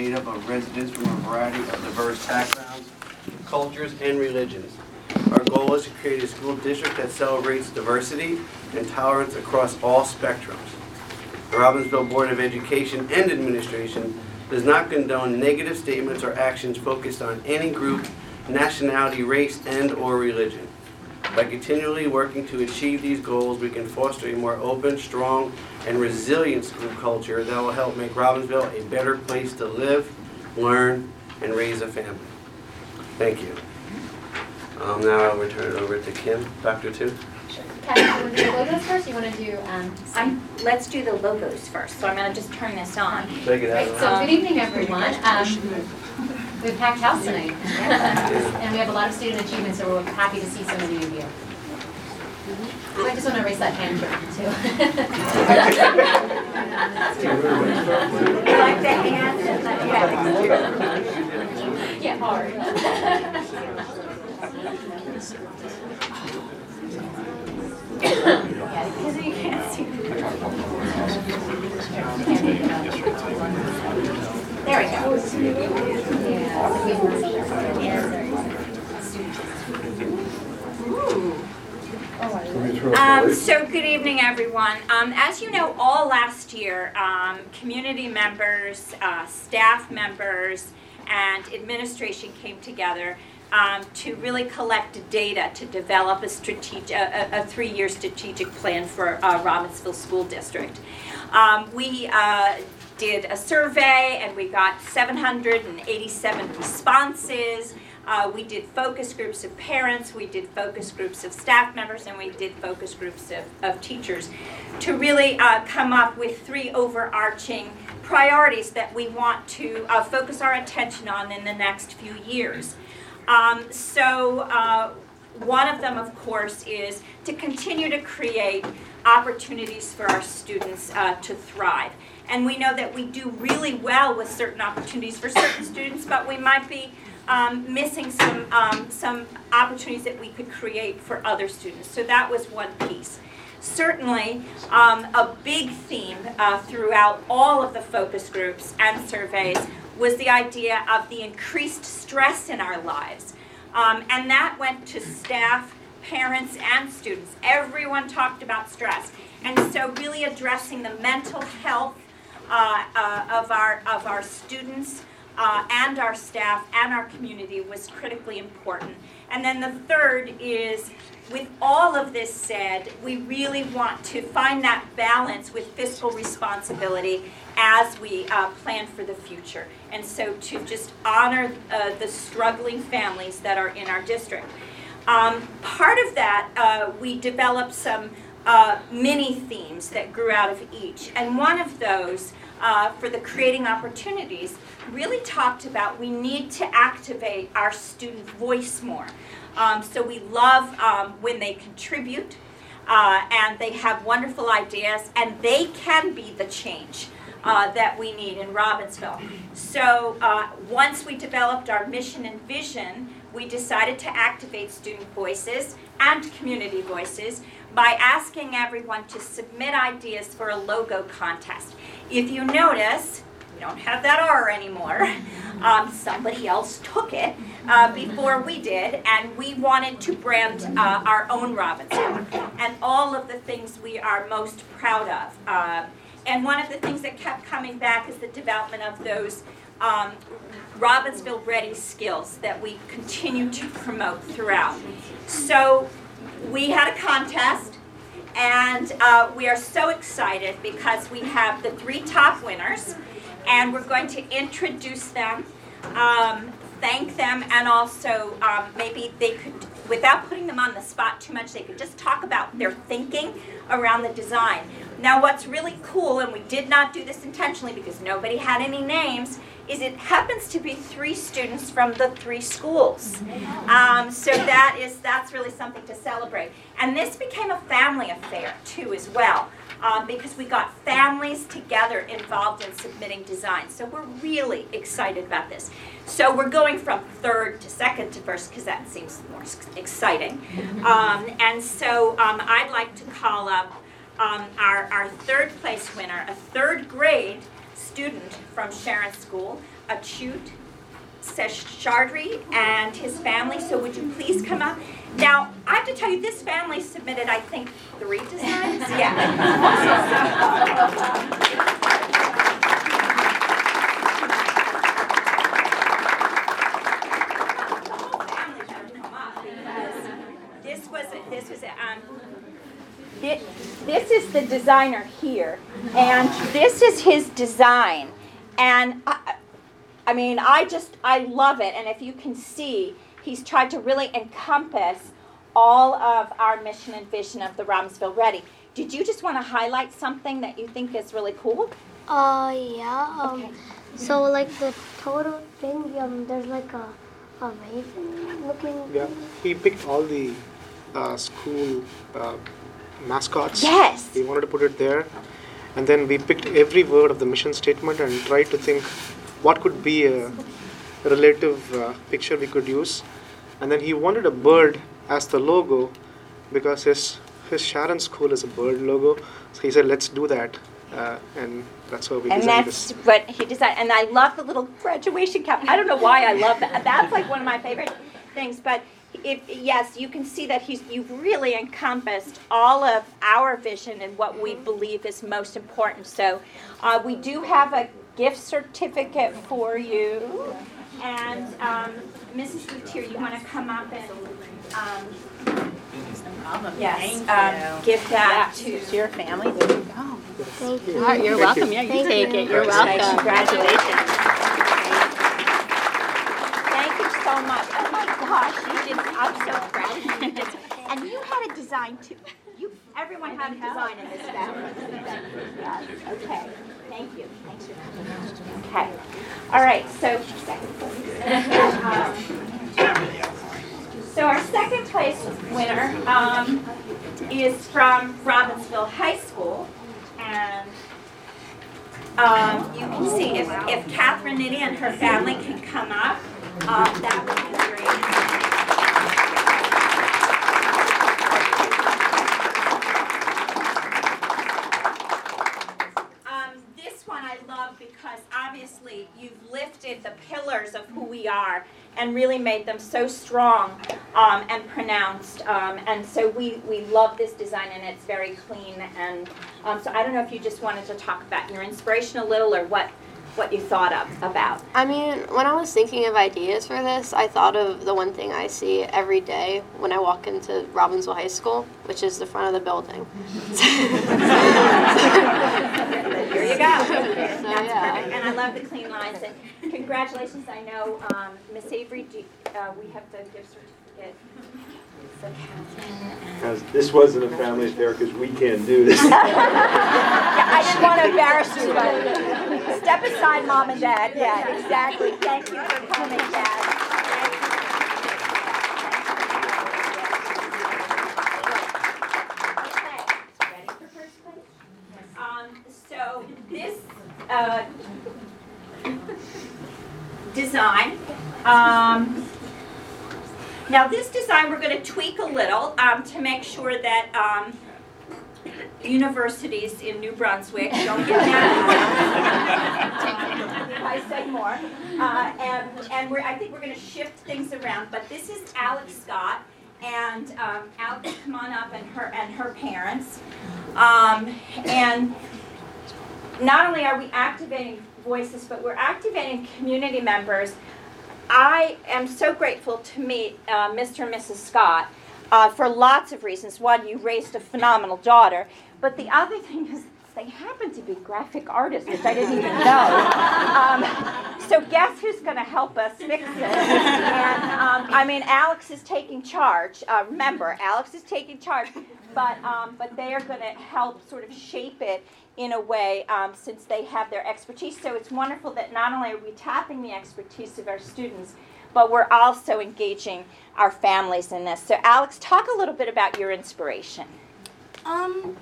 made up of residents from a variety of diverse backgrounds, cultures, and religions. Our goal is to create a school district that celebrates diversity and tolerance across all spectrums. The Robbinsville Board of Education and Administration does not condone negative statements or actions focused on any group, nationality, race, and/or religion. By continually working to achieve these goals, we can foster a more open, strong, and resilient school culture that will help make Robbinsville a better place to live, learn, and raise a family. Thank you. Um, Now I'll return it over to Kim, Dr. Two. Kathy, you want to do logos first, you want to do, um, I'm, let's do the logos first, so I'm gonna just turn this on. Take it Right, out. so good evening, everyone. Um, We have packed house tonight. And we have a lot of student achievement, so we're happy to see so many of you. I just want to raise that hand too. Like the hands yeah. Yeah, hard. Yeah, because you can't see. There we go. Um, so good evening, everyone. Um, as you know, all last year, um, community members, uh, staff members, and administration came together um, to really collect data to develop a strategic, a, a, three-year strategic plan for uh, Robbinsville School District. Um, we uh, did a survey and we got 787 responses. Uh, we did focus groups of parents, we did focus groups of staff members, and we did focus groups of, of teachers to really uh, come up with three overarching priorities that we want to uh, focus our attention on in the next few years. Um, so, uh, one of them, of course, is to continue to create opportunities for our students uh, to thrive. And we know that we do really well with certain opportunities for certain students, but we might be um, missing some, um, some opportunities that we could create for other students. So that was one piece. Certainly, um, a big theme uh, throughout all of the focus groups and surveys was the idea of the increased stress in our lives. Um, and that went to staff, parents, and students. Everyone talked about stress. And so, really addressing the mental health uh, uh, of, our, of our students uh, and our staff and our community was critically important. And then the third is with all of this said, we really want to find that balance with fiscal responsibility as we uh, plan for the future. And so to just honor uh, the struggling families that are in our district. Um, part of that, uh, we developed some uh, mini themes that grew out of each. And one of those, uh, for the creating opportunities, really talked about we need to activate our student voice more. Um, so we love um, when they contribute uh, and they have wonderful ideas and they can be the change. Uh, that we need in Robbinsville. So uh, once we developed our mission and vision, we decided to activate student voices and community voices by asking everyone to submit ideas for a logo contest. If you notice, don't have that R anymore. Um, somebody else took it uh, before we did, and we wanted to brand uh, our own Robinson and all of the things we are most proud of. Uh, and one of the things that kept coming back is the development of those um, Robbinsville ready skills that we continue to promote throughout. So we had a contest, and uh, we are so excited because we have the three top winners, and we're going to introduce them, um, thank them, and also um, maybe they could, without putting them on the spot too much, they could just talk about their thinking around the design. Now, what's really cool, and we did not do this intentionally because nobody had any names, is it happens to be three students from the three schools. Um, so that is that's really something to celebrate. And this became a family affair too, as well, um, because we got families together involved in submitting designs. So we're really excited about this. So we're going from third to second to first because that seems more exciting. Um, and so um, I'd like to call up um, our, our third place winner, a third grade student from Sharon School, Achut Seshadri, and his family. So would you please come up? Now, I have to tell you, this family submitted, I think, three designs. Yeah. The whole family should come up because this was, this was, um, This is the designer here, and this is his design. And I, I mean, I just, I love it. And if you can see, he's tried to really encompass all of our mission and vision of the Robbinsville Ready. Did you just want to highlight something that you think is really cool? Uh, yeah. Um, Okay. So like the total thing, um, there's like a, a raven looking. Yeah, he picked all the uh, school uh, mascots. Yes. We wanted to put it there. And then we picked every word of the mission statement and tried to think what could be a relative uh, picture we could use. And then he wanted a bird as the logo because his, his Sharon School is a bird logo. So he said, let's do that. Uh, and that's how we And designed that's this. what he designed. And I love the little graduation cap. I don't know why I love that. That's like one of my favorite things. But if yes, you can see that he's you've really encompassed all of our vision and what we believe is most important. So uh, we do have a gift certificate for you. And um, Mrs. Gutierrez, you want to come up and um, yes, um, give that to your family, there you go. Thank you. All right, you're Thank you. welcome, yeah, you Thank take you. it, you're Thanks. welcome. Congratulations. Thank you so much. Oh my gosh, you did, I'm so proud of you. You And you had a design too. You, everyone had a design in this family. Yes, Okay, thank you. Thanks for Okay, all right, so, place. So our second place winner um, is from Robbinsville High School. And um, you can see if, if Catherine Nitty and her family can come up, um, that would be great. Um, this one I love because obviously you've lifted the pillars of who we are and really made them so strong um, and pronounced. Um, and so we, we love this design and it's very clean. And um, so I don't know if you just wanted to talk about your inspiration a little or what, what you thought of about. I mean, when I was thinking of ideas for this, I thought of the one thing I see every day when I walk into Robbinsville High School, which is the front of the building. Here you go. That's yeah. perfect. And I love the clean lines. And congratulations. I know um, Miss Avery, do, uh, we have the gift certificate. So Catherine and As this wasn't a family affair because we can't do this. I didn't want to embarrass you, but step aside, mom and dad. Yeah, exactly. Thank you for coming, dad. Okay, ready for first place? Um, so this, uh, design, um, now this design, we're gonna tweak a little, um, to make sure that, um, universities in New Brunswick don't get mad I say more. Uh, and, and we're, I think we're gonna shift things around, but this is Alex Scott. And, um, Alex, come on up and her, and her parents. Um, and not only are we activating voices, but we're activating community members. I am so grateful to meet uh, Mr. and Mrs. Scott uh, for lots of reasons. One, you raised a phenomenal daughter, but the other thing is they happen to be graphic artists, which I didn't even know. Um, so guess who's going to help us fix it? And um, I mean, Alex is taking charge. Uh, remember, Alex is taking charge, but um, but they are going to help sort of shape it in a way um, since they have their expertise. So it's wonderful that not only are we tapping the expertise of our students, but we're also engaging our families in this. So Alex, talk a little bit about your inspiration. Um,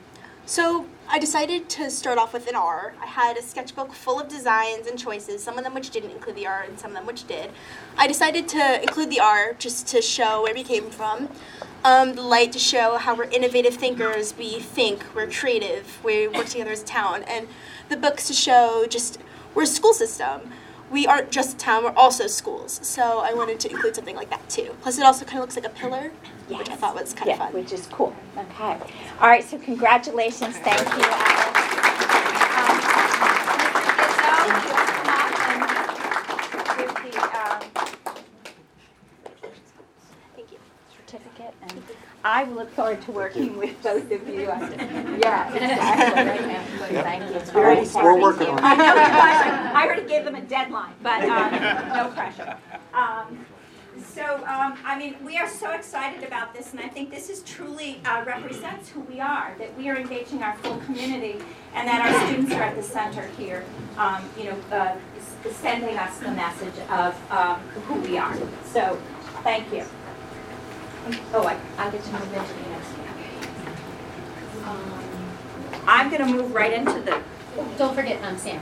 so I decided to start off with an R. I had a sketchbook full of designs and choices, some of them which didn't include the R and some of them which did. I decided to include the R just to show where we came from. Um, the light to show how we're innovative thinkers, we think, we're creative, we work together as a town. And the books to show just we're a school system. We aren't just a town, we're also schools. So I wanted to include something like that too. Plus, it also kind of looks like a pillar, which I thought was kind Yeah, of fun. which is cool. Okay. All right, so congratulations. Thank you, Alice. Um, Mr. Gizzo, you want to come up and give the, um, Thank you. certificate, and I look forward to working with both of you. Yeah, exactly. Thank you. It's very We're working on it. I know I already gave them a deadline, but um, no pressure. Um, So, um, I mean, we are so excited about this, and I think this is truly uh, represents who we are, that we are engaging our full community, and that our students are at the center here, um, you know, uh, sending us the message of um, who we are. So, thank you. Oh, I, I get to move into the next one. Um, I'm gonna move right into the, Don't forget, um, Sam.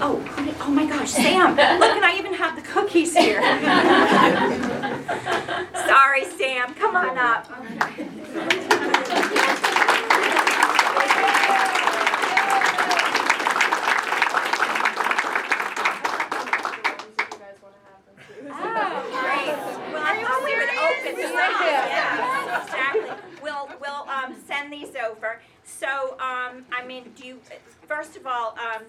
Oh, who did- oh my gosh, Sam, look, and I even have the cookies here. Sorry, Sam, come on up. Oh, great. Well, I thought we would open some. Yeah, exactly. We'll, we'll, um, send these over. So, um, I mean, do you, first of all, um,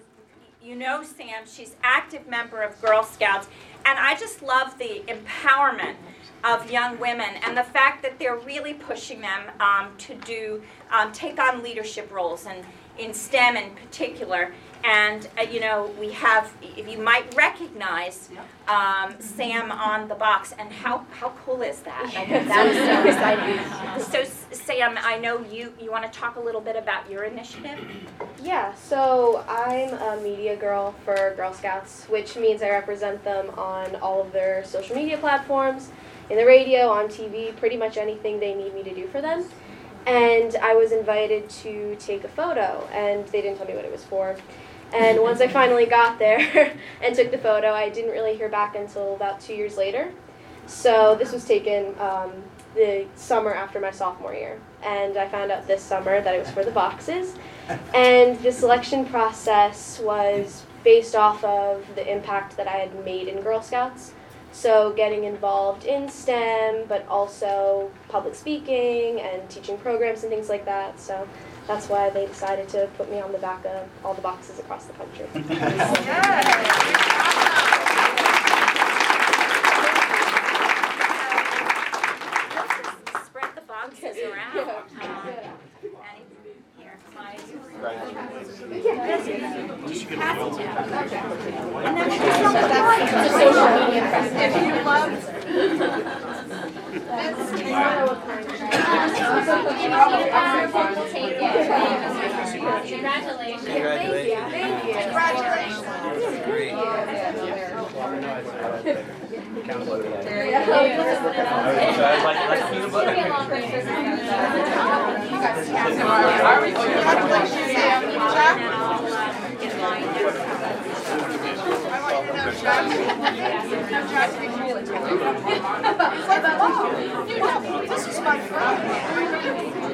you know Sam, she's active member of Girl Scouts, and I just love the empowerment of young women and the fact that they're really pushing them um, to do, um, take on leadership roles and in STEM in particular. And, uh, you know, we have, if you might recognize um, Sam on the box, and how, how cool is that? I think that is so exciting. So, Sam, I know you, you want to talk a little bit about your initiative? Yeah, so I'm a media girl for Girl Scouts, which means I represent them on all of their social media platforms, in the radio, on TV, pretty much anything they need me to do for them. And I was invited to take a photo, and they didn't tell me what it was for. And once I finally got there and took the photo, I didn't really hear back until about two years later. So this was taken um, the summer after my sophomore year, and I found out this summer that it was for the boxes. And the selection process was based off of the impact that I had made in Girl Scouts. So, getting involved in STEM, but also public speaking and teaching programs and things like that. So, that's why they decided to put me on the back of all the boxes across the country. Let's spread the boxes around. Um, and here, my- And then just on the right. social media Congratulations. Congratulations.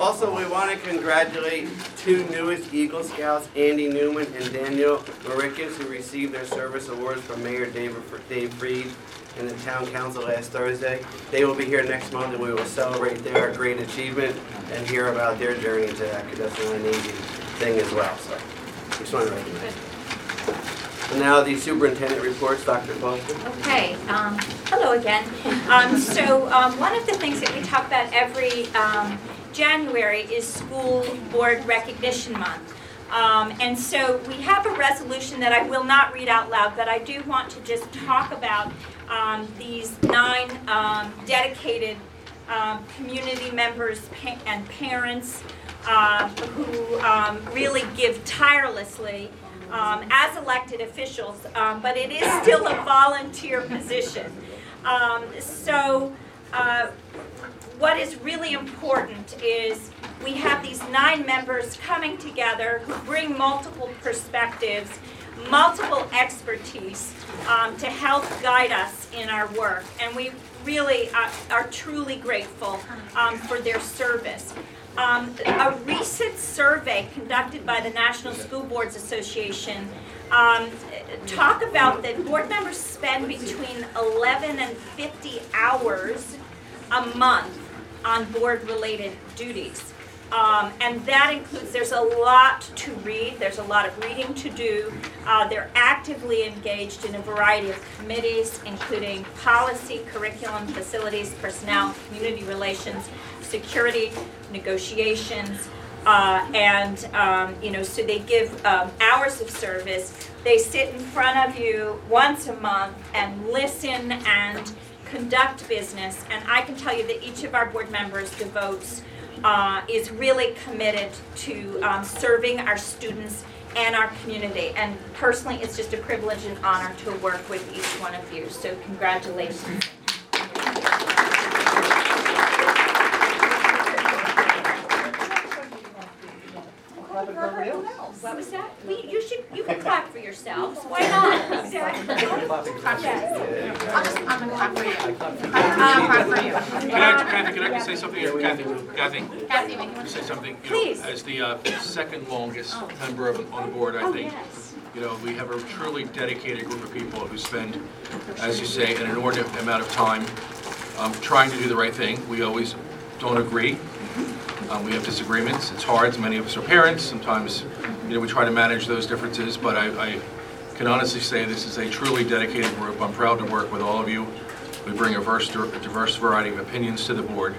Also, we want to congratulate two newest Eagle Scouts, Andy Newman and Daniel Marikis, who received their service awards from Mayor Dave Dave Fried and the town council last Thursday. They will be here next month, and we will celebrate their great achievement and hear about their journey to that, because that's an easy thing as well, so just want to recognize. And now the superintendent reports, Dr. Foster. Okay, um, hello again. Um, so, um, one of the things that we talk about every, um, January is School Board Recognition Month. Um, and so we have a resolution that I will not read out loud, but I do want to just talk about, um, these nine, um, dedicated, um, community members pa- and parents, uh, who, um, really give tirelessly as elected officials, but it is still a volunteer position. So uh, what is really important is we have these nine members coming together who bring multiple perspectives, multiple expertise um, to help guide us in our work. And we really uh, are truly grateful um, for their service. Um, a recent survey conducted by the National School Boards Association um, talk about that board members spend between 11 and 50 hours a month on board-related duties. Um, and that includes, there's a lot to read, there's a lot of reading to do. Uh, they're actively engaged in a variety of committees, including policy, curriculum, facilities, personnel, community relations, security, negotiations, uh, and, um, you know, so they give um, hours of service. They sit in front of you once a month and listen and conduct business. And I can tell you that each of our board members devotes, uh, is really committed to um, serving our students and our community. And personally, it's just a privilege and honor to work with each one of you. So congratulations. What was that? We, you should, you can clap for yourselves. Why not? Exactly. Can I, Kathy, can I just say something here? Kathy, Kathy, Kathy, can I say something? You know, Please. As the uh, second longest member of, on the board, I Oh, think, yes. you know, we have a truly dedicated group of people who spend, as you say, an inordinate amount of time um, trying to do the right thing. We always don't agree. Um, We have disagreements. It's hard. Many of us are parents. Sometimes, you know, we try to manage those differences, but I, I can honestly say this is a truly dedicated group. I'm proud to work with all of you. We bring a diverse, diverse variety of opinions to the board,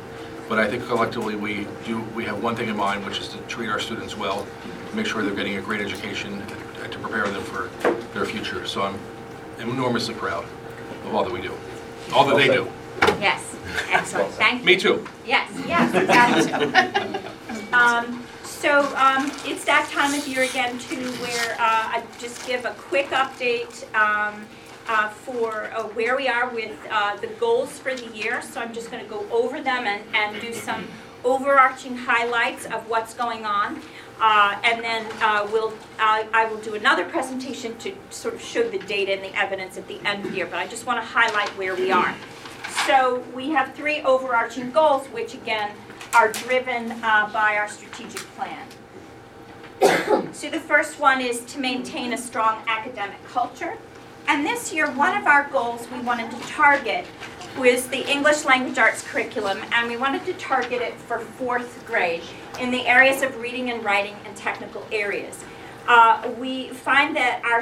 but I think collectively we do, we have one thing in mind, which is to treat our students well, to make sure they're getting a great education, and to prepare them for their future. So I'm enormously proud of all that we do, all that they do. Yes, excellent. Thank you. Me too. Yes, yes, exactly. Um, So um, it's that time of year again too where uh, I just give a quick update um, uh, for uh, where we are with uh, the goals for the year. So I'm just going to go over them and, and do some overarching highlights of what's going on. Uh, And then uh, we'll, I I will do another presentation to sort of show the data and the evidence at the end of the year. But I just want to highlight where we are. So we have three overarching goals, which again are driven uh, by our strategic plan. So the first one is to maintain a strong academic culture. And this year, one of our goals we wanted to target was the English language arts curriculum, and we wanted to target it for fourth grade in the areas of reading and writing and technical areas. Uh, we find that our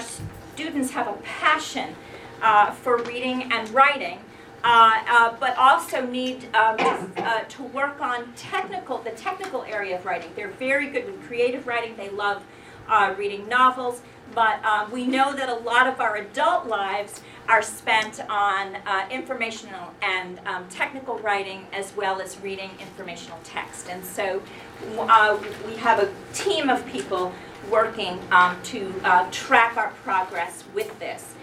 students have a passion uh, for reading and writing, uh, uh, but also need um, uh, to work on technical, the technical area of writing. They're very good with creative writing. They love uh, reading novels, but um, we know that a lot of our adult lives are spent on uh, informational and um, technical writing as well as reading informational text. And so uh, we have a team of people working um, to track our progress with this.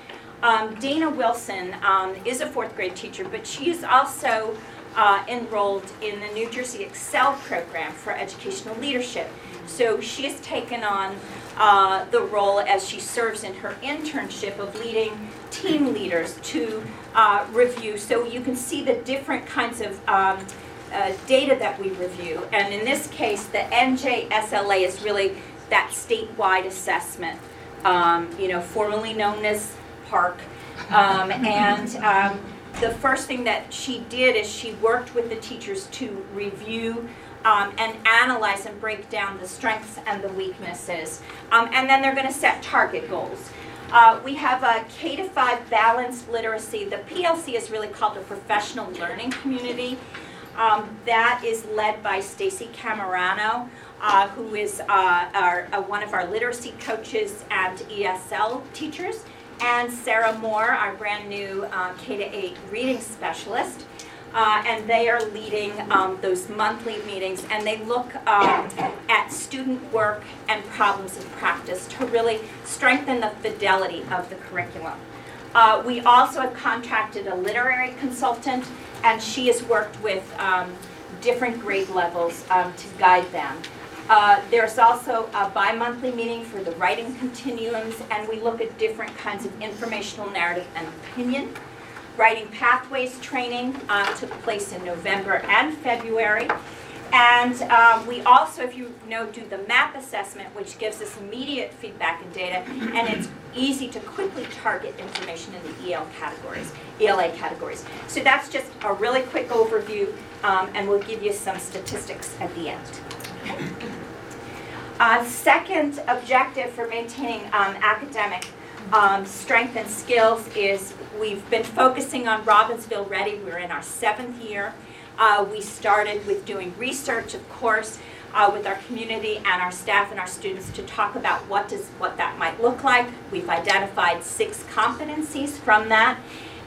Um, Dana Wilson um, is a fourth grade teacher, but she is also uh, enrolled in the New Jersey Excel program for educational leadership. So she has taken on uh, the role as she serves in her internship of leading team leaders to uh, review. So you can see the different kinds of um, uh, data that we review. And in this case, the NJSLA is really that statewide assessment, um, you know, formerly known as PARCC. Um, and um, the first thing that she did is she worked with the teachers to review um, and analyze and break down the strengths and the weaknesses. Um, and then they're going to set target goals. Uh, we have a K to 5 balanced literacy. The PLC is really called a professional learning community. Um, that is led by Stacy Camerano, uh, who is uh, our, uh, one of our literacy coaches and ESL teachers, and Sarah Moore, our brand new uh, K to 8 reading specialist. Uh, and they are leading um, those monthly meetings, and they look um, at student work and problems of practice to really strengthen the fidelity of the curriculum. Uh, We also have contracted a literary consultant, and she has worked with um, different grade levels um, to guide them. Uh, There's also a bi-monthly meeting for the writing continuums, and we look at different kinds of informational narrative and opinion. Writing Pathways training uh, took place in November and February. And um, we also, if you know, do the MAP assessment, which gives us immediate feedback and data, and it's easy to quickly target information in the EL categories, ELA categories. So that's just a really quick overview, um, and we'll give you some statistics at the end. Uh, Second objective for maintaining um, academic um, strength and skills is we've been focusing on Robbinsville Ready. We're in our seventh year. Uh, We started with doing research, of course, uh, with our community and our staff and our students to talk about what does, what that might look like. We've identified six competencies from that.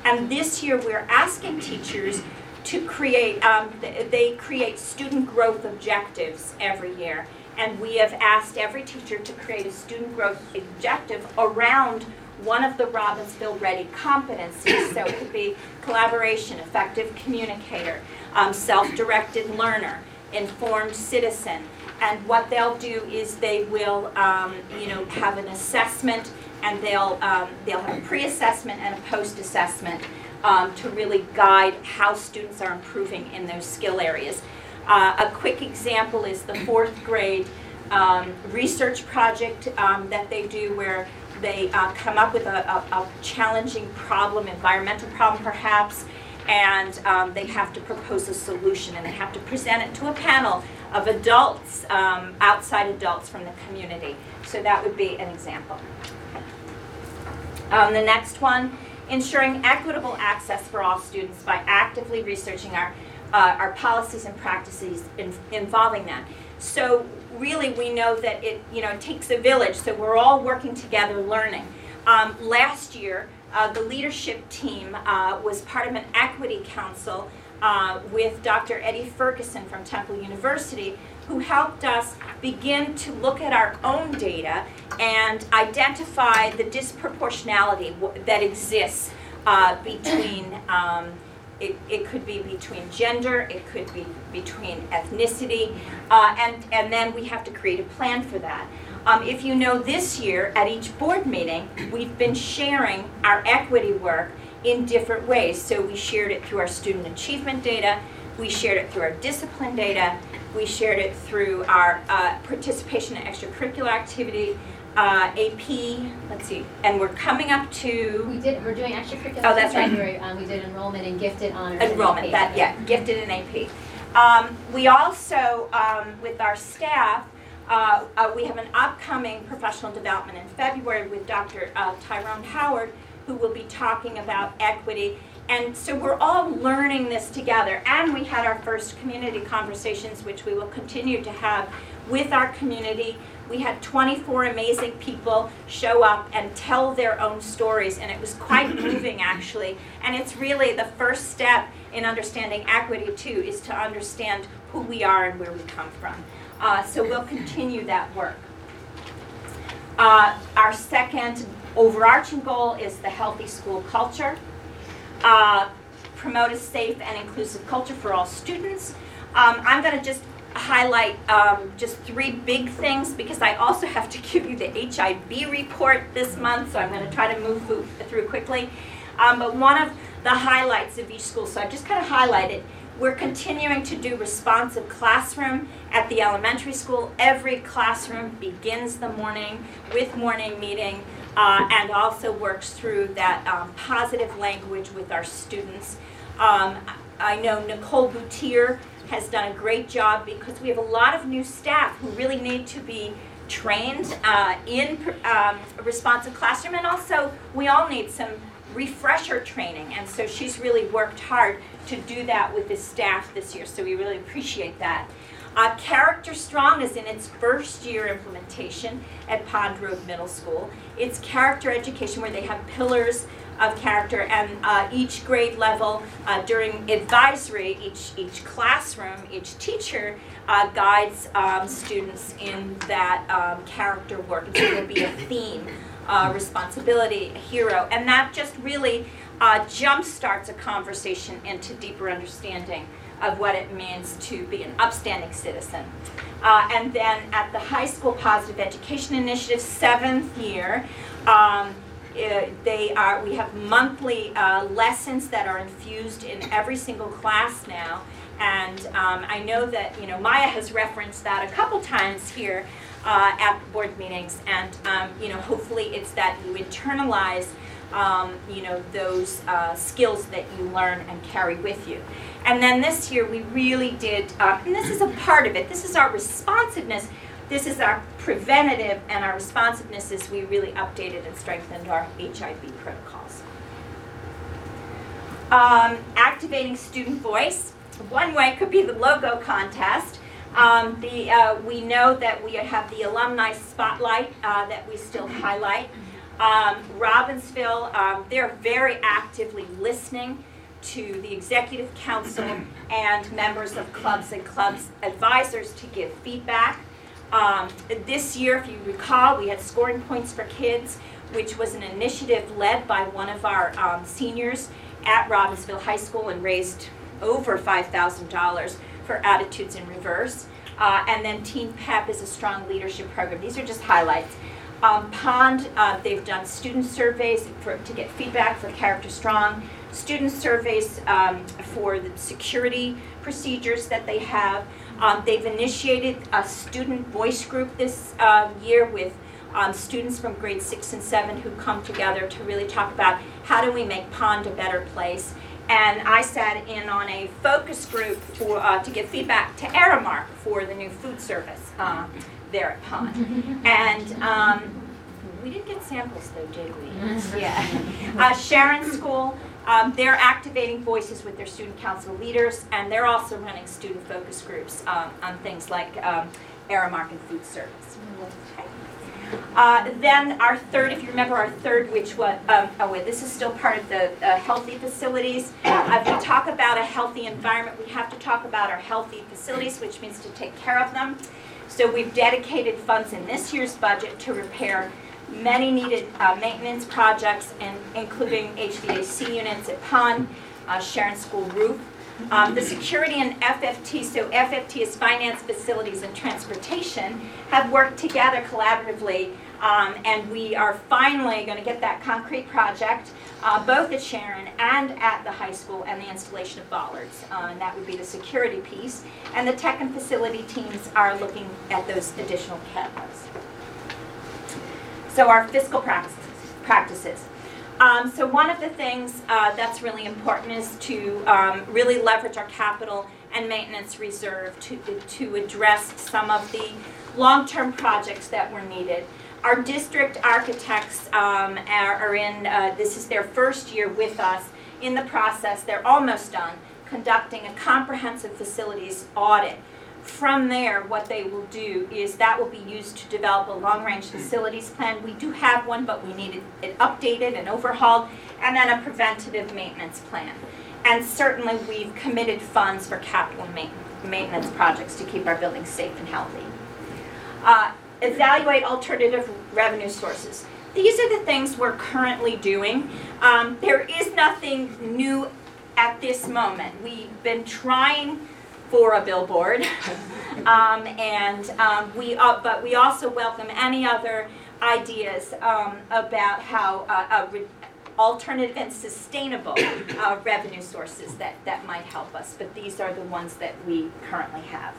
And this year, we're asking teachers to create, um, they create student growth objectives every year. And we have asked every teacher to create a student growth objective around one of the Robbinsville Ready competencies. So it could be collaboration, effective communicator, um, self-directed learner, informed citizen. And what they'll do is they will, um, you know, have an assessment and they'll, um, they'll have a pre-assessment and a post-assessment um, to really guide how students are improving in those skill areas. Uh, a quick example is the fourth grade um, research project um, that they do where they uh, come up with a, a, a challenging problem, environmental problem perhaps, and um, they have to propose a solution and they have to present it to a panel of adults, um, outside adults from the community. So that would be an example. Um, the next one, ensuring equitable access for all students by actively researching our, uh, our policies and practices in, involving that. So really, we know that it, you know, takes a village, so we're all working together learning. Um, last year, uh, the leadership team uh, was part of an equity council uh, with Dr. Eddie Ferguson from Temple University, who helped us begin to look at our own data and identify the disproportionality w- that exists uh, between, um, it, it could be between gender, it could be between ethnicity, uh, and, and then we have to create a plan for that. Um, if you know, this year at each board meeting, we've been sharing our equity work in different ways. So we shared it through our student achievement data, we shared it through our discipline data, we shared it through our uh, participation in extracurricular activity, uh, AP, let's see, and we're coming up to We did, we're doing extracurricular Oh, in that's right. February. Um, we did enrollment and gifted honors. and enrollment, that, yeah, gifted and AP. Um, we also, um, with our staff, uh, uh, we have an upcoming professional development in February with Dr. uh, Tyrone Howard, who will be talking about equity. And so we're all learning this together. And we had our first community conversations, which we will continue to have with our community. We had 24 amazing people show up and tell their own stories, and it was quite moving actually. And it's really the first step in understanding equity, too, is to understand who we are and where we come from. Uh, so we'll continue that work. Uh, our second overarching goal is the healthy school culture. Uh, promote a safe and inclusive culture for all students. Um, I'm going to just highlight um, just three big things because I also have to give you the HIB report this month, so I'm going to try to move through- quickly. Um, but one of the highlights of each school, so I've just kind of highlighted, we're continuing to do responsive classroom at the elementary school. Every classroom begins the morning with morning meeting uh, and also works through that um, positive language with our students. Um, I know Nicole Boutier has done a great job because we have a lot of new staff who really need to be trained uh, in um, responsive classroom, and also we all need some refresher training. And so she's really worked hard to do that with the staff this year, so we really appreciate that. Uh, Character Strong is in its first year implementation at Pond Road Middle School. It's character education where they have pillars of character and uh, each grade level uh, during advisory, each, each classroom, each teacher uh, guides um, students in that um, character work. So there'll be a theme uh, responsibility, a hero, and that just really uh, jumpstarts a conversation into deeper understanding of what it means to be an upstanding citizen. Uh, and then at the high school positive education initiative, seventh year, um, uh, they are we have monthly uh, lessons that are infused in every single class now and um, i know that you know maya has referenced that a couple times here uh, at board meetings and um, you know hopefully it's that you internalize um, you know those uh, skills that you learn and carry with you and then this year we really did uh, and this is a part of it this is our responsiveness this is our preventative and our responsiveness is we really updated and strengthened our HIB protocols. Um, activating student voice. One way could be the logo contest. Um, the, uh, we know that we have the alumni spotlight uh, that we still highlight. Um, Robbinsville, um, they're very actively listening to the executive council and members of clubs and clubs advisors to give feedback. Um, this year, if you recall, we had scoring points for kids, which was an initiative led by one of our um, seniors at Robbinsville High School and raised over $5,000 for Attitudes in Reverse. Uh, and then Teen PEP is a strong leadership program. These are just highlights. Um, Pond, uh, they've done student surveys for, to get feedback for Character Strong, student surveys um, for the security procedures that they have. Um, they've initiated a student voice group this uh, year with um, students from grade six and seven who come together to really talk about how do we make Pond a better place. And I sat in on a focus group for, uh, to give feedback to Aramark for the new food service uh, there at Pond. And um, we didn't get samples though, did we? Yeah. Uh, Sharon School, um, they're activating voices with their student council leaders, and they're also running student focus groups um, on things like um, Aramark and food service. Okay. Uh, then our third, if you remember our third, which was, um, oh wait, this is still part of the uh, healthy facilities. Uh, if we talk about a healthy environment, we have to talk about our healthy facilities, which means to take care of them. So we've dedicated funds in this year's budget to repair many needed uh, maintenance projects, and including HVAC units at Pond, uh, Sharon School roof. Um, the security and FFT, so FFT is finance, facilities, and transportation, have worked together collaboratively, um, and we are finally going to get that concrete project, uh, both at Sharon and at the high school, and the installation of bollards, uh, and that would be the security piece. And the tech and facility teams are looking at those additional cameras. So our fiscal practices. practices. Um, so one of the things uh, that's really important is to um, really leverage our capital and maintenance reserve to, to address some of the long-term projects that were needed. Our district architects um, are, are in, uh, this is their first year with us in the process, they're almost done, conducting a comprehensive facilities audit from there, what they will do is that will be used to develop a long-range facilities plan. We do have one, but we need it- it updated and overhauled, and then a preventative maintenance plan. And certainly, we've committed funds for capital ma- maintenance projects to keep our buildings safe and healthy. Uh, Evaluate alternative revenue sources. These are the things we're currently doing. Um, There is nothing new at this moment. We've been trying for a billboard. Um, and, um, we, uh, but we also welcome any other ideas, um, about how, uh, uh, re- alternative and sustainable, uh, revenue sources that, that might help us. But these are the ones that we currently have.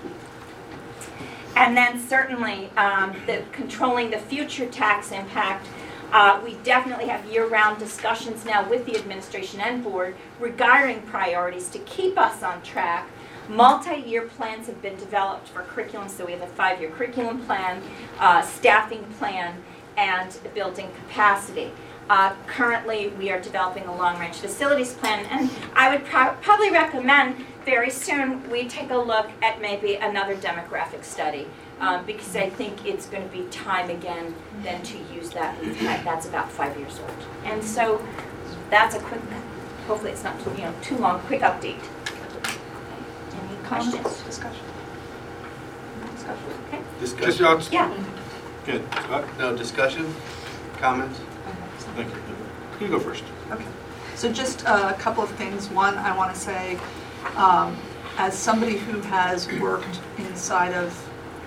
And then certainly, um, the, controlling the future tax impact, uh, we definitely have year-round discussions now with the administration and board regarding priorities to keep us on track. Multi-year plans have been developed for curriculum, so we have a five-year curriculum plan, uh, staffing plan, and building capacity. Uh, Currently, we are developing a long-range facilities plan, and I would pro- probably recommend very soon we take a look at maybe another demographic study, um, because I think it's going to be time again then to use that. We've had- That's about five years old. And so that's a quick, hopefully it's not, too you know, too long, quick update. Any questions? Discussion. Discussion. Okay. Discussion? uh, Yeah. Good. Scott? No discussion? comments? Thank you. You go first. Okay. So just a couple of things. One, I want to say, um, as somebody who has worked inside of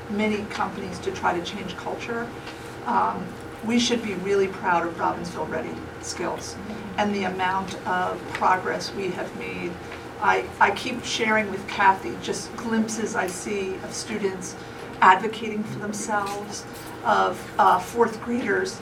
many companies to try to change culture, um, we should be really proud of Robbinsville Ready skills and the amount of progress we have made. I, I keep sharing with Kathy just glimpses I see of students advocating for themselves, of uh, fourth graders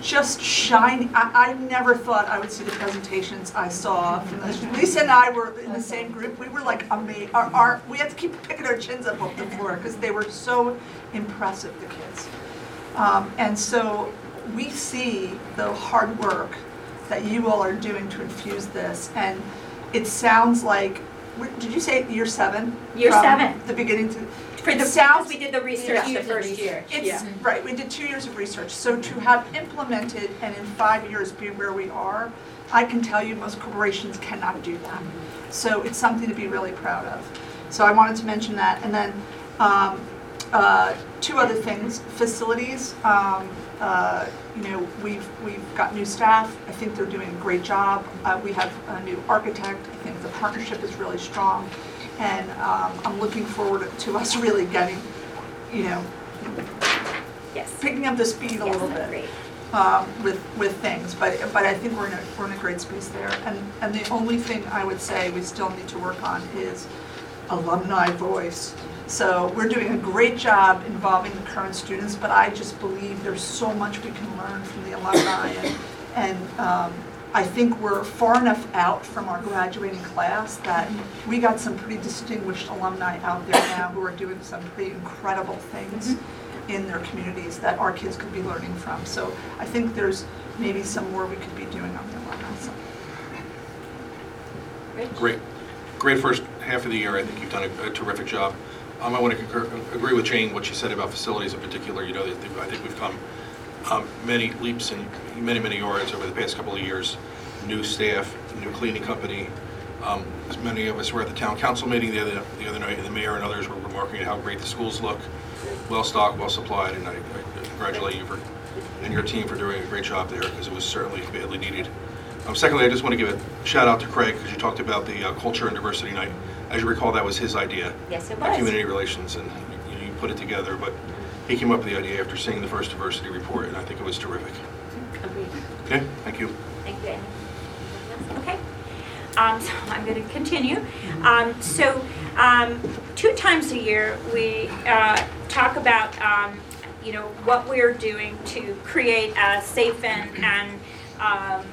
just shining. I, I never thought I would see the presentations I saw from. Lisa and I were in the same group. We were like amazed. Our, our, we had to keep picking our chins up off the floor because they were so impressive, the kids. Um, and so we see the hard work that you all are doing to infuse this. And it sounds like, did you say year seven? Year seven. The beginning to, For the, South, we did the research Yeah. the first year. it's, right, we did two years of research, so to have implemented and in five years be where we are, I can tell you most corporations cannot do that. So it's something to be really proud of. So I wanted to mention that, and then, um, uh, two other things, facilities, um, uh, you know, we've, we've got new staff, I think they're doing a great job. Uh, we have a new architect, I think the partnership is really strong. And, um, I'm looking forward to us really getting, you know, Yes. picking up the speed a little bit Great. um, with, with things, but, but I think we're in a, we're in a great space there. And, and the only thing I would say we still need to work on is alumni voice. So we're doing a great job involving the current students, but I just believe there's so much we can learn from the alumni. And, and um, I think we're far enough out from our graduating class that we got some pretty distinguished alumni out there now who are doing some pretty incredible things in their communities that our kids could be learning from. So I think there's maybe some more we could be doing on the alumni side. Great. Great first half of the year. I think you've done a a terrific job. Um, I want to concur, agree with Jane, what she said about facilities in particular. You know, that- that I think we've come um, many leaps and many, many yards over the past couple of years. New staff, new cleaning company. Um, As many of us were at the town council meeting the other, the other night, and the mayor and others were remarking at how great the schools look. Well-stocked, well-supplied, and I I congratulate you for, and your team for doing a great job there, because it was certainly badly needed. Um, Secondly, I just want to give a shout out to Craig, because you talked about the uh, Culture and Diversity Night. As you recall, that was his idea. Yes, it uh, was. Community relations, and you- you put it together, but he came up with the idea after seeing the first diversity report, and I think it was terrific. Agreed. Okay, thank you. Thank you. Okay. Um, so I'm going to continue. Um, so, um, two times a year, we, uh, talk about, um, you know, what we're doing to create a safe and, and, um,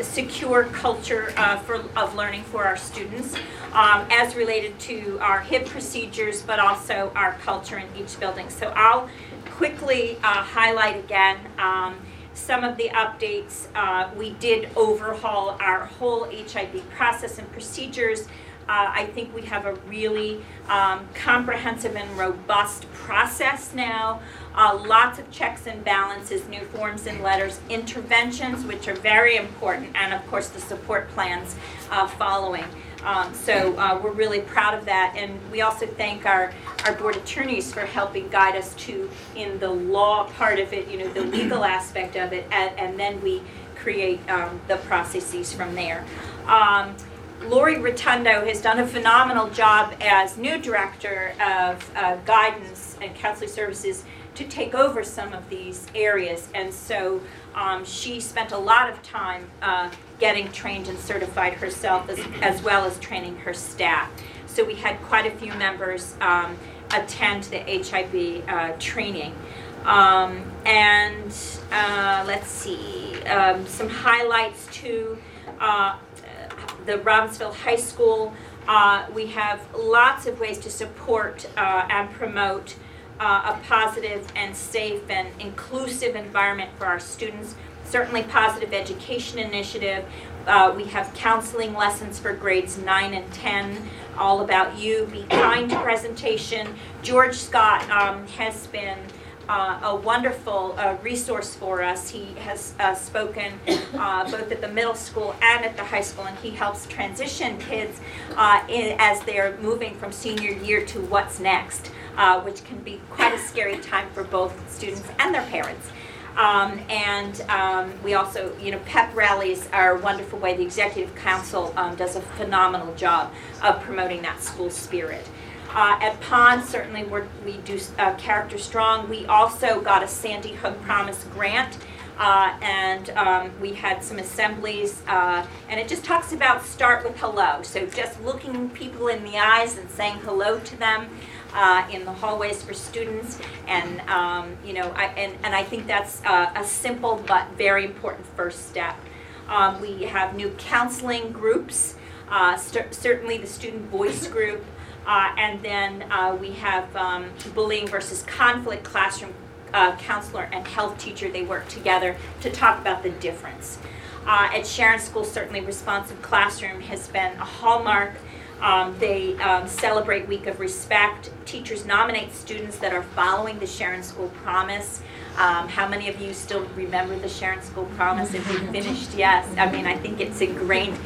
secure culture uh, for, of learning for our students um, as related to our HIB procedures, but also our culture in each building. So I'll quickly uh, highlight again um, some of the updates. Uh, We did overhaul our whole HIB process and procedures. Uh, I think we have a really um, comprehensive and robust process now. Uh, Lots of checks and balances, new forms and letters, interventions, which are very important, and of course, the support plans uh, following. Um, So uh, we're really proud of that, and we also thank our, our board attorneys for helping guide us to, in the law part of it, you know, the legal aspect of it, and, and then we create um, the processes from there. Um, Lori Rotundo has done a phenomenal job as new director of uh, guidance and counseling services to take over some of these areas. And so um, she spent a lot of time uh, getting trained and certified herself as, as well as training her staff. So we had quite a few members um, attend the HIB uh, training. Um, and uh, let's see, um, some highlights too. Uh, the Robbinsville High School. Uh, we have lots of ways to support uh, and promote uh, a positive and safe and inclusive environment for our students. Certainly, positive education initiative. Uh, we have counseling lessons for grades 9 and 10, all about you. Be kind presentation. George Scott um, has been uh, a wonderful uh, resource for us. He has uh, spoken uh, both at the middle school and at the high school, and he helps transition kids uh, in, as they're moving from senior year to what's next, uh, which can be quite a scary time for both students and their parents. Um, and um, we also, you know, pep rallies are a wonderful way. The executive council um, does a phenomenal job of promoting that school spirit. Uh, at Pond, certainly we do uh, character strong. We also got a Sandy Hook Promise grant. Uh, and um, we had some assemblies, uh, and it just talks about start with hello. So just looking people in the eyes and saying hello to them uh, in the hallways for students, and um, you know, I, and and I think that's uh, a simple but very important first step. Um, we have new counseling groups, uh, cer- certainly the student voice group, uh, and then uh, we have um, bullying versus conflict classroom uh, counselor and health teacher. They work together to talk about the difference. Uh, at Sharon School, certainly responsive classroom has been a hallmark. Um, they um, celebrate Week of Respect. Teachers nominate students that are following the Sharon School Promise. Um, how many of you still remember the Sharon School Promise? If you finished, yes. I mean, I think it's ingrained.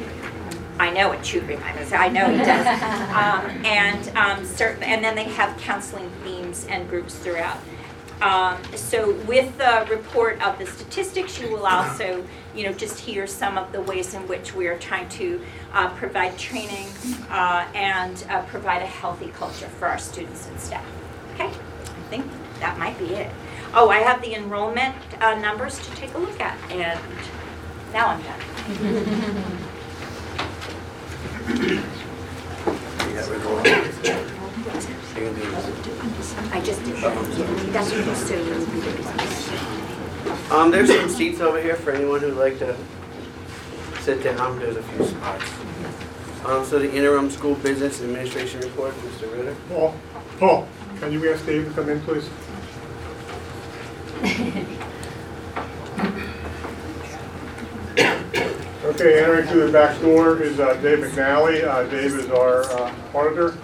I know it should remind us. I know it does. Um, and um, certain, and then they have counseling themes and groups throughout. Um, so with the report of the statistics, you will also, you know, just hear some of the ways in which we are trying to uh, provide training uh, and uh, provide a healthy culture for our students and staff. Okay, I think that might be it. Oh, I have the enrollment uh, numbers to take a look at, and now I'm done. You got rid of all this. You can do this. I just did that. That's what you Um, there's some seats over here for anyone who'd like to sit down. There's a few spots. Um, so the interim school business administration report, Mr. Ritter. Paul, Paul, can you ask Dave to come in, please? Okay, entering through the back door is uh, Dave McNally. Uh, Dave is our uh, auditor.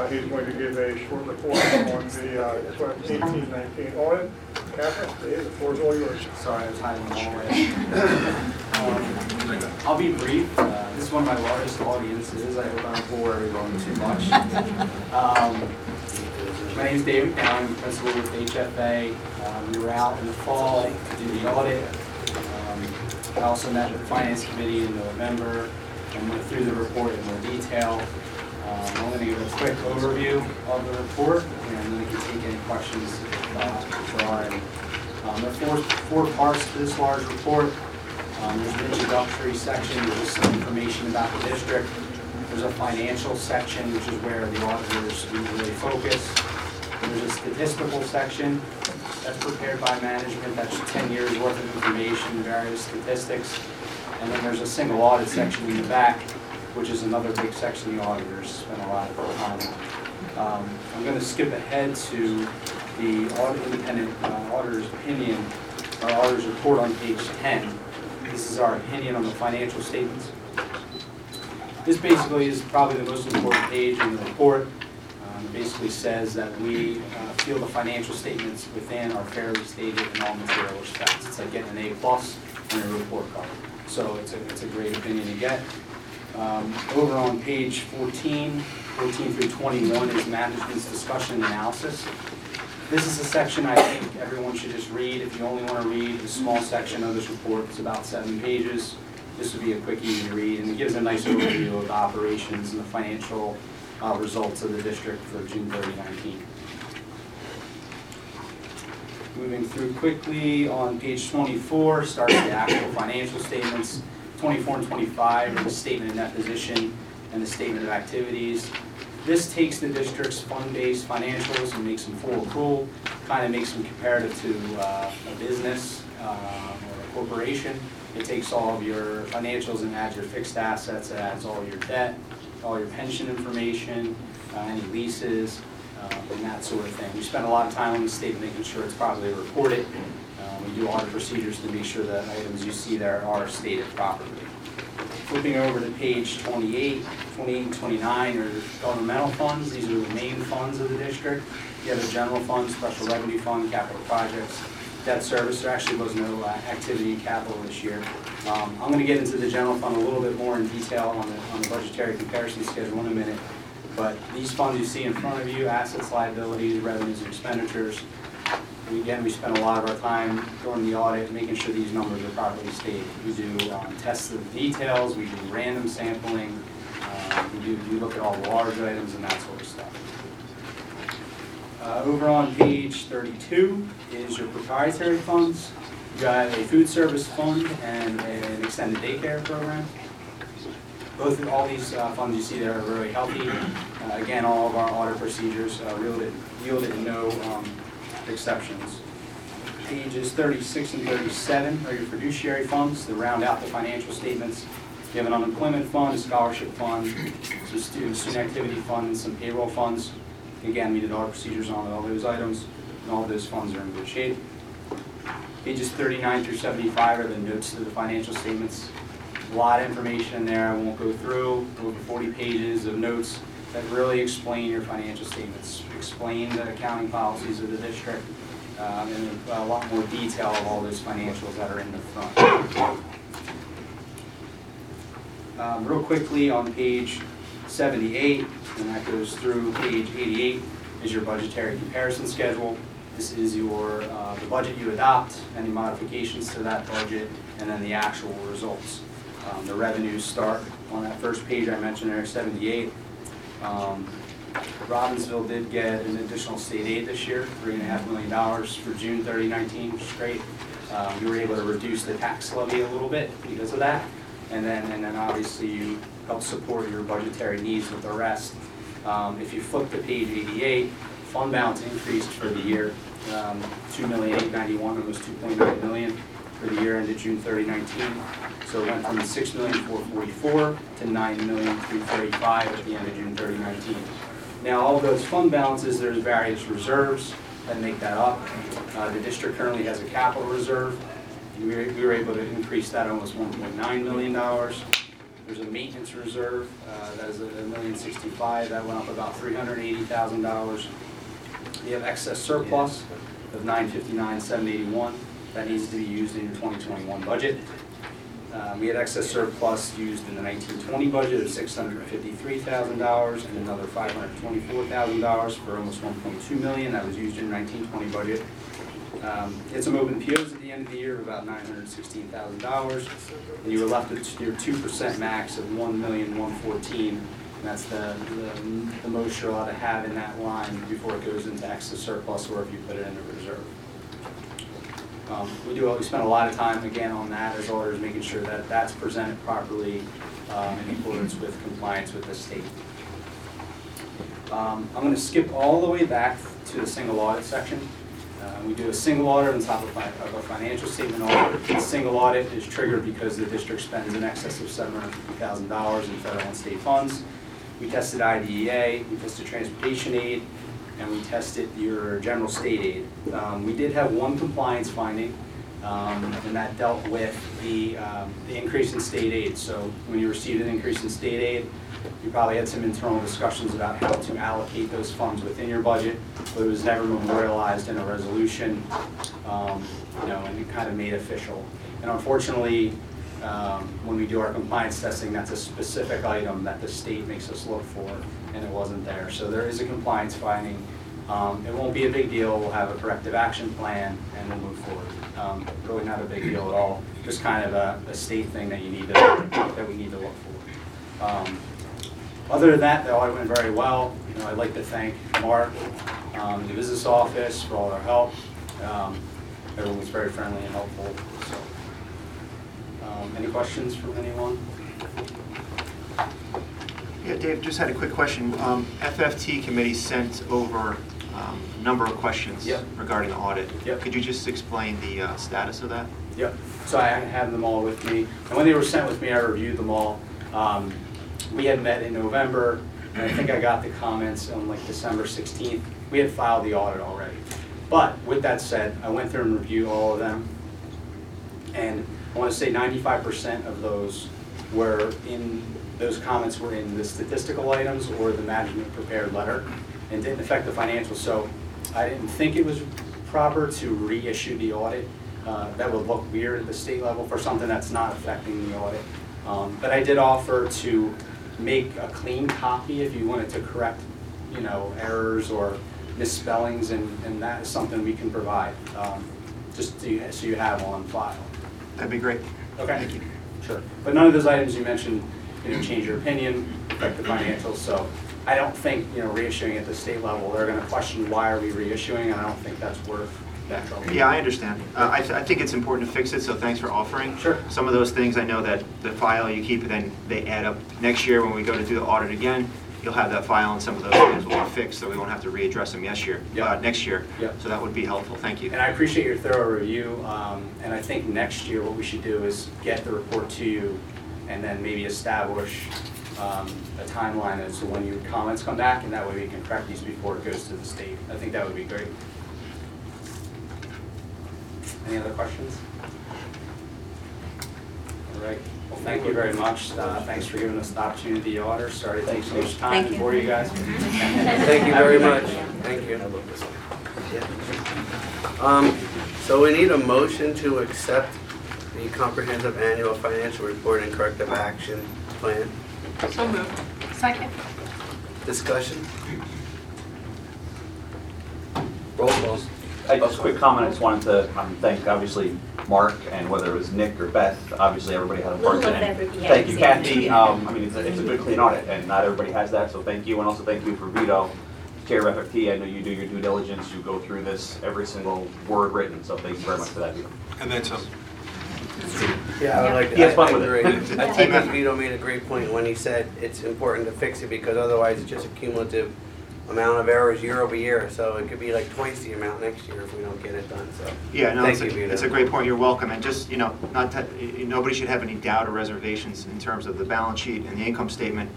Uh, He's going to give a short report on the uh, 18-19 audit. Catherine, Dave, the floor is all yours. Sorry, I was hiding in the hallway. Um, I'll be brief. Uh, This is one of my largest audiences. I hope I don't bore everyone too much. Um, My name is David Cowan, I'm the principal with HFA. Um, We were out in the fall to do the audit. Um, I also met with the finance committee in November and went through the report in more detail. Um, I'm going to give a quick overview of the report, and then we can take any questions uh, there are. Um, There are four, four parts to this large report. Um, There's an introductory section, there's some information about the district. There's a financial section, which is where the auditors usually focus. There's a statistical section that's prepared by management, that's 10 years worth of information, various statistics. And then there's a single audit section in the back, which is another big section the auditors spend a lot of time on. Um, I'm going to skip ahead to the audit independent uh, auditor's opinion, our auditor's report on page 10. This is our opinion on the financial statements. This basically is probably the most important page in the report. Um, It basically says that we uh, feel the financial statements within are fairly stated in all material respects. It's like getting an A plus on your report card. So it's a, it's a great opinion to get. Um, Over on page 14, 14 through 21 is management's discussion and analysis. This is a section I think everyone should just read. If you only want to read the small section of this report, it's about seven pages. This would be a quick, easy read, and it gives a nice overview of the operations and the financial uh, results of the district for June 30, 19. Moving through quickly, on page 24 starts the actual financial statements. 24 and 25 are the statement of net position and the statement of activities. This takes the district's fund-based financials and makes them full accrual, kind of makes them comparative to uh, a business uh, or a corporation. It takes all of your financials and adds your fixed assets, it adds all your debt, all your pension information, uh, any leases, uh, and that sort of thing. We spend a lot of time on the statement making sure it's properly reported. We do audit procedures to make sure that items you see there are stated properly. Flipping over to page 28, 28 and 29 are governmental funds. These are the main funds of the district. You have a general fund, special revenue fund, capital projects, debt service. There actually was no uh, activity in capital this year. Um, I'm going to get into the general fund a little bit more in detail on the, on the budgetary comparison schedule in a minute. But these funds you see in front of you, assets, liabilities, revenues, and expenditures, we- again, we spend a lot of our time during the audit making sure these numbers are properly stated. We do um, tests of details, we do random sampling, uh, we do, we look at all the large items and that sort of stuff. Uh, Over on page 32 is your proprietary funds. You got a food service fund and an extended daycare program. Both of all these uh, funds you see there are very healthy. Uh, Again, all of our audit procedures uh, yielded yielded no um, exceptions. Pages 36 and 37 are your fiduciary funds that round out the financial statements. You have an unemployment fund, a scholarship fund, some student, activity fund, and some payroll funds. Again, we did audit procedures on all those items, and all those funds are in good shape. Pages 39 through 75 are the notes to the financial statements. A lot of information in there, I won't go through, over 40 pages of notes that really explain your financial statements, explain the accounting policies of the district, um, and a lot more detail of all those financials that are in the front. Um, Real quickly, on page 78, and that goes through page 88, is your budgetary comparison schedule. This is your, uh, the budget you adopt, any modifications to that budget, and then the actual results. Um, The revenues start on that first page I mentioned there, 78. Um, Robbinsville did get an additional state aid this year, three and a half million dollars for June 30, 19, which is great. Um, We were able to reduce the tax levy a little bit because of that. And then, and then obviously you help support your budgetary needs with the rest. Um, If you flip to page 88, fund balance increased for the year, um, 2,891, almost 2.9 million for the year ended June 30, 19. So it went from 6,444 to 9,335 at the end of June 30, 19. Now, all those fund balances, there's various reserves that make that up. Uh, The district currently has a capital reserve. We were we were able to increase that almost $1.9 million. There's a maintenance reserve, uh, that is a million sixty-five, that went up about $380,000. We have excess surplus of 959,781, that needs to be used in your 2021 budget. Um, We had excess surplus used in the 1920 budget of $653,000 and another $524,000 for almost 1.2 million. That was used in 1920 budget. Um, Had some open POs at the end of the year of about $916,000. And you were left with your 2% max of $1,114,000. And that's the, the- the most you're allowed to have in that line before it goes into excess surplus or if you put it in reserve. Um, We do, we spend a lot of time, again, on that as auditors, making sure that that's presented properly um, in accordance with compliance with the state. Um, I'm going to skip all the way back to the single audit section. Uh, We do a single audit on top of of a financial statement audit. The single audit is triggered because the district spends in excess of $750,000 in federal and state funds. We tested IDEA, we tested transportation aid, and we tested your general state aid. Um, We did have one compliance finding, um, and that dealt with the, um, the increase in state aid. So when you received an increase in state aid, you probably had some internal discussions about how to allocate those funds within your budget, but it was never memorialized in a resolution, um, you know, and it kind of made official. And unfortunately, um, when we do our compliance testing, that's a specific item that the state makes us look for, and it wasn't there. So there is a compliance finding. Um, It won't be a big deal, we'll have a corrective action plan, and we'll move forward. Um, Really not a big deal at all, just kind of a, a state thing that you need to, that we need to look for. Um, Other than that, the audit went very well. You know, I'd like to thank Mark, um, the business office for all their help. Um, Everyone was very friendly and helpful, so. Um, Any questions from anyone? Yeah, Dave, just had a quick question. Um, FFT committee sent over um, a number of questions Yep. regarding the audit. Yep. Could you just explain the uh, status of that? Yep, so I have them all with me, and when they were sent with me, I reviewed them all. Um, We had met in November, and I think I got the comments on like December 16th. We had filed the audit already. But with that said, I went through and reviewed all of them, and I want to say 95% of those were in, those comments were in the statistical items or the management prepared letter, and didn't affect the financials, so I didn't think it was proper to reissue the audit. Uh, That would look weird at the state level for something that's not affecting the audit. Um, But I did offer to make a clean copy if you wanted to correct, you know, errors or misspellings, and, and that is something we can provide, um, just so so you have on file. That'd be great. Okay. Thank you. Sure. But none of those items you mentioned, you know, change your opinion, affect the financials, so I don't think, you know, reissuing at the state level, they're gonna question why are we reissuing, and I don't think that's worth that trouble. Yeah, I understand. Uh, I, th- I think it's important to fix it, so thanks for offering. Sure. Some of those things, I know that the file you keep, and then they add up. Next year, when we go to do the audit again, you'll have that file and some of those things will be fixed, so we won't have to readdress them yes year, Yep. uh, next year. Yep. So that would be helpful, thank you. And I appreciate your thorough review, um, and I think next year what we should do is get the report to you and then maybe establish um, a timeline as to when your comments come back, and that way we can correct these before it goes to the state. I think that would be great. Any other questions? All right, well, thank you very much. Uh, Thanks for giving us the opportunity to order. Sorry to take so much time Thank you. for you guys. Thank you very much. Thank you. Um, So we need a motion to accept the comprehensive annual financial report and corrective action plan. So moved. Second. Discussion? Roll call. I just a quick comment, I just wanted to um, thank, obviously, Mark, and whether it was Nick or Beth, obviously, everybody had a part in of it. every- yeah, Thank you, exactly. Kathy, um, I mean, it's a, it's a good clean audit, and not everybody has that, so thank you, and also thank you for Vito, Chair of FFT, I know you do your due diligence, you go through this, every single word written, so thank you very much for that, Vito. And then some. Yeah, I would like to. He has fun I- I with it. agree. I think that Vito made a great point when he said it's important to fix it because otherwise it's just a cumulative amount of errors year over year. So it could be like twice the amount next year if we don't get it done, so. Yeah, no, Thank it's a, you, it's a great point, you're welcome, and just, you know, not, to- nobody should have any doubt or reservations in terms of the balance sheet and the income statement.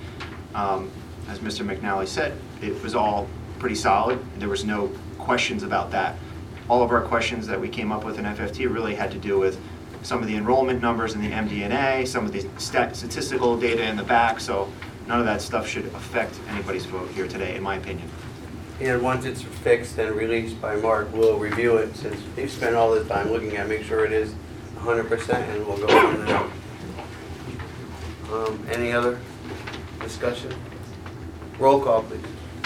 Um, As Mr. McNally said, it was all pretty solid, there was no questions about that. All of our questions that we came up with in FFT really had to do with some of the enrollment numbers in the MD&A, some of the stat- statistical data in the back, so none of that stuff should affect anybody's vote here today, in my opinion. And once it's fixed and released by Mark, we'll review it since he's spent all this time looking at, it, make sure it is hundred percent and we'll go from there. Um, any other discussion? Roll call, please.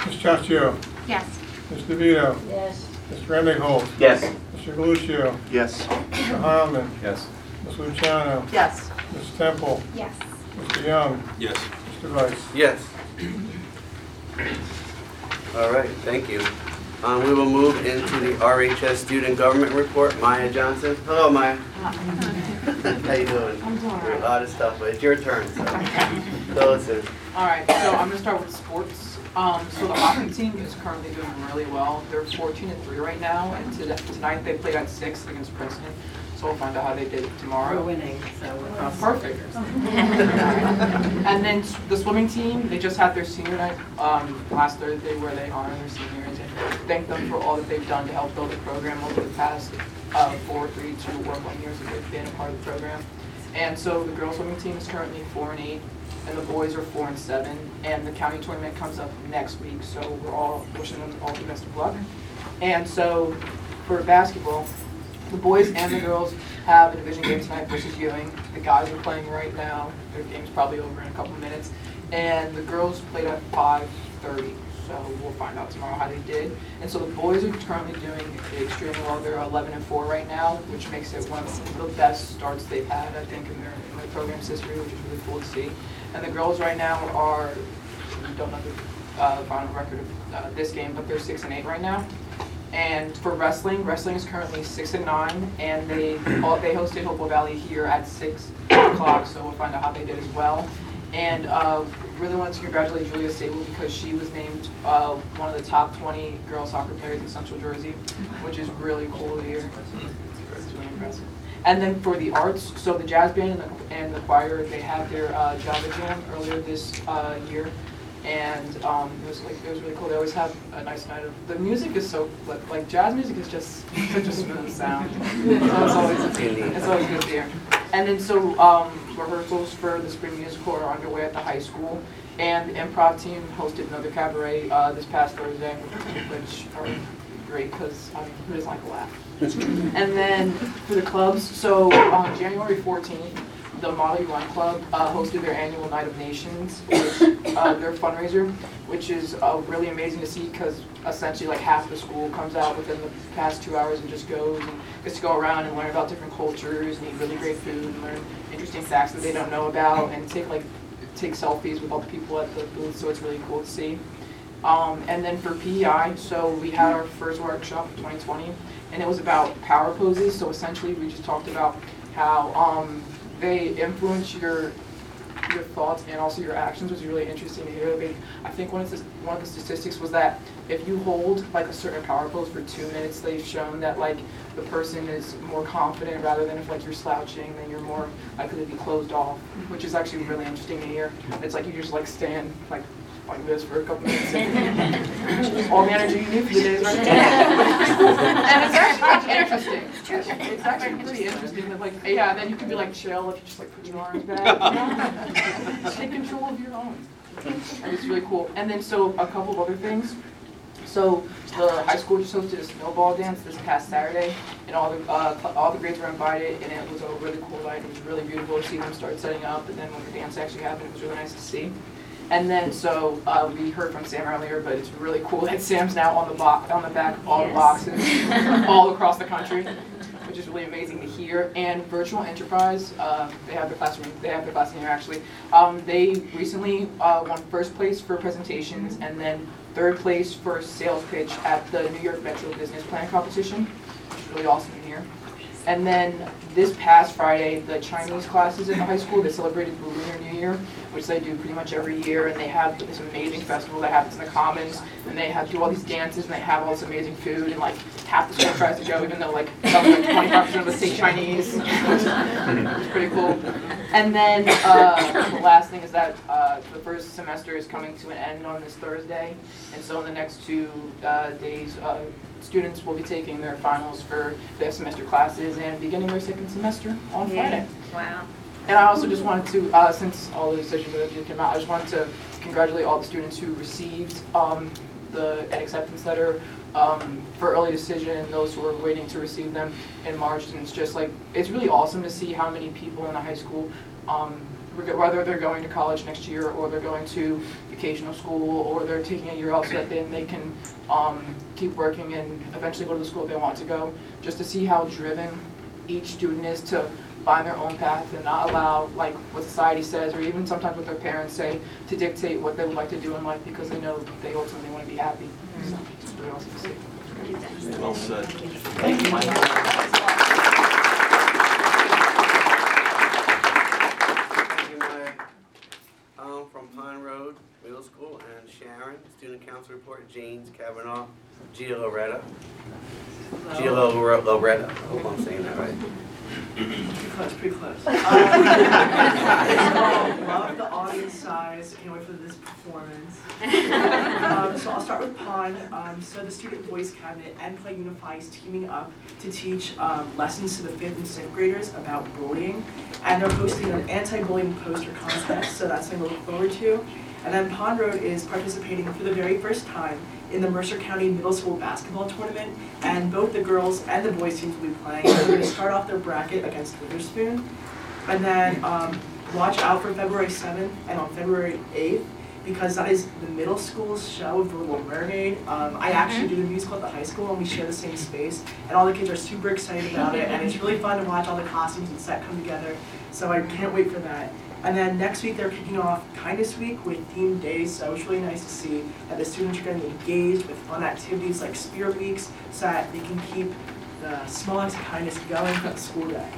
Ms. Ciaccio, Yes. Ms. DeVito, Yes. Mr. Remingholz, Yes. Mr. Galluccio, Yes. Mr. Heilman, Yes. Ms. Luciano, Yes. Ms. Temple, Yes. Mr. Young, Yes. Mr. Weiss. Yes. All right, thank you. Um, we will move into the RHS Student Government Report. Maya Johnson. Hello, Maya. How you doing? I'm doing all A lot of stuff, but it's your turn, so. So listen. All right, so I'm gonna start with sports. Um, so the hockey team is currently doing really well. They're 14 and three right now, and to- tonight they played at six against Princeton. So we'll find out how they did tomorrow. We're winning, so we're crossing Perfect. And then s- the swimming team, they just had their senior night um, last Thursday where they honored their seniors and thank them for all that they've done to help build the program over the past uh, four, three, two, or one years that they've been a part of the program. And so the girls swimming team is currently four and eight, and the boys are four and seven. And the county tournament comes up next week, so we're all wishing them all the best of luck. And so for basketball, the boys and the girls have a division game tonight versus Ewing. The guys are playing right now. Their game's probably over in a couple minutes. And the girls played at 5:30, so we'll find out tomorrow how they did. And so the boys are currently doing extremely well. They're 11 and 4 right now, which makes it one of the best starts they've had, I think, in their, in their program's history, which is really cool to see. And the girls right now are, we don't know the uh, final record of uh, this game, but they're 6 and 8 right now. And for wrestling, wrestling is currently six and nine, and they all, they hosted Hopewell Valley here at six o'clock, so we'll find out how they did as well. And uh, really wanted to congratulate Julia Sable because she was named uh, one of the top 20 girls soccer players in Central Jersey, which is really cool to hear. It's really impressive. And then for the arts, so the jazz band and the, and the choir, they had their uh, Java Jam earlier this uh, year, and um, it was like it was really cool. They always have a nice night of. The music is so like, like jazz music is just such a smooth sound. so it's always it's always good to hear. And then so um, rehearsals for the spring musical are underway at the high school, and the improv team hosted another cabaret uh, this past Thursday, which are great because I mean who doesn't like a laugh? And then for the clubs, so on January 14th, the Model UN Club uh, hosted their annual Night of Nations, which, uh, their fundraiser, which is uh, really amazing to see because essentially like half the school comes out within the past two hours and just goes and gets to go around and learn about different cultures and eat really great food and learn interesting facts that they don't know about and take like take selfies with all the people at the booth. So it's really cool to see. Um, and then for PEI, so we had our first workshop of 2020, and it was about power poses. So essentially, we just talked about how um, they influence your your thoughts and also your actions, was really interesting to hear. Like, I think one of the one of the statistics was that if you hold like a certain power pose for two minutes, they've shown that like the person is more confident rather than if like you're slouching, then you're more likely to be closed off, which is actually really interesting to hear. It's like you just like stand like like this for a couple minutes. All the energy you need for the day is right there. and it's actually interesting. It's actually pretty interesting that like, yeah, then you can be like chill if you just like put your arms back. Take control of your own. And it's really cool. And then so a couple of other things. So the high school just hosted a snowball dance this past Saturday, and all the uh, all the grades were invited, and it was a really cool night. It was really beautiful to see them start setting up, and then when the dance actually happened, it was really nice to see. And then so uh, we heard from Sam earlier, but it's really cool that Sam's now on the bo- on the back of all the boxes all across the country, which is really amazing to hear. And Virtual Enterprise, uh, they have their classroom, they have their class in here actually. Um, they recently uh, won first place for presentations and then third place for sales pitch at the New York Metro Business Plan competition, which is really awesome to. And then this past Friday, the Chinese classes in the high school, they celebrated the Lunar New Year, which they do pretty much every year, and they have this amazing festival that happens in the Commons, and they have do all these dances, and they have all this amazing food, and like half the school tries to go, even though like 25% of us speak Chinese. it's pretty cool. And then uh, the last thing is that uh, the first semester is coming to an end on this Thursday, and so in the next two uh, days, uh, students will be taking their finals for their semester classes and beginning their second semester on Friday. Wow. And I also just wanted to, uh, since all the decisions that just came out, I just wanted to congratulate all the students who received um, the an acceptance letter um, for early decision and those who are waiting to receive them in March. And it's just like, it's really awesome to see how many people in the high school, um, reg- whether they're going to college next year or they're going to vocational school or they're taking a year off so that then they can um, keep working and eventually go to the school they want to go, just to see how driven each student is to find their own path and not allow like what society says or even sometimes what their parents say to dictate what they would like to do in life because they know they ultimately want to be happy. So it's really awesome to see. Well said. Thank you, Mike. Thank you, Mike. Um, from Pond Road Middle School and Sharon, student council report, James Kavanaugh, Gia Loretta. Gia Lore- Loretta, I hope I'm saying that right. Pretty close, pretty close. Um, Love the audience size, can't wait for this performance. Um, So I'll start with Pond. Um, So the Student Voice Cabinet and Play Unify is teaming up to teach um, lessons to the fifth and sixth graders about bullying. And they're hosting an anti-bullying poster contest, so that's something to look forward to. And then Pond Road is participating for the very first time in the Mercer County Middle School Basketball Tournament. And both the girls and the boys teams will be playing. They're going to start off their bracket against Witherspoon. And then um, watch out for February 7th and on February 8th because that is the middle school's show of The Little Mermaid. Um, I actually do the musical at the high school and we share the same space. And all the kids are super excited about it. And it's really fun to watch all the costumes and set come together. So I can't wait for that. And then next week they're kicking off Kindness Week with themed days, so it's really nice to see that the students are getting engaged with fun activities like Spirit Weeks so that they can keep the small acts of kindness going throughout the school day.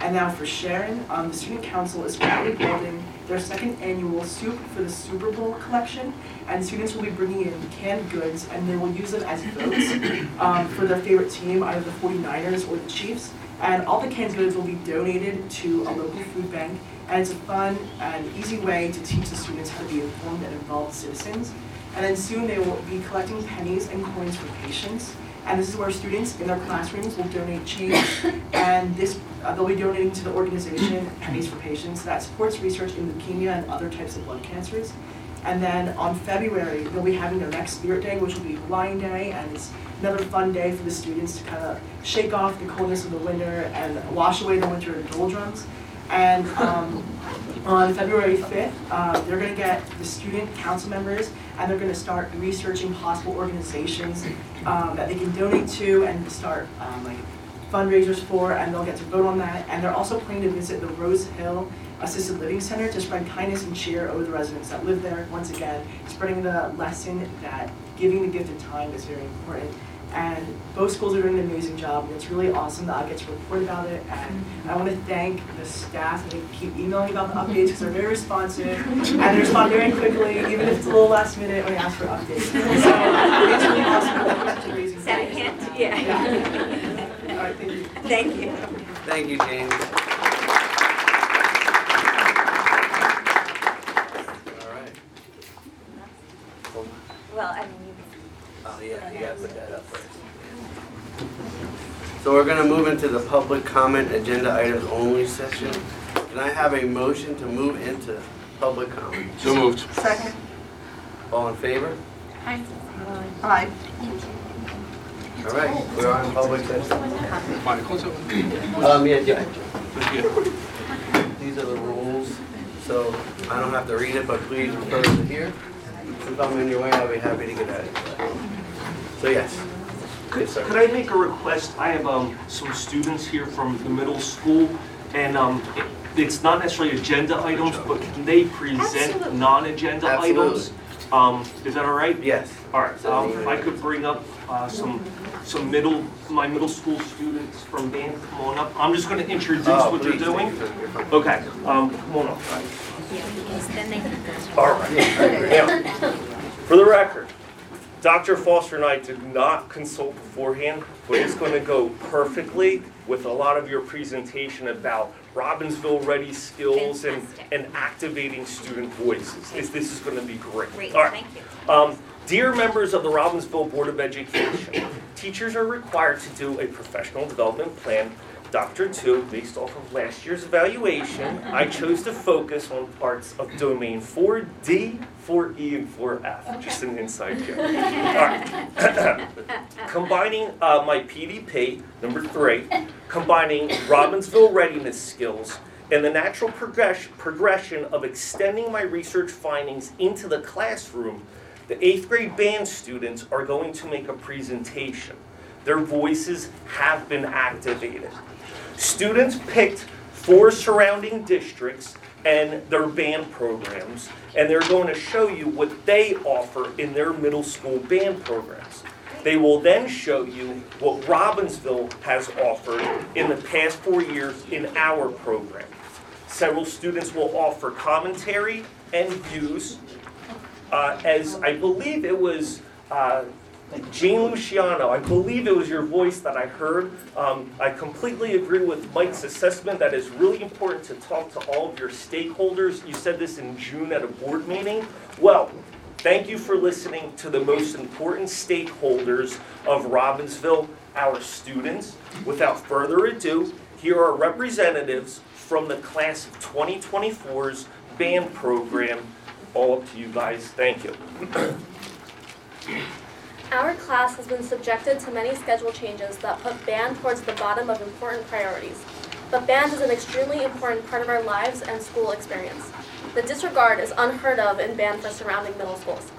And now for Sharon, um, the student council is proudly building their second annual soup for the Super Bowl collection. And students will be bringing in canned goods and they will use them as votes um, for their favorite team, either the 49ers or the Chiefs. And all the canned goods will be donated to a local food bank. And it's a fun and easy way to teach the students how to be informed and involved citizens. And then soon they will be collecting pennies and coins for patients. And this is where students in their classrooms will donate change. And this, uh, they'll be donating to the organization Pennies for Patients that supports research in leukemia and other types of blood cancers. And then on February, they'll be having their next Spirit Day, which will be Hawaiian Day, and it's another fun day for the students to kind of shake off the coldness of the winter and wash away the winter doldrums. And um, on February 5th, uh, they're going to get the student council members and they're going to start researching possible organizations um, that they can donate to and start um, like fundraisers for, and they'll get to vote on that. And they're also planning to visit the Rose Hill Assisted Living Center to spread kindness and cheer over the residents that live there. Once again, spreading the lesson that giving the gift of time is very important. And both schools are doing an amazing job, and it's really awesome that I get to report about it. And I want to thank the staff, they keep emailing about the updates because they're very responsive, and they respond very quickly, even if it's a little last minute when I ask for updates. So it's really awesome. They're such amazing Is that a things. hint? Yeah. All right, thank you. Thank you. Thank you, James. All right. Well, I mean, you Oh, yeah, you gotta put that up first. So we're gonna move into the public comment agenda items only session. Can I have a motion to move into public comment? So moved. Second. All in favor? Aye. All right, we're on public session. Fine, close up. Um, yeah, yeah. These are the rules, so I don't have to read it, but please refer to here. If I'm in your way, I'll be happy to get at it. So yes. Yes. Could I make a request? I have um, some students here from the middle school, and um, it- it's not necessarily agenda items, but can they present Absolutely. non-agenda items? Um, Is that all right? Yes. All right, um, if I could bring up uh, some, some middle, my middle school students from band, come on up. I'm just going to introduce Oh, what they're please, doing. take you're. Okay, um, come on up. Yeah, because then they can go. All right. Now, for the record, Dr. Foster and I did not consult beforehand, but it's going to go perfectly with a lot of your presentation about Robbinsville Ready skills and, Fantastic. and activating student voices. This, this is going to be great. Great, All right. thank you. Um, Dear members of the Robbinsville Board of Education, teachers are required to do a professional development plan. Dr. Two, based off of last year's evaluation, I chose to focus on parts of domain 4D, 4E, and 4F. Just an inside joke. All right. Combining uh, my PDP, number three, combining Robbinsville readiness skills and the natural progression, progression of extending my research findings into the classroom, the eighth grade band students are going to make a presentation. Their voices have been activated. Students picked four surrounding districts and their band programs, and they're going to show you what they offer in their middle school band programs. They will then show you what Robbinsville has offered in the past four years in our program. Several students will offer commentary and views, uh, as I believe it was uh, Gene Luciano, I believe it was your voice that I heard. Um, I completely agree with Mike's assessment that it's really important to talk to all of your stakeholders. You said this in June at a board meeting. Well, thank you for listening to the most important stakeholders of Robbinsville, our students. Without further ado, here are representatives from the class of 2024's band program. All up to you guys. Thank you. Our class has been subjected to many schedule changes that put band towards the bottom of important priorities. But band is an extremely important part of our lives and school experience. The disregard is unheard of in band for surrounding middle schools.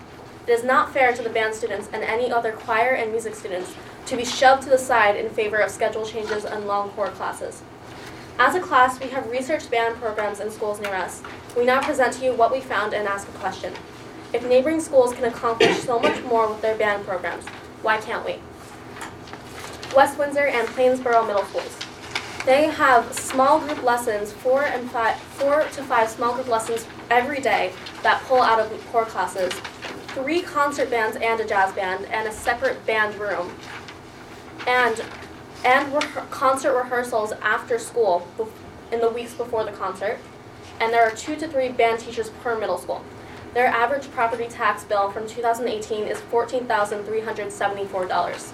It is not fair to the band students and any other choir and music students to be shoved to the side in favor of schedule changes and long core classes. As a class, we have researched band programs in schools near us. We now present to you what we found and ask a question. If neighboring schools can accomplish so much more with their band programs, why can't we? West Windsor and Plainsboro Middle Schools. They have small group lessons, four and five, four to five small group lessons every day that pull out of core classes, three concert bands and a jazz band, and a separate band room, and and concert rehearsals after school in the weeks before the concert. And there are two to three band teachers per middle school. Their average property tax bill from 2018 is $14,374.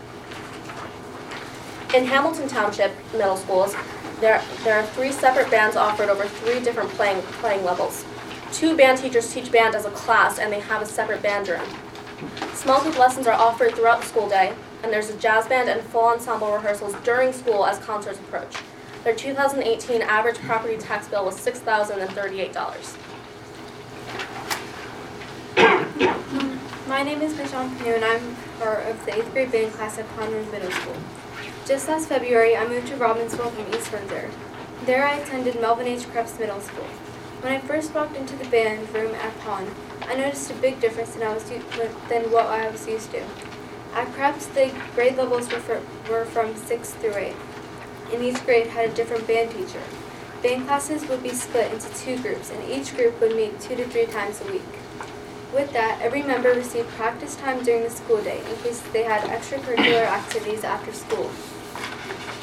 In Hamilton Township Middle Schools, there, there are three separate bands offered over three different playing, playing levels. Two band teachers teach band as a class and they have a separate band room. Small group lessons are offered throughout the school day, and there's a jazz band and full ensemble rehearsals during school as concerts approach. Their 2018 average property tax bill was $6,038. My name is Michelle Panu and I'm part of the 8th grade band class at Pond Road Middle School. Just last February, I moved to Robbinsville from East Windsor. There I attended Melvin H. Kreps Middle School. When I first walked into the band room at Pond, I noticed a big difference than, I was than what I was used to. At Kreps, the grade levels were, for, were from 6 through 8, and each grade had a different band teacher. Band classes would be split into two groups, and each group would meet two to three times a week. With that, every member received practice time during the school day in case they had extracurricular activities after school.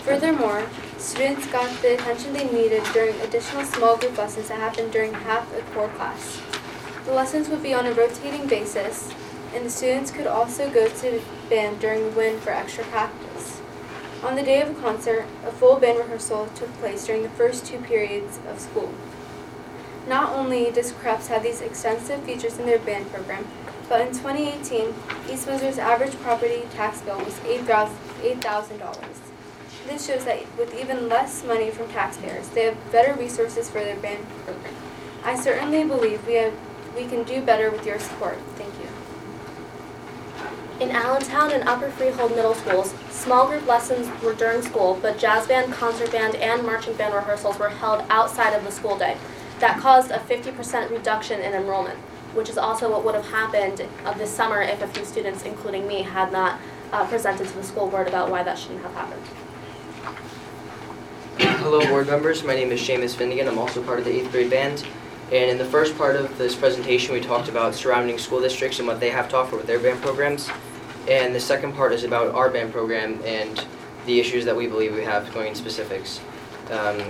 Furthermore, students got the attention they needed during additional small group lessons that happened during half a core class. The lessons would be on a rotating basis, and the students could also go to band during the wind for extra practice. On the day of a concert, a full band rehearsal took place during the first two periods of school. Not only does Kreps have these extensive features in their band program, but in 2018, East Windsor's average property tax bill was $8,000. This shows that with even less money from taxpayers, they have better resources for their band program. I certainly believe we have we can do better with your support. Thank you. In Allentown and Upper Freehold Middle Schools, small group lessons were during school, but jazz band, concert band, and marching band rehearsals were held outside of the school day. That caused a 50% reduction in enrollment, which is also what would have happened uh, this summer if a few students, including me, had not uh, presented to the school board about why that shouldn't have happened. Hello, board members. My name is Seamus Finnegan. I'm also part of the eighth grade band. And in the first part of this presentation, we talked about surrounding school districts and what they have to offer with their band programs. And the second part is about our band program and the issues that we believe we have going in specifics. Um,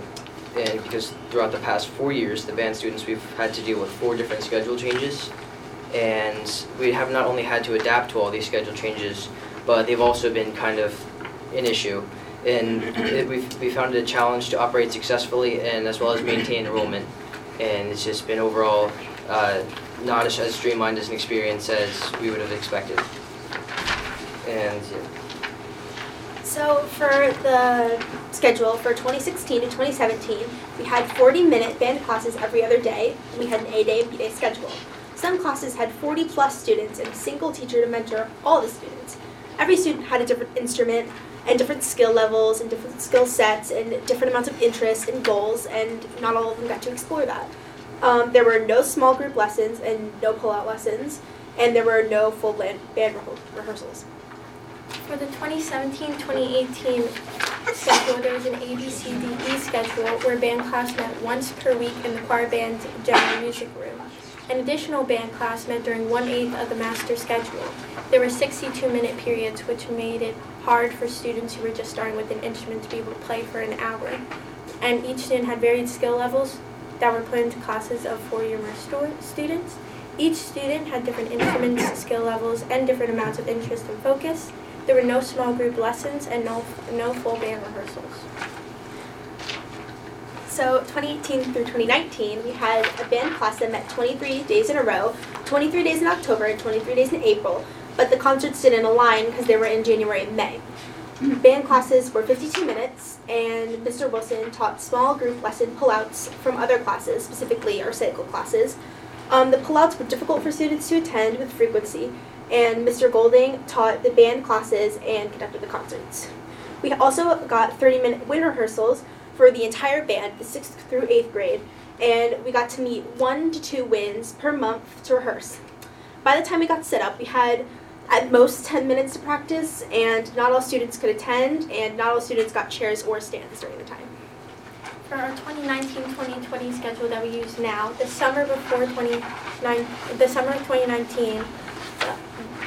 and because throughout the past four years, the band students, we've had to deal with four different schedule changes. And we have not only had to adapt to all these schedule changes, but they've also been kind of an issue. And it, we've, we found it a challenge to operate successfully and as well as maintain enrollment. And it's just been overall uh, not as, as streamlined as an experience as we would have expected. And yeah. So for the schedule for 2016 to 2017, we had 40-minute band classes every other day. We had an A-day and B-day schedule. Some classes had 40 plus students and a single teacher to mentor all the students. Every student had a different instrument and different skill levels and different skill sets and different amounts of interest and goals, and not all of them got to explore that. Um, there were no small group lessons and no pull-out lessons, and there were no full band, band rehe- rehearsals. For the 2017-2018 schedule, there was an ABCDE schedule where band class met once per week in the choir band general music room. An additional band class met during one-eighth of the master schedule. There were 62-minute periods, which made it hard for students who were just starting with an instrument to be able to play for an hour. And each student had varied skill levels that were put into classes of four-year students. Each student had different instruments, skill levels, and different amounts of interest and focus. There were no small group lessons and no, no full band rehearsals. So 2018 through 2019, we had a band class that met 23 days in a row, 23 days in October and 23 days in April, but the concerts didn't align because they were in January and May. Band classes were 52 minutes, and Mr. Wilson taught small group lesson pullouts from other classes, specifically our cycle classes. Um, the pullouts were difficult for students to attend with frequency, and Mr. Golding taught the band classes and conducted the concerts. We also got 30 minute wind rehearsals for the entire band, the 6th through 8th grade, and we got to meet one to two winds per month to rehearse. By the time we got set up, we had at most 10 minutes to practice, and not all students could attend, and not all students got chairs or stands during the time. For our 2019-2020 schedule that we use now, the summer before 29, the summer of 2019, uh,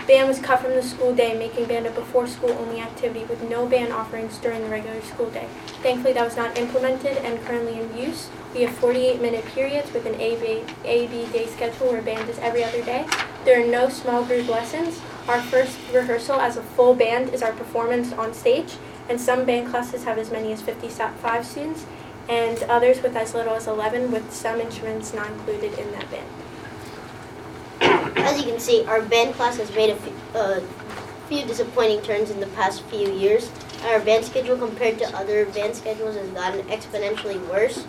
band was cut from the school day, making band a before school only activity with no band offerings during the regular school day. Thankfully, that was not implemented and currently in use. We have 48 minute periods with an AB, AB day schedule where band is every other day. There are no small group lessons. Our first rehearsal as a full band is our performance on stage, and some band classes have as many as 55 students, and others with as little as 11, with some instruments not included in that band. As you can see, our band class has made a few, uh, few disappointing turns in the past few years. our band schedule compared to other band schedules has gotten exponentially worse,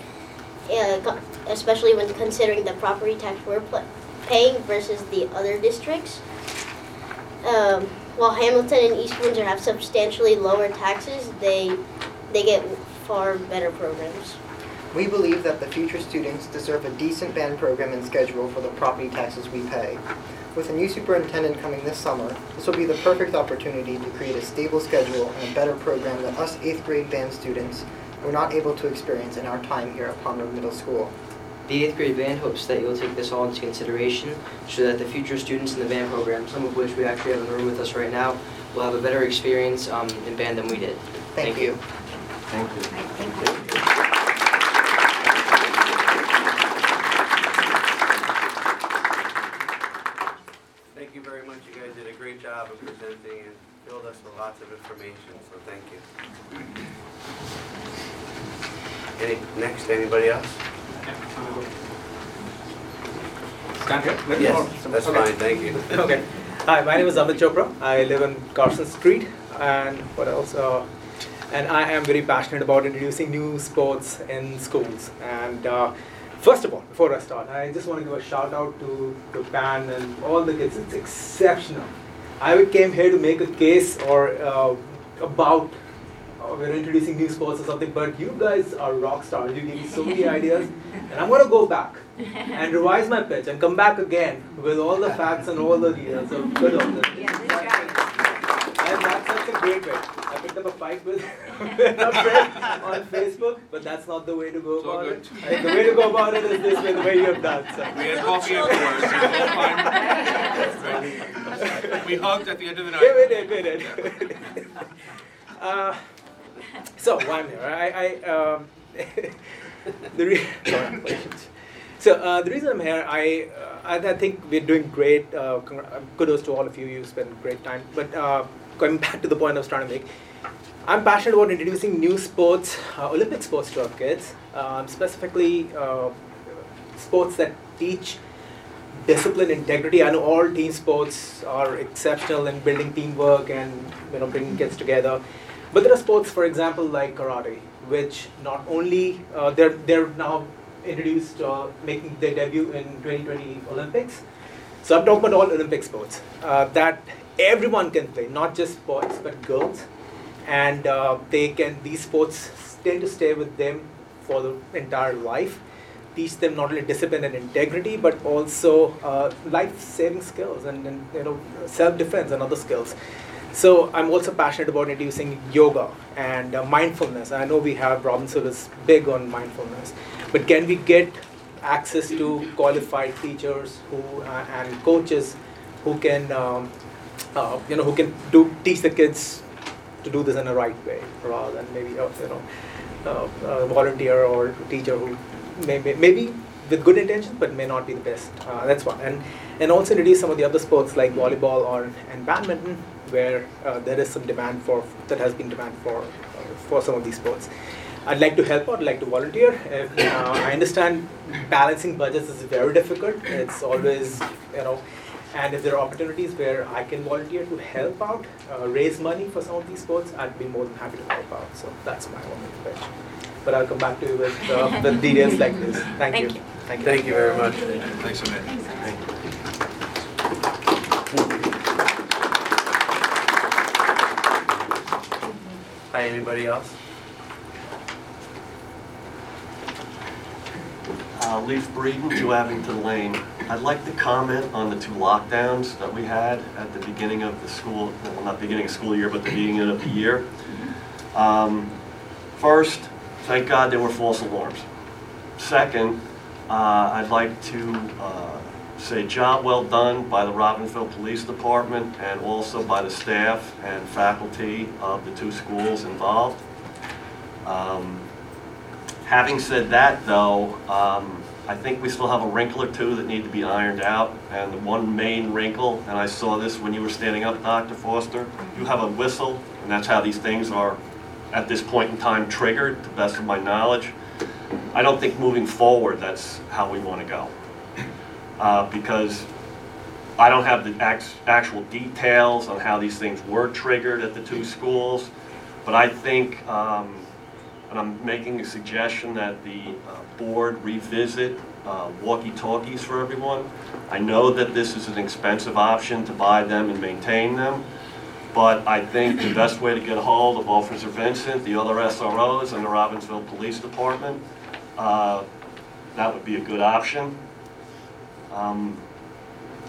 uh, especially when considering the property tax we're paying versus the other districts. Um, while Hamilton and East Windsor have substantially lower taxes, they they get far better programs. We believe that the future students deserve a decent band program and schedule for the property taxes we pay. With a new superintendent coming this summer, this will be the perfect opportunity to create a stable schedule and a better program that us 8th grade band students were not able to experience in our time here at Palmer Middle School. The eighth grade band hopes that you'll take this all into consideration so that the future students in the band program, some of which we actually have in the room with us right now, will have a better experience um, in band than we did. Thank you. Thank you. Thank you very much. You guys did a great presenting and filled us with lots of information, so thank you. Any, next, anybody else? Stand here? Let me Yes, that's Okay. fine, thank you. Okay. Hi, my name is Amit Chopra. I live on Carson Street, and what else? Uh, and I am very passionate about introducing new sports in schools. And uh, first of all, before I start, I just want to give a shout out to to Pan and all the kids. It's exceptional. I came here to make a case or uh, about uh, we're introducing new sports or something, but you guys are rock stars. You give me so many ideas, and I'm gonna go back and revise my pitch and come back again with all the facts and all the details. So good on them. And that's such a great way. I up a fight with, with a friend on Facebook, but that's not the way to go about it. I think the way to go about it is this way, the way you have done. So. We had coffee afterwards, all fine. We hugged at the end of the night. Yeah, we did, we did. Uh, so why I'm here? I, I um, the re- sorry, so uh, the reason I'm here, I, uh, I I think we're doing great. Uh, congr- uh, kudos to all of you. You spent great time. But uh, going back to the point I was trying to make, I'm passionate about introducing new sports, uh, Olympic sports to our kids, um, specifically uh, sports that teach discipline, integrity. I know all team sports are exceptional in building teamwork and you know bringing kids together. But there are sports, for example, like karate, which not only uh, they're they're now introduced, uh, making their debut in 2020 Olympics. So I'm talking about all Olympic sports uh, that everyone can play, not just boys but girls, and uh, they can. These sports tend to stay with them for the entire life teach them not only discipline and integrity, but also uh, life-saving skills and, and you know self-defense and other skills. So I'm also passionate about introducing yoga and uh, mindfulness. I know we have Robinson is big on mindfulness, but can we get access to qualified teachers who uh, and coaches who can um, uh, you know who can do teach the kids to do this in a right way rather than maybe uh, you know uh, a volunteer or teacher who maybe maybe with good intentions but may not be the best. Uh, that's one. And and also introduce some of the other sports like volleyball or and badminton where uh, there is some demand for that has been demand for uh, for some of these sports. I'd like to help out, I'd like to volunteer. If, uh, I understand balancing budgets is very difficult. It's always, you know, and if there are opportunities where I can volunteer to help out, uh, raise money for some of these sports, I'd be more than happy to help out. So that's my only pitch. But I'll come back to you with, uh, with details like this. Thank, you. Thank you. Thank you very much. Thanks, Amit. Hi, anybody else? Uh, Leaf Breeden, to Abington Lane. I'd like to comment on the two lockdowns that we had at the beginning of the school, well, not beginning of school year, but the beginning of the year. Um, First, thank God there were false alarms. Second, uh, I'd like to uh, say job well done by the Robbinsville Police Department and also by the staff and faculty of the two schools involved. Um, Having said that, though, um, I think we still have a wrinkle or two that need to be ironed out. And the one main wrinkle, and I saw this when you were standing up, Dr. Foster, you have a whistle, and that's how these things are, at this point in time, triggered, to the best of my knowledge. I don't think moving forward, that's how we want to go. Uh, Because I don't have the act- actual details on how these things were triggered at the two schools. But I think, um, I'm making a suggestion that the uh, board revisit uh, walkie-talkies for everyone. I know that this is an expensive option to buy them and maintain them, but I think the best way to get a hold of Officer Vincent, the other SROs, and the Robbinsville Police Department, uh, that would be a good option. Um,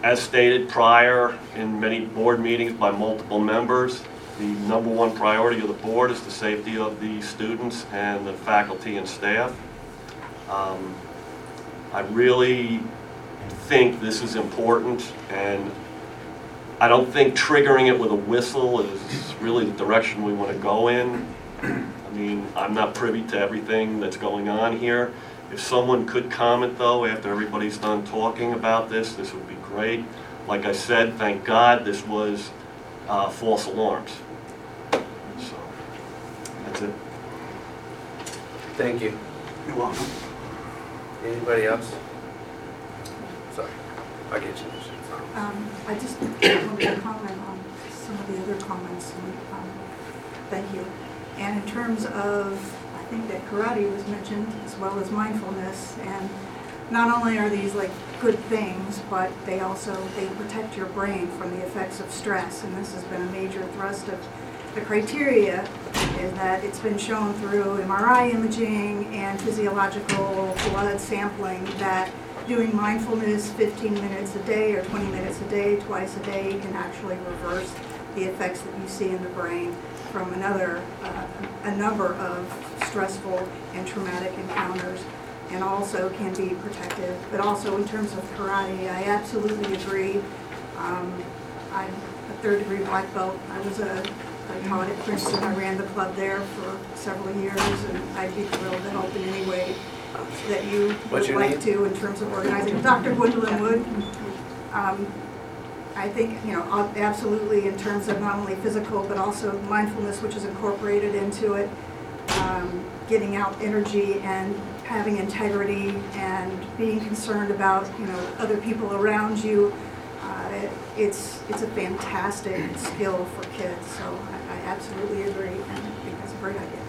As stated prior in many board meetings by multiple members, the number one priority of the board is the safety of the students and the faculty and staff. Um, I really think this is important, and I don't think triggering it with a whistle is really the direction we want to go in. I mean, I'm not privy to everything that's going on here. If someone could comment, though, after everybody's done talking about this, this would be great. Like I said, thank God this was uh, false alarms. So, that's it. Thank you. You're welcome. Anybody else? Sorry, I'll get you. Um, I just wanted to comment on some of the other comments, and, um, thank you. And in terms of, I think that karate was mentioned, as well as mindfulness, and not only are these like good things, but they also, they protect your brain from the effects of stress, and this has been a major thrust of the criteria, is that it's been shown through MRI imaging and physiological blood sampling that doing mindfulness 15 minutes a day or 20 minutes a day, twice a day, can actually reverse the effects that you see in the brain from another, uh, a number of stressful and traumatic encounters, and also can be protective. But also in terms of karate, I absolutely agree. Um, I'm a third degree black belt. I was a, I taught at Princeton. I ran the club there for several years, and I'd be thrilled to help in any way that you What's would your like name? to in terms of organizing. Dr. Gwendolyn Wood, um, I think, you know, ab- absolutely in terms of not only physical, but also mindfulness, which is incorporated into it, um, getting out energy and having integrity and being concerned about, you know, other people around you. Uh, it- It's, it's a fantastic skill for kids, so absolutely agree, and I think that's a great idea.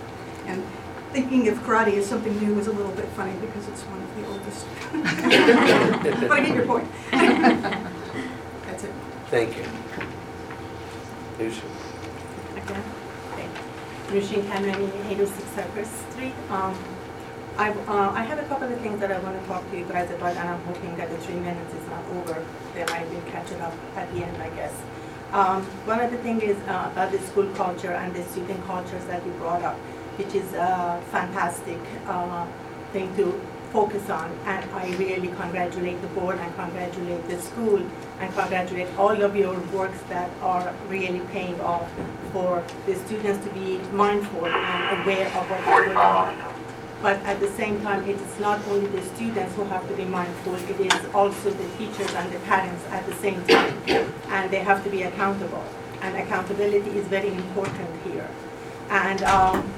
And thinking of karate as something new is a little bit funny because it's one of the oldest. But I get your point. That's it. Thank you. Lucia. Again, okay. Rushin Kamrani, 806 Cypress Street. Um, I, uh, I have a couple of things that I want to talk to you guys about, and I'm hoping that the three minutes is not over, that I will catch it up at the end, I guess. Um, one of the things is uh, about the school culture and the student cultures that you brought up, which is a fantastic uh, thing to focus on. And I really congratulate the board and congratulate the school and congratulate all of your works that are really paying off for the students to be mindful and aware of what's going on. But at the same time, it is not only the students who have to be mindful, it is also the teachers and the parents at the same time. And they have to be accountable. And accountability is very important here. And um,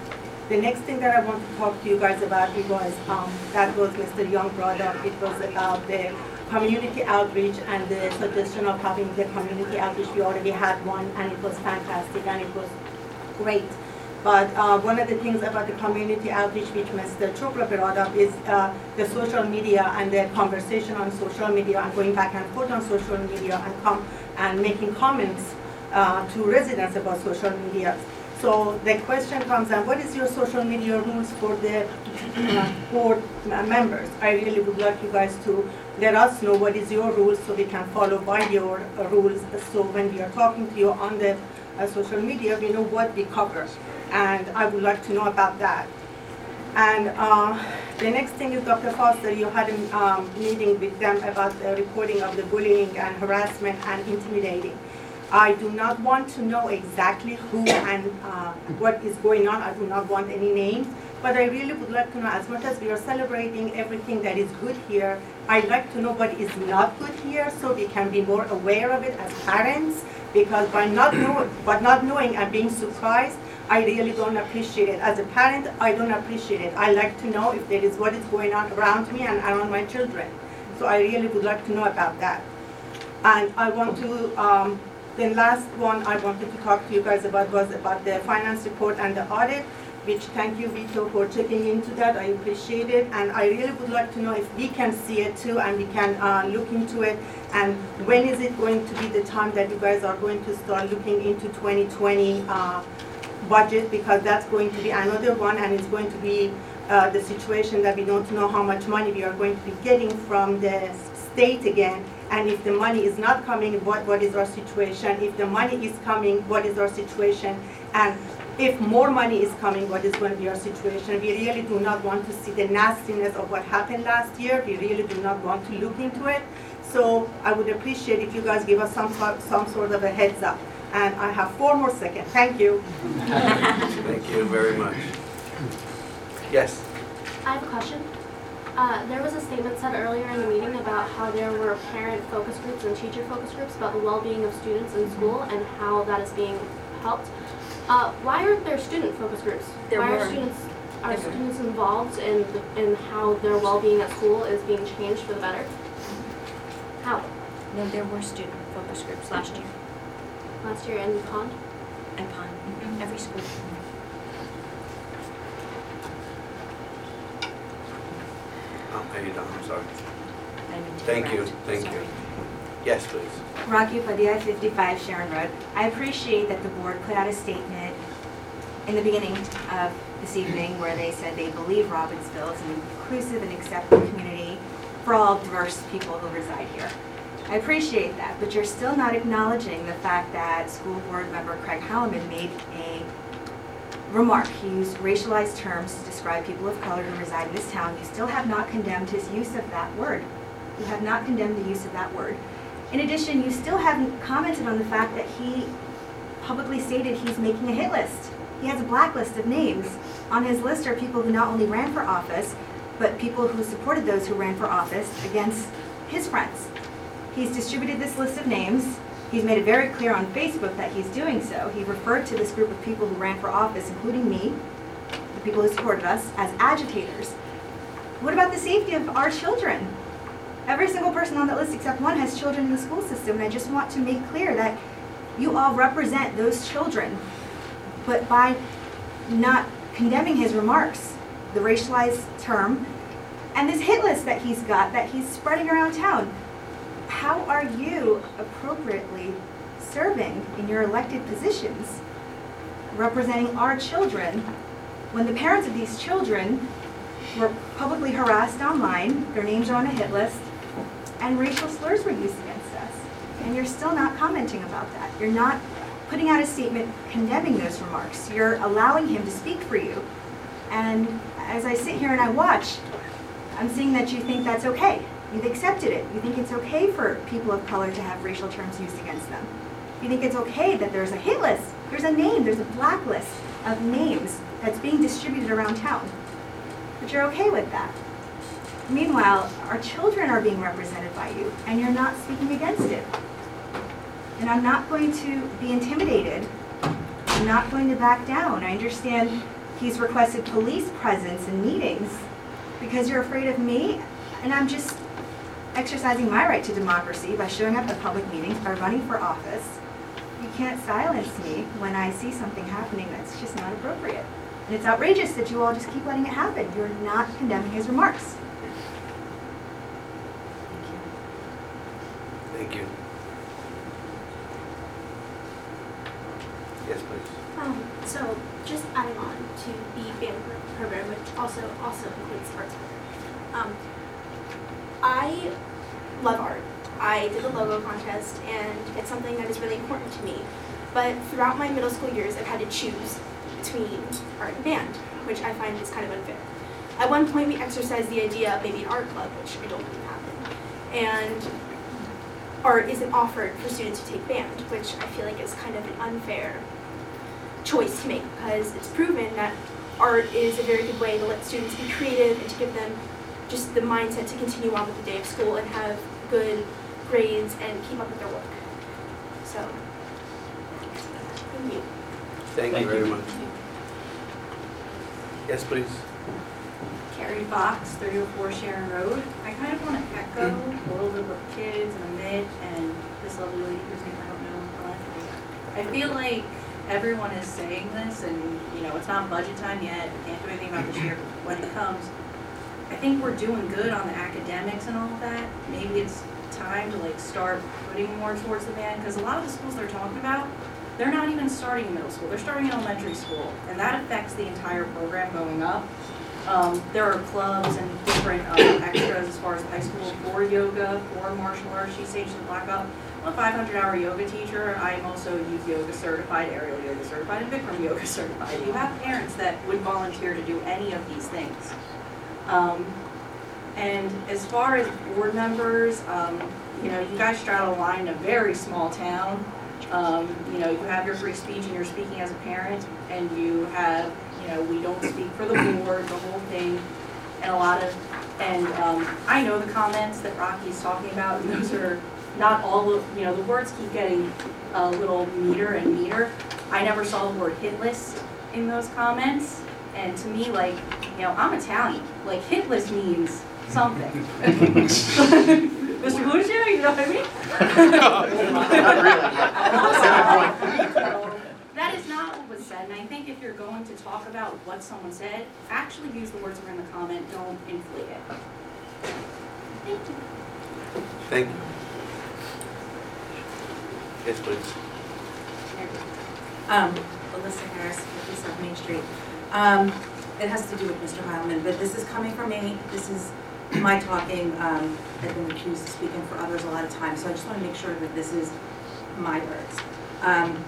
the next thing that I want to talk to you guys about, it was, um, that was Mr. Young brought up, it was about the community outreach and the suggestion of having the community outreach. We already had one and it was fantastic and it was great. But uh, one of the things about the community outreach which Mr. Chopra brought up is uh, the social media and the conversation on social media and going back and forth on social media and com- and making comments uh, to residents about social media. So the question comes, and what is your social media rules for the uh, board members? I really would like you guys to let us know what is your rules so we can follow by your uh, rules. So when we are talking to you on the uh, social media, we know what we cover. And I would like to know about that. And uh, the next thing is Dr. Foster, you had a um, meeting with them about the reporting of the bullying and harassment and intimidating. I do not want to know exactly who and uh, what is going on. I do not want any names. But I really would like to know, as much as we are celebrating everything that is good here, I'd like to know what is not good here so we can be more aware of it as parents. Because by not know, but not knowing and being surprised, I really don't appreciate it. As a parent, I don't appreciate it. I like to know if there is what is going on around me and around my children. So I really would like to know about that. And I want to um, The last one I wanted to talk to you guys about was about the finance report and the audit, which thank you, Vito, for checking into that. I appreciate it. And I really would like to know if we can see it too and we can uh, look into it. And when is it going to be the time that you guys are going to start looking into 2020 uh, budget? Because that's going to be another one and it's going to be uh, the situation that we don't know how much money we are going to be getting from the state again. And if the money is not coming, what, what is our situation? If the money is coming, what is our situation? And if more money is coming, what is going to be our situation? We really do not want to see the nastiness of what happened last year. We really do not want to look into it. So I would appreciate if you guys give us some, some sort of a heads up. And I have four more seconds. Thank you. Thank you very much. Yes. I have a question. Uh, there was a statement said earlier in the meeting about how there were parent focus groups and teacher focus groups about the well-being of students in school and how that is being helped. Uh, why aren't there student focus groups? There why were. are students are There students involved in in how their well-being at school is being changed for the better? How? No, there were student focus groups last year. Last year in the Pond? At Pond, mm-hmm. every school. Oh, how you doing? I'm sorry. I didn't Thank you, interrupt. thank you. Sorry. Yes, please. Rocky Padilla, 55 Sharon Road. I appreciate that the board put out a statement in the beginning of this evening where they said they believe Robbinsville is an inclusive and accepting community for all diverse people who reside here. I appreciate that, but you're still not acknowledging the fact that school board member Craig Heilman made a remark. He used racialized terms to describe people of color who reside in this town. You still have not condemned his use of that word. You have not condemned the use of that word. In addition, you still haven't commented on the fact that he publicly stated he's making a hit list. He has a blacklist of names. On his list are people who not only ran for office, but people who supported those who ran for office against his friends. He's distributed this list of names. He's made it very clear on Facebook that he's doing so. He referred to this group of people who ran for office, including me, the people who supported us, as agitators. What about the safety of our children? Every single person on that list except one has children in the school system, and I just want to make clear that you all represent those children. But by not condemning his remarks, the racialized term, and this hit list that he's got that he's spreading around town, how are you appropriately serving in your elected positions, representing our children, when the parents of these children were publicly harassed online, their names are on a hit list, and racial slurs were used against us. And you're still not commenting about that. You're not putting out a statement condemning those remarks. You're allowing him to speak for you. And as I sit here and I watch, I'm seeing that you think that's okay. You've accepted it. You think it's okay for people of color to have racial terms used against them. You think it's okay that there's a hit list, there's a name, there's a blacklist of names that's being distributed around town. But you're okay with that. Meanwhile, our children are being represented by you, and you're not speaking against it. And I'm not going to be intimidated. I'm not going to back down. I understand he's requested police presence in meetings because you're afraid of me, and I'm just exercising my right to democracy by showing up at public meetings, by running for office. You can't silence me when I see something happening that's just not appropriate. And it's outrageous that you all just keep letting it happen. You're not condemning his remarks. Thank you. Thank you. Yes, please. Um, so just adding on to the band program, which also also includes sports program. Um, I love art. I did the logo contest, and it's something that is really important to me. But throughout my middle school years, I've had to choose between art and band, which I find is kind of unfair. At one point, we exercised the idea of maybe an art club, which I don't believe happened. And art isn't offered for students to take band, which I feel like is kind of an unfair choice to make because it's proven that art is a very good way to let students be creative and to give them just the mindset to continue on with the day of school and have good grades and keep up with their work. So, thank you. Thank you very much. Yes, please. Carrie Fox, 304 Sharon Road. I kind of want to echo mm. a little bit what kids and Amit and this lovely lady whose name I don't know I feel like everyone is saying this and, you know, it's not budget time yet, we can't do anything about this year, but when it comes, I think we're doing good on the academics and all of that. Maybe it's time to like start putting more towards the band, because a lot of the schools they're talking about, they're not even starting in middle school, they're starting in elementary school, and that affects the entire program going up. Um, there are clubs and different um, extras as far as high school for yoga, for martial arts, she's Sage the Black Belt. I'm a 500-hour yoga teacher. I'm also youth yoga certified, aerial yoga certified, and Bikram yoga certified. You have parents that would volunteer to do any of these things. Um, and as far as board members, um, you know, you guys straddle a line in a very small town. Um, you know, you have your free speech and you're speaking as a parent, and you have, you know, we don't speak for the board, the whole thing, and a lot of, and um, I know the comments that Rocky's talking about, and those are not all of, you know, the words keep getting a little meaner and meaner. I never saw the word hit list in those comments, and to me, like, you know, I'm Italian, like hit list means something. Mr. Lucia, you know what I mean? That is not what was said, and I think if you're going to talk about what someone said, actually use the words that are in the comment, don't inflate it. Thank you. Thank you. Yes, please. Um, Alyssa Harris, 57 Main Street. Um, it has to do with Mr. Heilman, but this is coming from me. This is my talking. Um, I've been accused of speaking for others a lot of times, so I just want to make sure that this is my words. Um,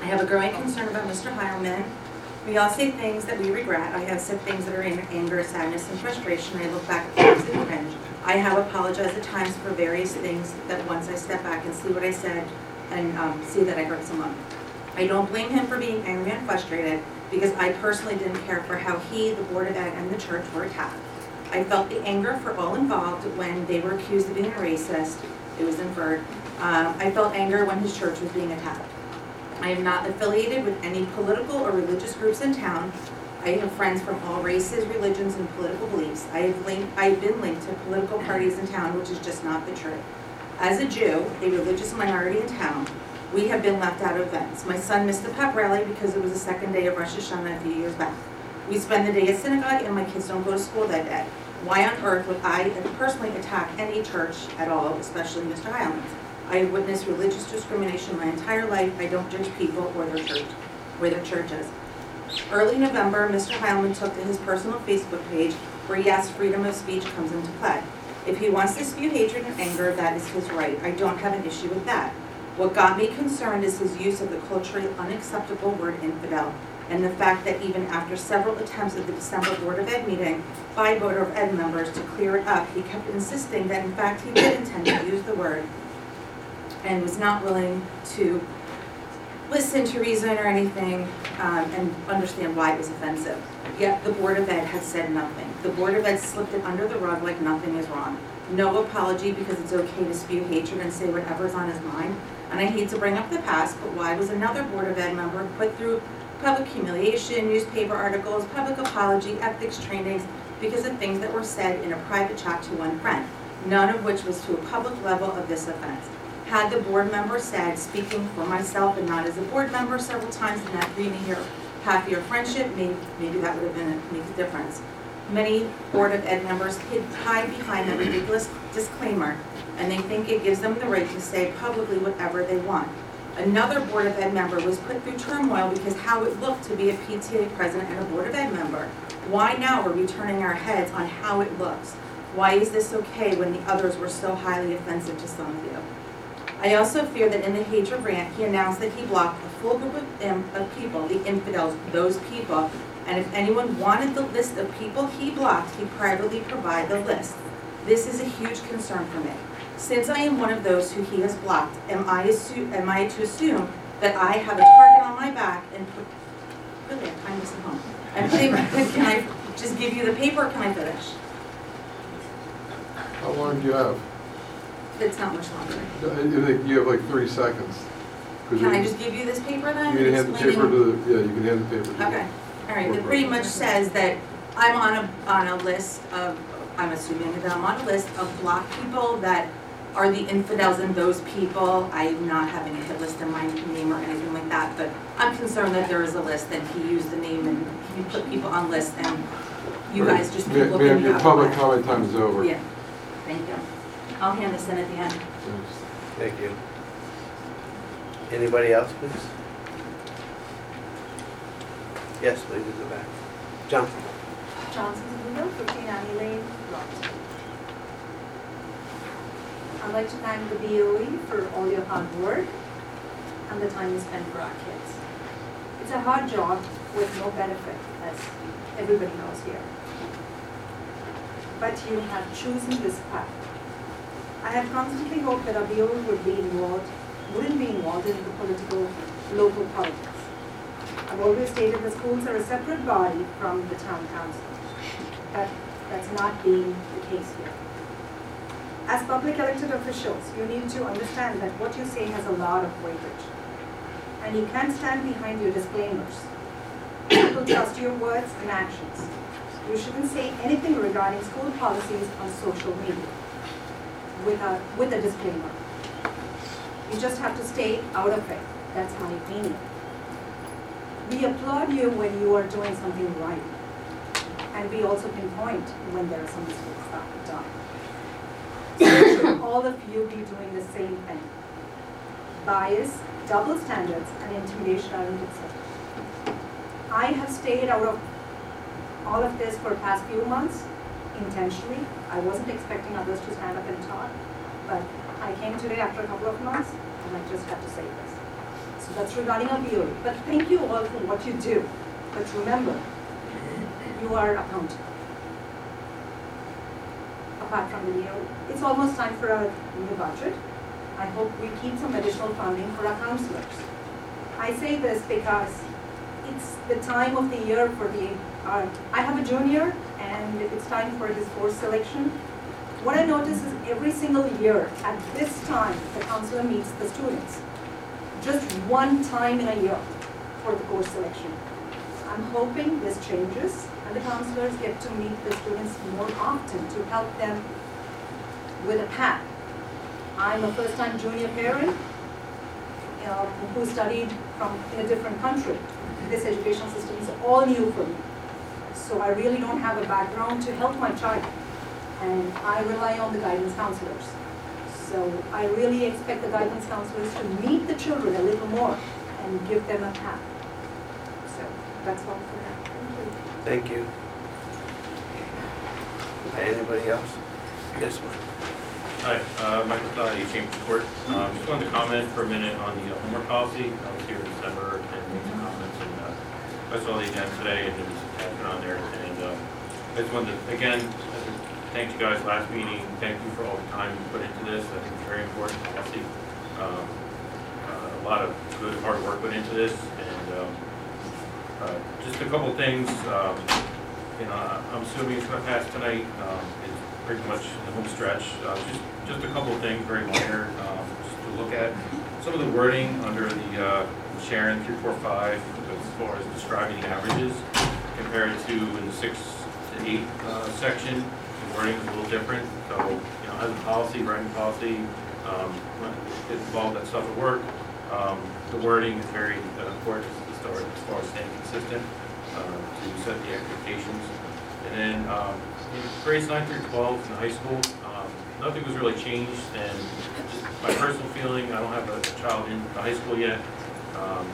I have a growing concern about Mr. Heilman. We all say things that we regret. I have said things that are in anger, sadness, and frustration. I look back at things and cringe. I have apologized at times for various things that once I step back and see what I said and um, see that I hurt someone. I don't blame him for being angry and frustrated because I personally didn't care for how he, the Board of Ed, and the church were attacked. I felt the anger for all involved when they were accused of being a racist. It was inferred. Um, I felt anger when his church was being attacked. I am not affiliated with any political or religious groups in town. I have friends from all races, religions, and political beliefs. I have linked, I've been linked to political parties in town, which is just not the truth. As a Jew, a religious minority in town, we have been left out of events. My son missed the pep rally because it was the second day of Rosh Hashanah a few years back. We spend the day at synagogue and my kids don't go to school that day. Why on earth would I personally attack any church at all, especially Mr. Heilman's? I have witnessed religious discrimination my entire life. I don't judge people or their church, or their churches. Early November, Mr. Heilman took to his personal Facebook page where yes, freedom of speech comes into play. If he wants to spew hatred and anger, that is his right. I don't have an issue with that. What got me concerned is his use of the culturally unacceptable word infidel, and the fact that even after several attempts at the December Board of Ed meeting by Board of Ed members to clear it up, he kept insisting that in fact he did intend to use the word and was not willing to listen to reason or anything um, and understand why it was offensive. Yet the Board of Ed had said nothing. The Board of Ed slipped it under the rug like nothing is wrong. No apology because it's okay to spew hatred and say whatever's on his mind. And I hate to bring up the past, but why was another Board of Ed member put through public humiliation, newspaper articles, public apology, ethics trainings, because of things that were said in a private chat to one friend, none of which was to a public level of this offense. Had the board member said, speaking for myself and not as a board member several times in that three-year, half-year friendship, maybe, maybe that would have been a, made a difference. Many Board of Ed members hid, hide behind that ridiculous disclaimer, and they think it gives them the right to say publicly whatever they want. Another Board of Ed member was put through turmoil because how it looked to be a PTA president and a Board of Ed member. Why now are we turning our heads on how it looks? Why is this okay when the others were so highly offensive to some of you? I also fear that in the hatred rant, he announced that he blocked a full group of, um, of people, the infidels, those people, and if anyone wanted the list of people he blocked, he privately provide the list. This is a huge concern for me. Since I am one of those who he has blocked, am I, am I to assume that I have a target on my back and put, really, I'm of home. And put- can I just give you the paper, or can I finish? How long do you have? It's not much longer. I think You have like three seconds. Can I just give you this paper then? You can hand the paper to the, yeah, you can hand the paper to the. Okay, all right, it pretty much says that I'm on a, on a list of, I'm assuming that I'm on a list of block people that are the infidels and those people. I'm not having a hit list in my name or anything like that, but I'm concerned that there is a list and he used the name and he put people on lists and you guys just keep Ma- looking. Ma'am, your the other public way. comment time is over. Yeah, thank you. I'll hand this in at the end. Thank you. Anybody else, please? Yes, please, in the back. Johnson. Johnson Window, 15 Annie Lane, I'd like to thank the BOE for all your hard work and the time you spend for our kids. It's a hard job with no benefit, as everybody knows here. But you have chosen this path. I have constantly hoped that our BOE would be involved, wouldn't be involved in the political, local politics. I've always stated the schools are a separate body from the town council. But that's not being the case here. As public elected officials, you need to understand that what you say has a lot of weightage. And you can't stand behind your disclaimers. People trust your words and actions. You shouldn't say anything regarding school policies on social media with a, with a disclaimer. You just have to stay out of it. That's my opinion. We applaud you when you are doing something right. And we also pinpoint when there are some mistakes. So should all of you be doing the same thing. Bias, double standards, and intimidation aren't acceptable. I have stayed out of all of this for the past few months intentionally. I wasn't expecting others to stand up and talk, but I came today after a couple of months, and I just have to say this. So that's regarding our BOE. But thank you all for what you do. But remember, you are accountable. Apart from the new. it's almost time for our new budget. I hope we keep some additional funding for our counselors. I say this because it's the time of the year for the, uh, I have a junior and it's time for his course selection. What I notice is every single year at this time, the counselor meets the students. Just one time in a year for the course selection. I'm hoping this changes the counselors get to meet the students more often to help them with a path. I'm a first-time junior parent um, who studied from in a different country. This education system is all new for me. So I really don't have a background to help my child. And I rely on the guidance counselors. So I really expect the guidance counselors to meet the children a little more and give them a path. So that's all for. Thank you. Anybody else? Yes, ma'am. Hi, uh, Michael Doherty, Chamber Court. Um, Just wanted to comment for a minute on the homework policy. I was here in December and made some comments, and uh, I saw the agenda today, and there was on there. And uh, I just wanted to, again, thank you guys last meeting. Thank you for all the time you put into this. I think it's very important policy. Um, uh, A lot of good, hard work went into this, and um, uh, just a couple things. um, You know, I'm assuming it's to pass tonight. Um, It's pretty much the home stretch. Uh, Just, just a couple things, very minor, um, just to look at. Some of the wording under the uh, Sharon 345, as far as describing the averages, compared to in the six to eight uh, section, the wording is a little different. So, you know, as a policy, writing policy, um, when I get involved in that stuff at work, um, the wording is very uh, important as far as staying consistent uh, to set the expectations. And then um, in grades nine through 12 in high school, um, nothing was really changed. And just my personal feeling, I don't have a child in the high school yet, um,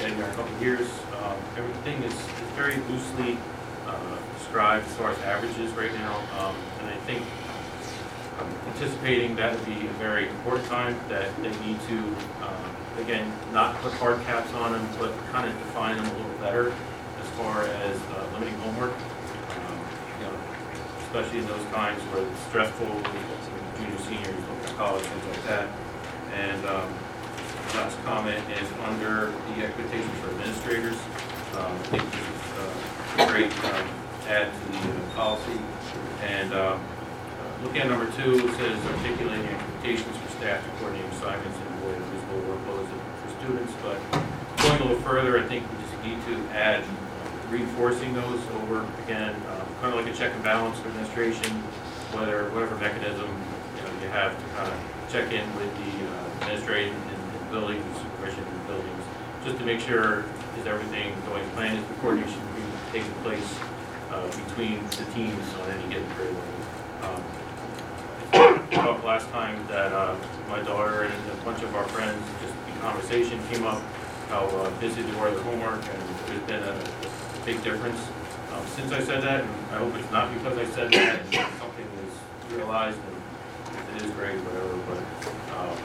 getting there a couple years. Um, everything is, is very loosely uh, described as far as averages right now. Um, and I think I'm anticipating that would be a very important time that they need to, um, again, not put hard caps on them, but kind of define them a little better as far as uh, limiting homework. Um, You know, especially in those times where it's stressful, junior, seniors, looking at college, things like that. And um, last comment is under the expectations for administrators. Um, I think this is uh, a great um, add to the uh, policy. And um, uh, looking at number two, it says articulating expectations for staff to coordinate assignments and avoid unreasonable workloads for students. But going a little further, I think we just need to add reinforcing those over, again, kind of like a check and balance for administration, whether, whatever mechanism, you know, you have to kind of check in with the uh, administrating and and building, supervision of buildings, just to make sure, is everything going as planned, is the coordination taking place uh, between the teams on any given grade level. Um, we Talked last time that uh, my daughter and a bunch of our friends, just conversation came up, how uh, busy they were with homework, and there's been a big difference. Um, Since I said that, and I hope it's not because I said that, and something was realized, and it is great, whatever, but, um,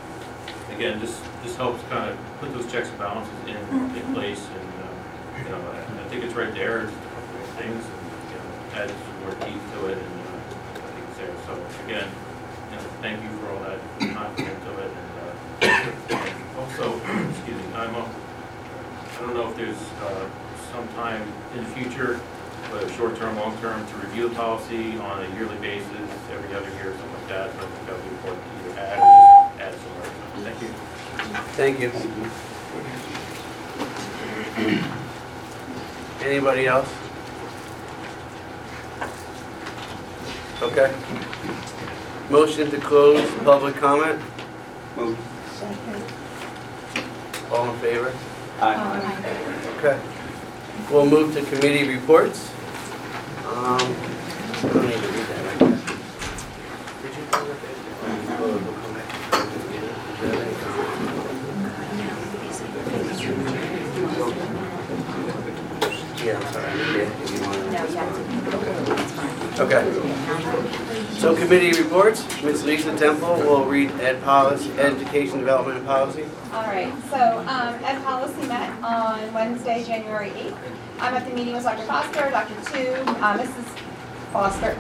again, this, this helps kind of put those checks and balances in, in place, and, uh, you know, I I think it's right there, it's of things, and, you know, add some more teeth to it, and, uh, I think it's there, so, again, you know, thank you for all that content of it, and, uh, also, excuse me, I'm, I don't know if there's, uh, some time in the future, whether short-term, long-term, to review the policy on a yearly basis, every other year, something like that, but I think that would be important to either add or just add somewhere, thank you. Thank you. Anybody else? Okay. Motion to close public comment? All in favor? Aye. Okay. We'll move to committee reports. Um, I don't need to read that right there. Did you go with it? Oh, we'll come back. Yeah, I'm sorry. I need it if you want to- Okay. So committee reports, Ms. Lisa Temple will read ed policy, education development and policy. All right, so um, Ed Policy met on Wednesday, January 8th. I'm at the meeting with Dr. Foster, Dr. Tu, uh, Mrs. Foster,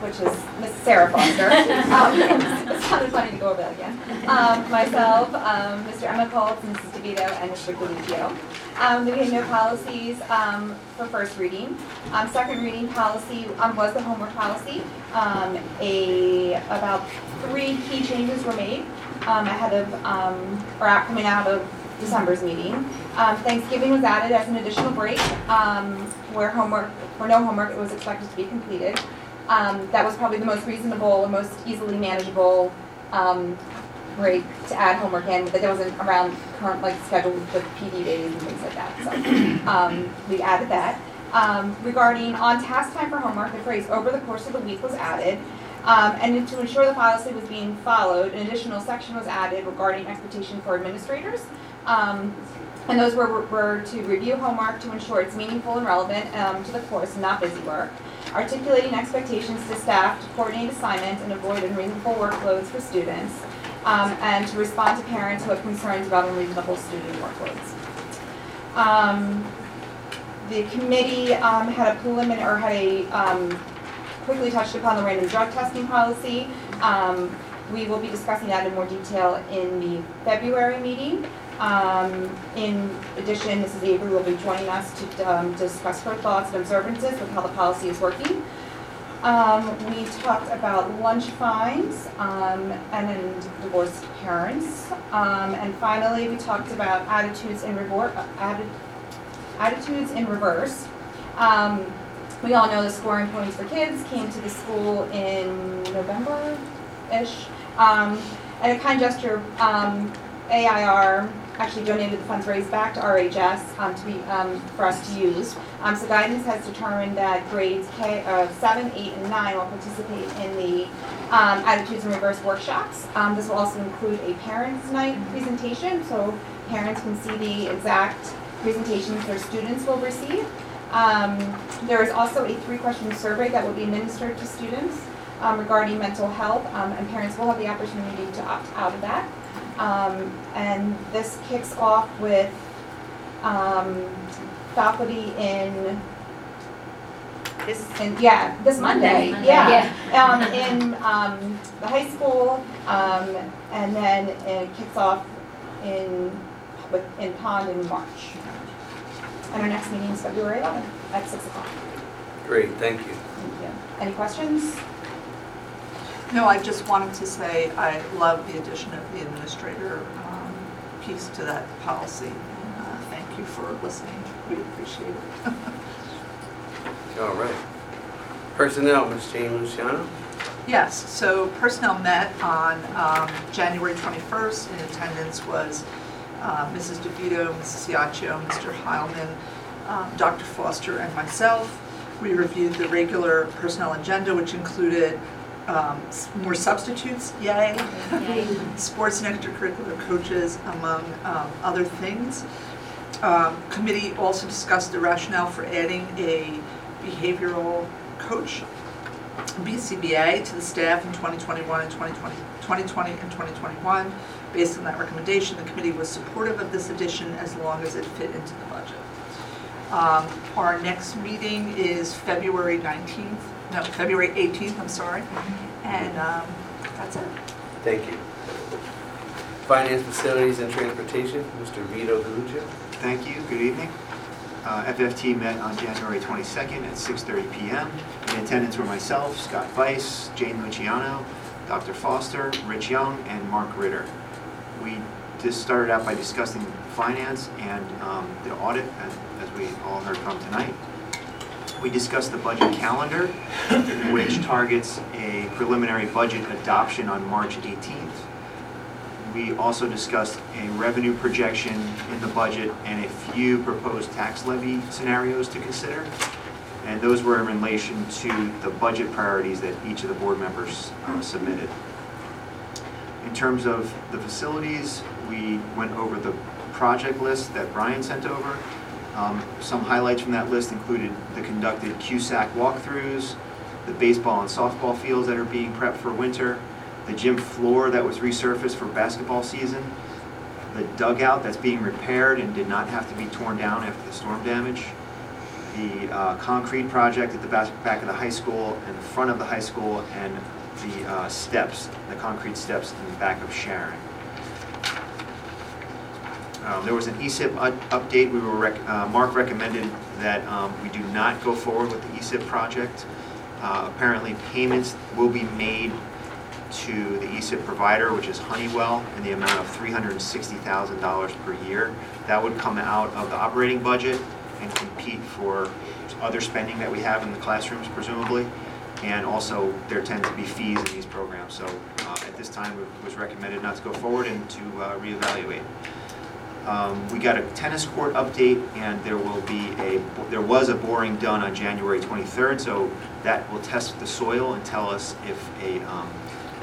which is Mrs. Sarah Foster. Um, It sounded funny to go over that again. Um, Myself, um, Mr. Emigholz, Mrs. DeVito, and Mr. Galluccio. Um, We had no policies um, for first reading. Um, Second reading policy um, was the homework policy. Um, A, about three key changes were made um, ahead of, um, or out, coming out of December's meeting. Um, Thanksgiving was added as an additional break, um, where homework, where no homework was expected to be completed. Um, that was probably the most reasonable and most easily manageable, um, break to add homework in, that it wasn't around current, like, scheduled with PD days and things like that, so, um, we added that. Um, regarding on-task time for homework, the phrase over the course of the week was added. Um, and to ensure the policy was being followed, an additional section was added regarding expectation for administrators. Um, and those were, were to review homework to ensure it's meaningful and relevant to the course, not busy work. Articulating expectations to staff to coordinate assignments and avoid unreasonable workloads for students. Um, and to respond to parents who have concerns about unreasonable student workloads. Um, the committee um, had a preliminary, or had a, um, quickly touched upon the random drug testing policy. Um, We will be discussing that in more detail in the February meeting. Um, In addition, Mrs. Avery will be joining us to um, discuss her thoughts and observances with how the policy is working. Um, We talked about lunch fines um, and then divorced parents. Um, And finally, we talked about attitudes in revor- atti- attitudes in reverse. Um, we all know the scoring points for kids came to the school in November-ish. Um, and a kind gesture, um, AIR actually donated the funds raised back to RHS um, to be, um, for us to use. Um, so guidance has determined that grades K, uh, seven, eight, and nine will participate in the um, attitudes and reverse workshops. Um, this will also include a parents' night presentation, so parents can see the exact presentations their students will receive. Um, there is also a three-question survey that will be administered to students um, regarding mental health, um, and parents will have the opportunity to opt out of that. Um, and this kicks off with um, faculty in this, in, yeah, this Monday, Monday. yeah, um, in um, the high school, um, and then it kicks off in with in Pond in March. And our next meeting is February 11th at 6 o'clock. Great, thank you. Thank you. Any questions? No, I just wanted to say I love the addition of the administrator um, piece to that policy. And uh, thank you for listening. We appreciate it. All right. Personnel, Ms. Jane Luciano. Yes, so personnel met on um, January 21st. In attendance was uh, Mrs. DeVito, Mrs. Ciaccio, Mr. Heilman, um, Dr. Foster, and myself. We reviewed the regular personnel agenda, which included um, s- more substitutes, yay, sports and extracurricular coaches, among um, other things. Um, Committee also discussed the rationale for adding a behavioral coach, BCBA, to the staff in 2021 and 2020, 2020 and 2021. Based on that recommendation, the committee was supportive of this addition as long as it fit into the budget. Um, Our next meeting is February 19th, no, February 18th, I'm sorry, and um, that's it. Thank you. Finance, Facilities, and Transportation, Mr. Vito Galluccio. Thank you, good evening. Uh, FFT met on January 22nd at 6:30 PM. In attendance were myself, Scott Weiss, Jane Luciano, Dr. Foster, Rich Young, and Mark Ritter. We just started out by discussing finance and um, the audit, as as we all heard from tonight. We discussed the budget calendar, which targets a preliminary budget adoption on March 18th. We also discussed a revenue projection in the budget and a few proposed tax levy scenarios to consider. And those were in relation to the budget priorities that each of the board members uh, submitted. In terms of the facilities, we went over the project list that Brian sent over. Um, Some highlights from that list included the conducted CUSAC walkthroughs, the baseball and softball fields that are being prepped for winter, the gym floor that was resurfaced for basketball season, the dugout that's being repaired and did not have to be torn down after the storm damage, the uh, concrete project at the back of the high school and the front of the high school, and the uh, steps, the concrete steps in the back of Sharon. Um, There was an ESIP update. We were, rec- uh, Mark recommended that um, we do not go forward with the ESIP project. Uh, Apparently, payments will be made to the ESIP provider, which is Honeywell, in the amount of $360,000 per year. That would come out of the operating budget and compete for other spending that we have in the classrooms presumably. And also, there tend to be fees in these programs. So uh, at this time, it was recommended not to go forward and to uh, reevaluate. Um, We got a tennis court update, and there will be a, there was a boring done on January 23rd, so that will test the soil and tell us if a, um,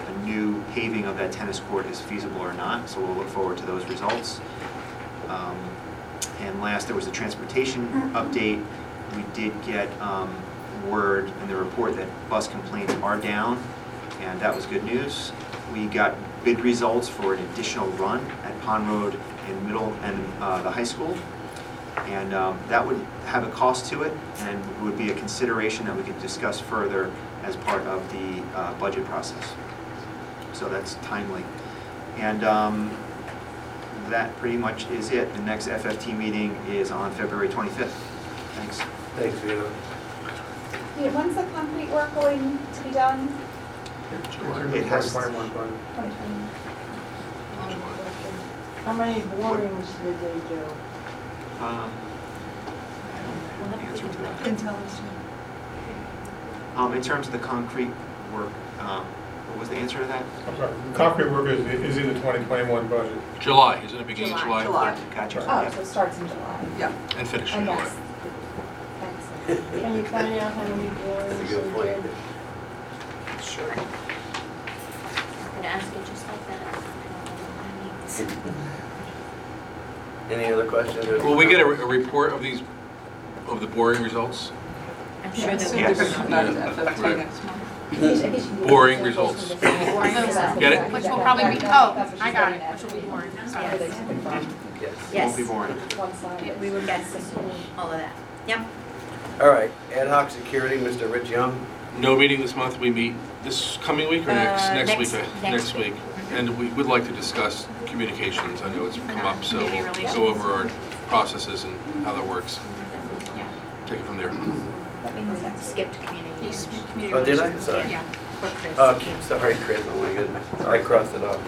a new paving of that tennis court is feasible or not, so we'll look forward to those results. Um, And last, there was a transportation update. We did get um, word in the report that bus complaints are down, and that was good news. We got bid results for an additional run at Pond Road in middle and uh, the high school. And um, that would have a cost to it and would be a consideration that we could discuss further as part of the uh, budget process. So that's timely. And um, that pretty much is it. The next FFT meeting is on February 25th. Thanks. Thanks, Vito. Yeah, when's the concrete work going to be done? It has, 2020. How many borings did they do? um, I don't have an answer to that. Can tell us. Um, in terms of the concrete work, um, what was the answer to that? I'm sorry, concrete work is, is in the 2021 budget. July, isn't it beginning of July? July. Gotcha. Oh, so it starts in July. Yeah. And finish Oh, in July. yes. Thanks. Can you find out how many borings That's they good point. did? Sure. I'm gonna ask it just like that. Any other questions? or- Will we get a, a report of these, of the boring results? I'm sure Yes. that Yes. we They're gonna come back to FFT Right. next month. Boring results. Get Get it? Which will probably be, oh, I got it, which will be boring. Yes. Yes. Won't be boring. We will get all of that. Yep. All right, ad hoc security, Mr. Rich Young. No meeting this month, we meet this coming week or next, Uh, next next- week? uh, next week. And we would like to discuss communications, I know it's come up, so Community we'll relations. go over our processes and how that works. Take it from there. Skipped communities. Oh, did I? Sorry. Yeah. for Chris. Uh, sorry, Chris, oh my goodness, I crossed it off.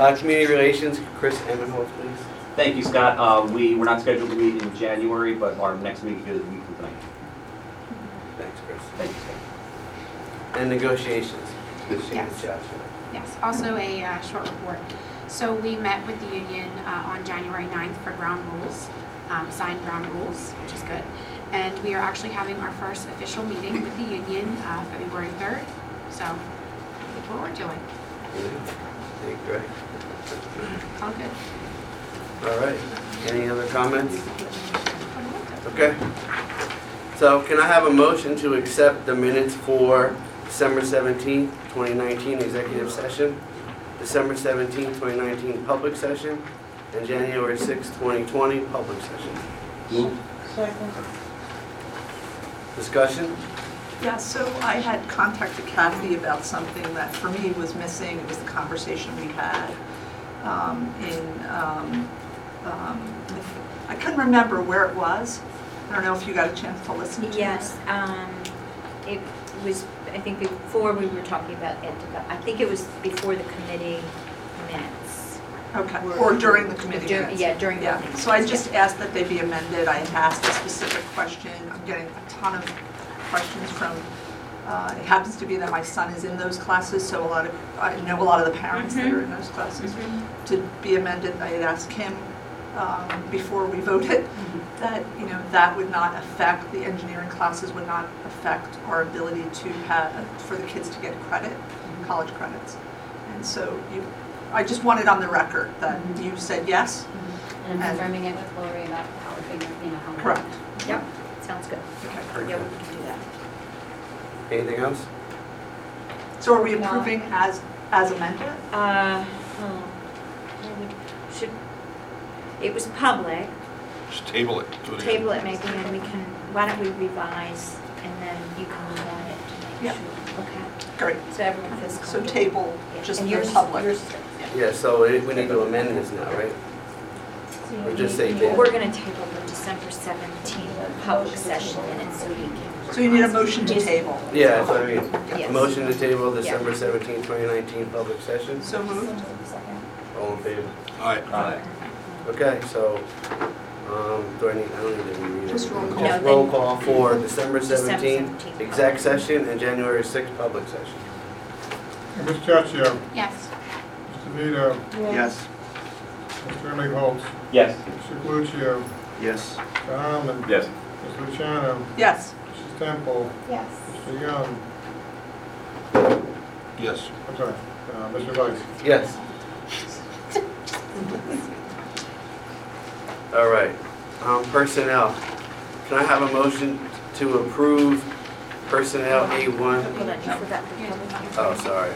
Uh, community relations, Chris Emmenhoff, please. Thank you, Scott. Uh, We were not scheduled to meet in January, but our next meeting is a week from tonight. Thanks, Chris. Thank you, Scott. And negotiations, Yes. Johnson. Also a uh, short report. So we met with the union uh, on January 9th for ground rules, um, signed ground rules, which is good. And we are actually having our first official meeting with the union uh, February 3rd. So look what we're doing. Okay, Great. All good. All right. Any other comments? Okay. So can I have a motion to accept the minutes for December 17th, 2019 executive session, December 17th, 2019 public session, and January 6th, 2020 public session? Second. Discussion? Yeah, so I had contacted Kathy about something that for me was missing. It was the conversation we had um, in, um, um, I couldn't remember where it was. I don't know if you got a chance to listen to it. Yes, um, it was, I think before we were talking about ed develop, I think it was before the committee minutes. Okay, or during the committee Dur- minutes. Yeah, during the Yeah, committee. so I just asked that they be amended. I asked a specific question. I'm getting a ton of questions from, uh, it happens to be that my son is in those classes, so a lot of, I know a lot of the parents that are in those classes. To be amended, I had asked him um, before we voted that, you know, that would not affect, the engineering classes would not affect our ability to have, for the kids to get credit, college credits. And so you, I just wanted on the record that you said yes. And And- confirming it with Lori about how we're figuring, you know, how. we're- Correct. Yep, sounds good. very Yeah, we can do that. Anything else? So are we No. approving as, as amended? Uh, hmm, yeah, we should, it was public, Just table it. do it again. table it maybe, and we can, why don't we revise, and then you can look at it to Yeah. make sure, okay? Great. So everyone feels So comfortable. table Yeah, just and the yours- public. yours- Yeah, so we we need to amend this now, right? Or just say table? We're gonna table the December seventeenth public session minutes so we can. So you need a motion to table? Yeah, that's what I mean. Yes. A motion to table Yeah. December 17th, 2019 public session. So moved. All in favor? Aye. Aye. Okay, so, um, do I need, I don't need to reread it. Just roll call. Just No, roll then- call for December December 17th 17th. exec session and January 6th public session. Ms. Ciaccio, Yes. Mr. Vito, Yes. Mr. Emigholz, Yes. Mr. Galluccio, Yes. Mr. Almond, Yes. Ms. Luciano, Yes. Mrs. Temple, Yes. Mr. Young, Yes. I'm sorry, uh, Mr. Weiss. Yes. All right, um, personnel. Can I have a motion to approve personnel A1? Hold on, you forgot the public hearing. Oh, sorry.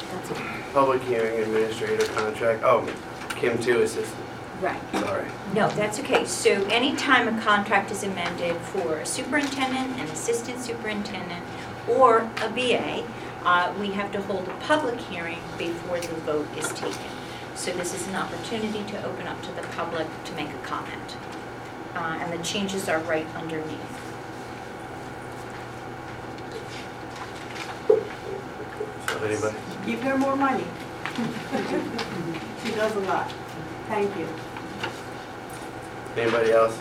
Public hearing administrator contract, oh, Kim two assistant, Right. sorry. No, that's okay. So anytime a contract is amended for a superintendent, an assistant superintendent, or a BA, uh, we have to hold a public hearing before the vote is taken. So this is an opportunity to open up to the public to make a comment. Uh, And the changes are right underneath. So anybody? Give her more money. She does a lot. Thank you. Anybody else?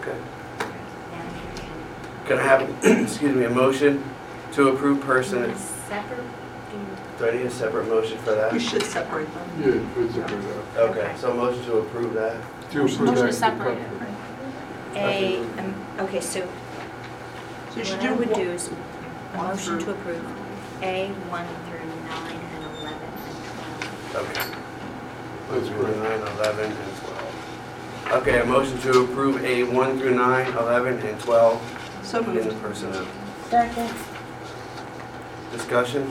Okay. Can I have, excuse me, a motion to approve person, Separate, do I need a separate motion for that? We should separate them. Yeah, it's a Okay, so motion to approve that. Motion to separate it. A, um, okay, so So you should what I do would one- do is one motion through- to approve A, 1 through 9 and 11 and 12. Okay. One through nine, eleven, and twelve. Okay, a motion to approve A one through nine, eleven, and twelve So in the moved. personnel. Second. Discussion?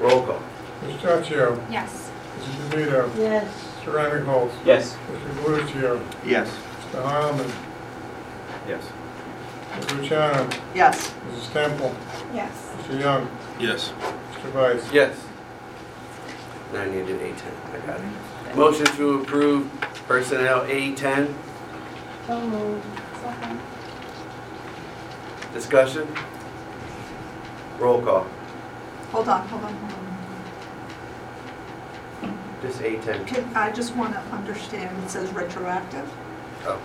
Roll call. Ms. Ciaccio, Yes. Mrs. DeVito, Yes. Mr. Emigholz, Yes. Mr. Galluccio, Yes. Mr. Heilman, Yes. Ms. Luciano, Yes. Mrs. Temple, Yes. Mr. Young, Yes. Mr. Weiss. Yes. Now I need to do A ten, I got it. Motion to approve personnel A ten, So moved. Second. discussion? Roll call. Hold on, hold on, hold on. Just A ten. Can, I just want to understand, it says retroactive. Oh,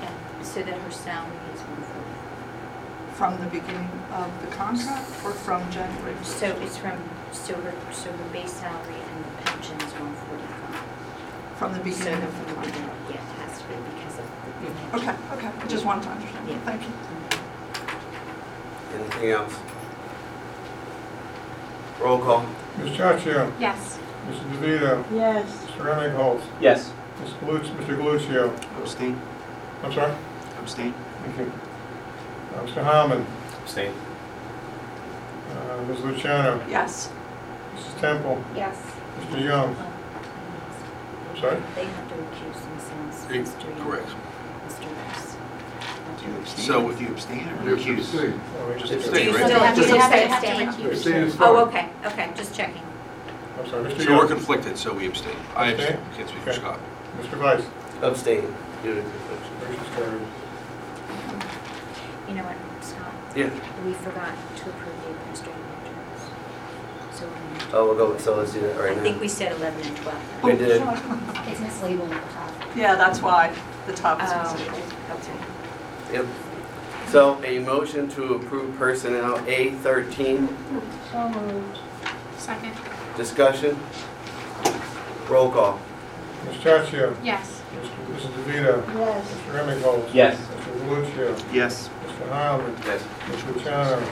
Yeah, so that her salary is 140. from the beginning of the contract or from January? So it's from, so her, so her base salary and the pension is one forty-five. From the So beginning the, of the from the contract? beginning, yeah, it has to be because of the pension. Okay, okay, I just wanted to understand. Yeah. Thank you. Anything else? Roll call. Ms. Ciaccio, Yes. Mrs. DeVito, Yes. Mr. Remmingholz, Yes. Ms. Galucci, Mr. Galluccio. Abstain? I'm sorry? Abstain? Thank you. Uh, Mr. Heilman, Abstain. uh, Ms. Luciano, Yes. Mrs. Temple, Yes. Mr. Young. I'm sorry? They have to recuse themselves, Mr. Young, Correct. Mr. Ross. Do you abstain? So- Do you abstain or You recuse? abstain. Oh, we just- Abstain. Do you right? still have to You have to abstain? abstain. Oh, abstain is Oh, okay, okay, just checking. I'm sorry, Mr. So we're Young. conflicted, so we abstain. I abstain, Abstain? can't speak for Okay. Scott. Mr. Weiss. Abstain. Due to confliction. Motion's carried. You know what, Scott? Yeah. We forgot to approve the administrative interns. So we're gonna. Oh, we'll go, so let's do that right. Now. I right think now. we said eleven and twelve. We did. It's mislabeled at the top. Yeah, that's why the top is Oh, okay. Yep. So a motion to approve personnel A thirteen, So moved. Second. discussion. Roll call. Ms. Ciaccio, Yes. Mr. Mrs. DeVito, Yes. Mr. Remmingholz. Yes. Mr. Galluccio, Yes. Mr. Heilman, Yes. Ms. Luciano,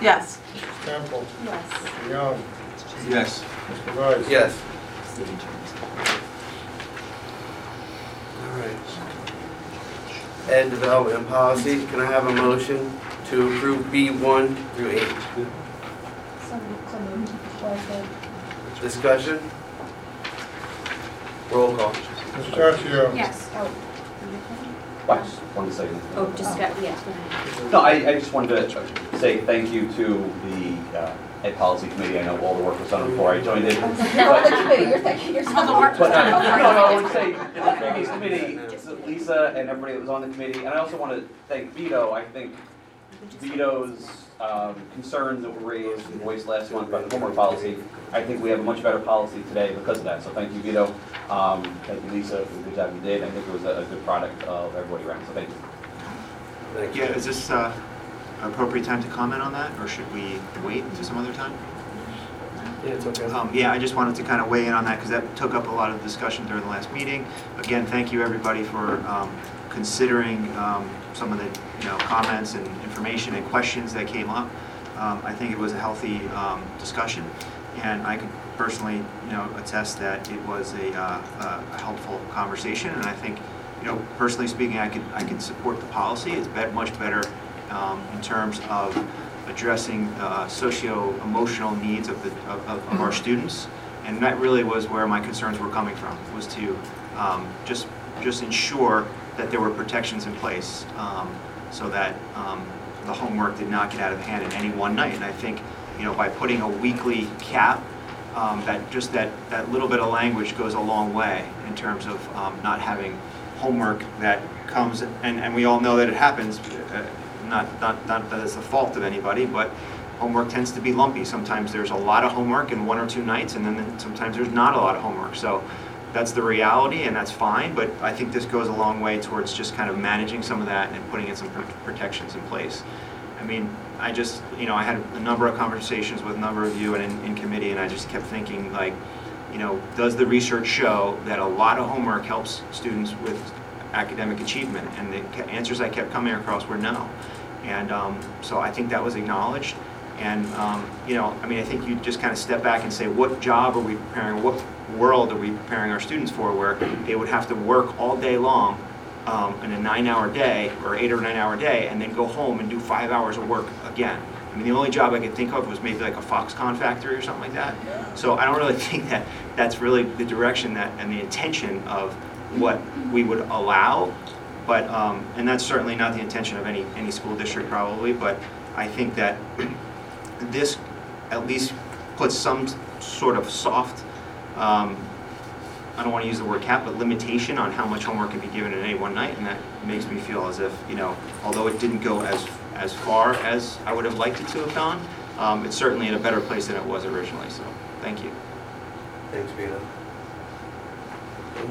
Yes. Mrs. Temple, Yes. Mr. Young, Yes. Mr. Weiss. Yes. All right. Ed Development and Policy, can I have a motion to approve B one through eight? So so moved. Second. Discussion? Roll call. Ms. Ciaccio. Yes. Oh. Why, just one second. Oh, discuss, yeah, go ahead. No, I, I just wanted to say thank you to the uh, Ed Policy Committee. I know all the work was done before I joined it. You're on the committee, you're thinking yourself. But, uh, no, no, I would say, in the previous committee, Lisa and everybody that was on the committee, and I also want to thank Vito. I think Vito's um, concerns that were raised and voiced last month about the homework policy, I think we have a much better policy today because of that. So thank you, Vito. Um, Thank you, Lisa, for the good job you did. I think it was a a good product of everybody around, so thank you. Thank you. Yeah, is this uh, appropriate time to comment on that, or should we wait until some other time? Yeah, it's okay. Um, Yeah, I just wanted to kind of weigh in on that because that took up a lot of discussion during the last meeting. Again, thank you, everybody, for um, considering um, some of the, you know, comments and information and questions that came up. Um, I think it was a healthy um, discussion, and I can personally, you know, attest that it was a uh, a helpful conversation, and I think, you know, personally speaking, I could, I could support the policy. It's bet- much better um, in terms of addressing uh, socio-emotional needs of the, of, of of our students. And that really was where my concerns were coming from, was to um, just, just ensure that there were protections in place um, so that um, the homework did not get out of hand in any one night. And I think, you know, by putting a weekly cap, um, that, just that, that little bit of language goes a long way in terms of um, not having homework that comes, and, and we all know that it happens, uh, not, not, not that it's the fault of anybody, but homework tends to be lumpy. Sometimes there's a lot of homework in one or two nights, and then sometimes there's not a lot of homework. So that's the reality, and that's fine, but I think this goes a long way towards just kind of managing some of that and putting in some protections in place. I mean, I just, you know, I had a number of conversations with a number of you and in, in committee, and I just kept thinking, like, you know, does the research show that a lot of homework helps students with academic achievement? And the answers I kept coming across were no. And um, so I think that was acknowledged. And, um, you know, I mean, I think you just kind of step back and say, what job are we preparing, what world are we preparing our students for where they would have to work all day long um, in a nine-hour day or eight or nine-hour day and then go home and do five hours of work again? I mean, the only job I could think of was maybe like a Foxconn factory or something like that. So I don't really think that that's really the direction that, and the intention of what we would allow. But, um, and that's certainly not the intention of any, any school district probably, but I think that this at least puts some sort of soft, um, I don't want to use the word cap, but limitation on how much homework can be given in any one night, and that makes me feel as if, you know, although it didn't go as, as far as I would have liked it to have gone, um, it's certainly in a better place than it was originally, so, thank you. Thanks, Vito.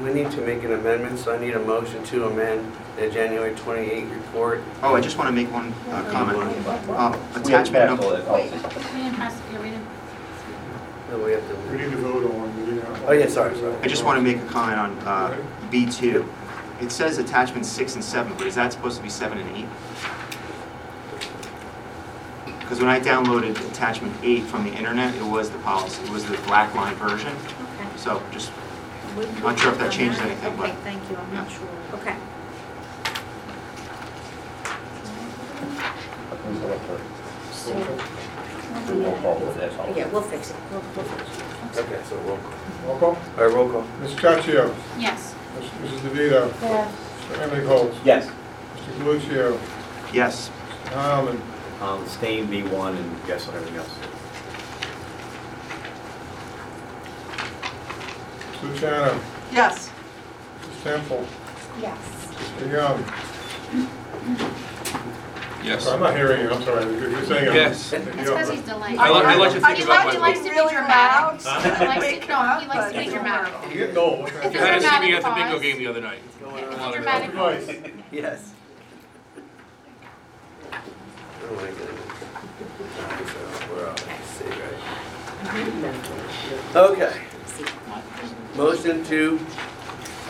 We need to make an amendment, so I need a motion to amend the January 28 report. Oh, I just want to make one uh, comment. Uh, We have Attachment passed all number, that policy. We didn't pass, yeah. No, we have We to, need to vote on, we need to. oh, yeah, sorry, sorry. I just want to make a comment on uh, B2. It says attachments six and seven, but is that supposed to be seven and eight? Because when I downloaded attachment eight from the internet, it was the policy, it was the black line version. Okay. So just, We- Not sure if that changes anything, but- Okay, thank you, I'm not sure. Okay. So, Roll call for that yeah, we'll fix it. We'll, we'll fix it. Okay, so roll call. Roll call. All right, roll call. Mrs. Ciaccio. Yes. Mrs. DeVito. Yes. Mr. Emigholz. Yes. Mr. Galluccio. yes. Mr. Heilman. Um, Stain B1 and yes on everything else. Mr. Luciano. Yes. Mrs. Temple. Yes. Mr. Young. Yes. I'm not hearing you, I'm sorry. You're you're saying. I'm- Yes. It's because he's delayed. I like- I like to think He about likes- He likes to be Really dramatic. loud. He likes to, no, he likes to be dramatic. You're getting old. If You had to see me at the bingo game the other night. It's a dramatic Advice. Yes. Oh my goodness. We're all see, right? Okay. Motion to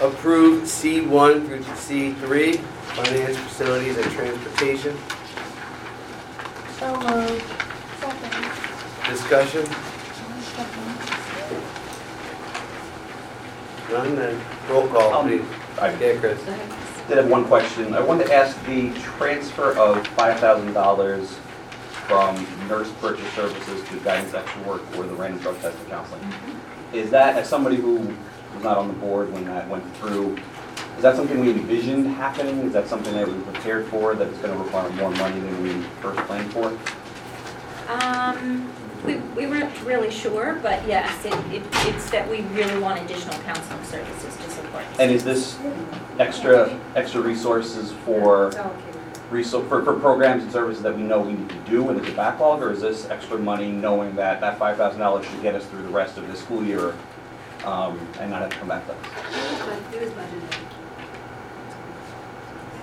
approve C1 through C3, finance, facilities, and transportation. So moved. Second. Discussion? Second. None, then roll call, Um, please. I Yeah, Chris. did have one question. I wanted to ask the transfer of $5,000 from nurse purchase services to guidance extra work or the random drug testing counseling. Is that, as somebody who was not on the board when that went through, is that something we envisioned happening? Is that something that we prepared for, that it's going to require more money than we first planned for? Um, we, we weren't really sure, but yes, it, it, it's that we really want additional counseling services to support. And is this extra, extra resources for, It's allocated. Resou- for, for programs and services that we know we need to do and there's a backlog? Or is this extra money knowing that that $5,000 should get us through the rest of the school year um, and not have to come back to us? It was budgeted.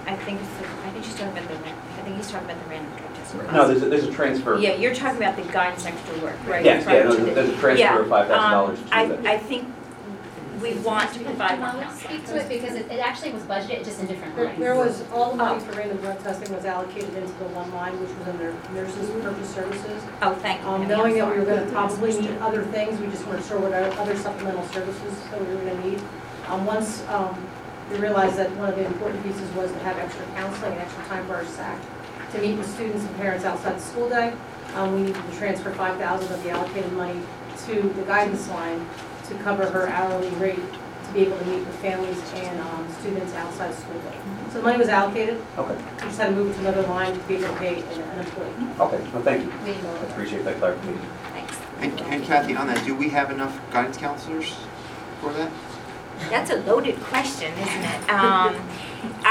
I think, it's the- I think she's talking about the, ran- I think he's talking about the random drug testing. No, there's, a- there's a transfer. Yeah, you're talking about the guidance extra work, right? Yes, yeah, no, to the- there's a transfer of $5,000 um, to I, that. I think we want to provide more Can I counseling. speak to it, because it, it actually was budgeted, just in different There lines. there was, all the money for random drug testing was allocated into the one line, which was under nurses purchase services. Oh, thank you. Um, Penny, I'm knowing that we were sorry. gonna probably need other things, we just weren't sure what our other supplemental services that we were gonna need. Um, once, um, we realized that one of the important pieces was to have extra counseling and extra time for our SAC to meet with students and parents outside the school day. Um, we needed to transfer five thousand of the allocated money to the guidance line to cover her hourly rate to be able to meet with families and, um, students outside school day. So the money was allocated, Okay, we just had to move it to another line to be able to pay an an employee. okay, well, thank you. We- I appreciate that clarification. Thanks. And and Kathy, on that, do we have enough guidance counselors for that? That's a loaded question, isn't it? Um,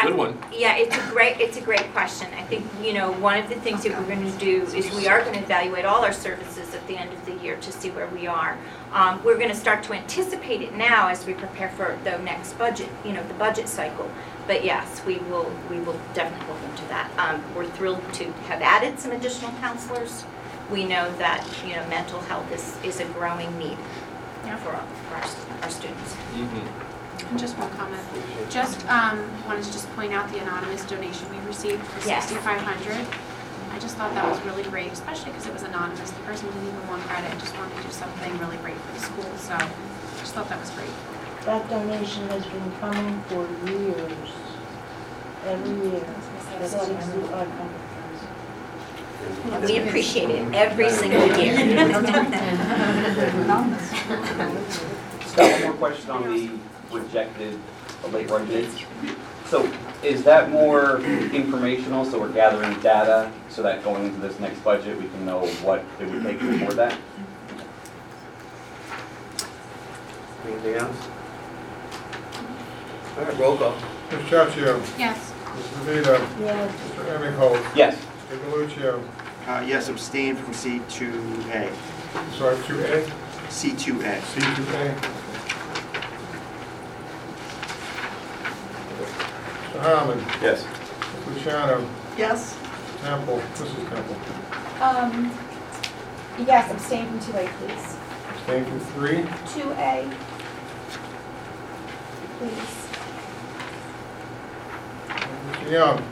Good one. Yeah, it's a great, it's a great question. I think, you know, one of the things that we're going to do is we are going to evaluate all our services at the end of the year to see where we are. Um, We're going to start to anticipate it now as we prepare for the next budget, you know, the budget cycle. But yes, we will, we will definitely look into that. Um, We're thrilled to have added some additional counselors. We know that, you know, mental health is, is a growing need for our, our our students. Mhm. And Just one comment. Just um, wanted to just point out the anonymous donation we received for Yes. 6,500. I just thought that was really great, especially because it was anonymous. The person didn't even want credit, just wanted to do something really great for the school, so just thought that was great. That donation has been coming for years, every year. That's 6,500. We appreciate it every single year. One more question on the rejected, late late rejected. So is that more informational, so we're gathering data so that going into this next budget, we can know what it would take to afford that? Anything else? All right, roll call. Ms. Ciaccio, Yes. Mrs. DeVito, Yes. Mr. Hemmingholz, Yes. Mr. Galluccio, uh, Yes, abstain from C2A. Sorry, two A, C2A. C two A. Mr. Harmon, Yes. Luciano, Yes? Temple, Mrs. Temple. Um, yes, abstain from two A, please. Abstain from three. Two A. Please. Mr. Young,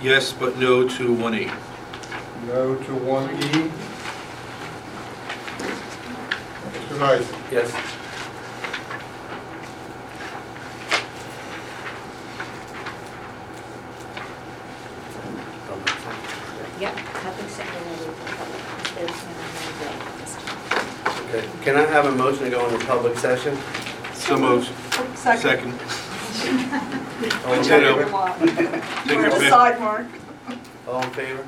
Yes, but no to E. 1E. No to one E. Mr. Weiss, Yes. Yep, public secretary, public, there's no way this time. Okay. Can I have a motion to go into public session? So moved. Second. Second. All in Whichever you want. Take your Or pick. decide, Mark. All in favor?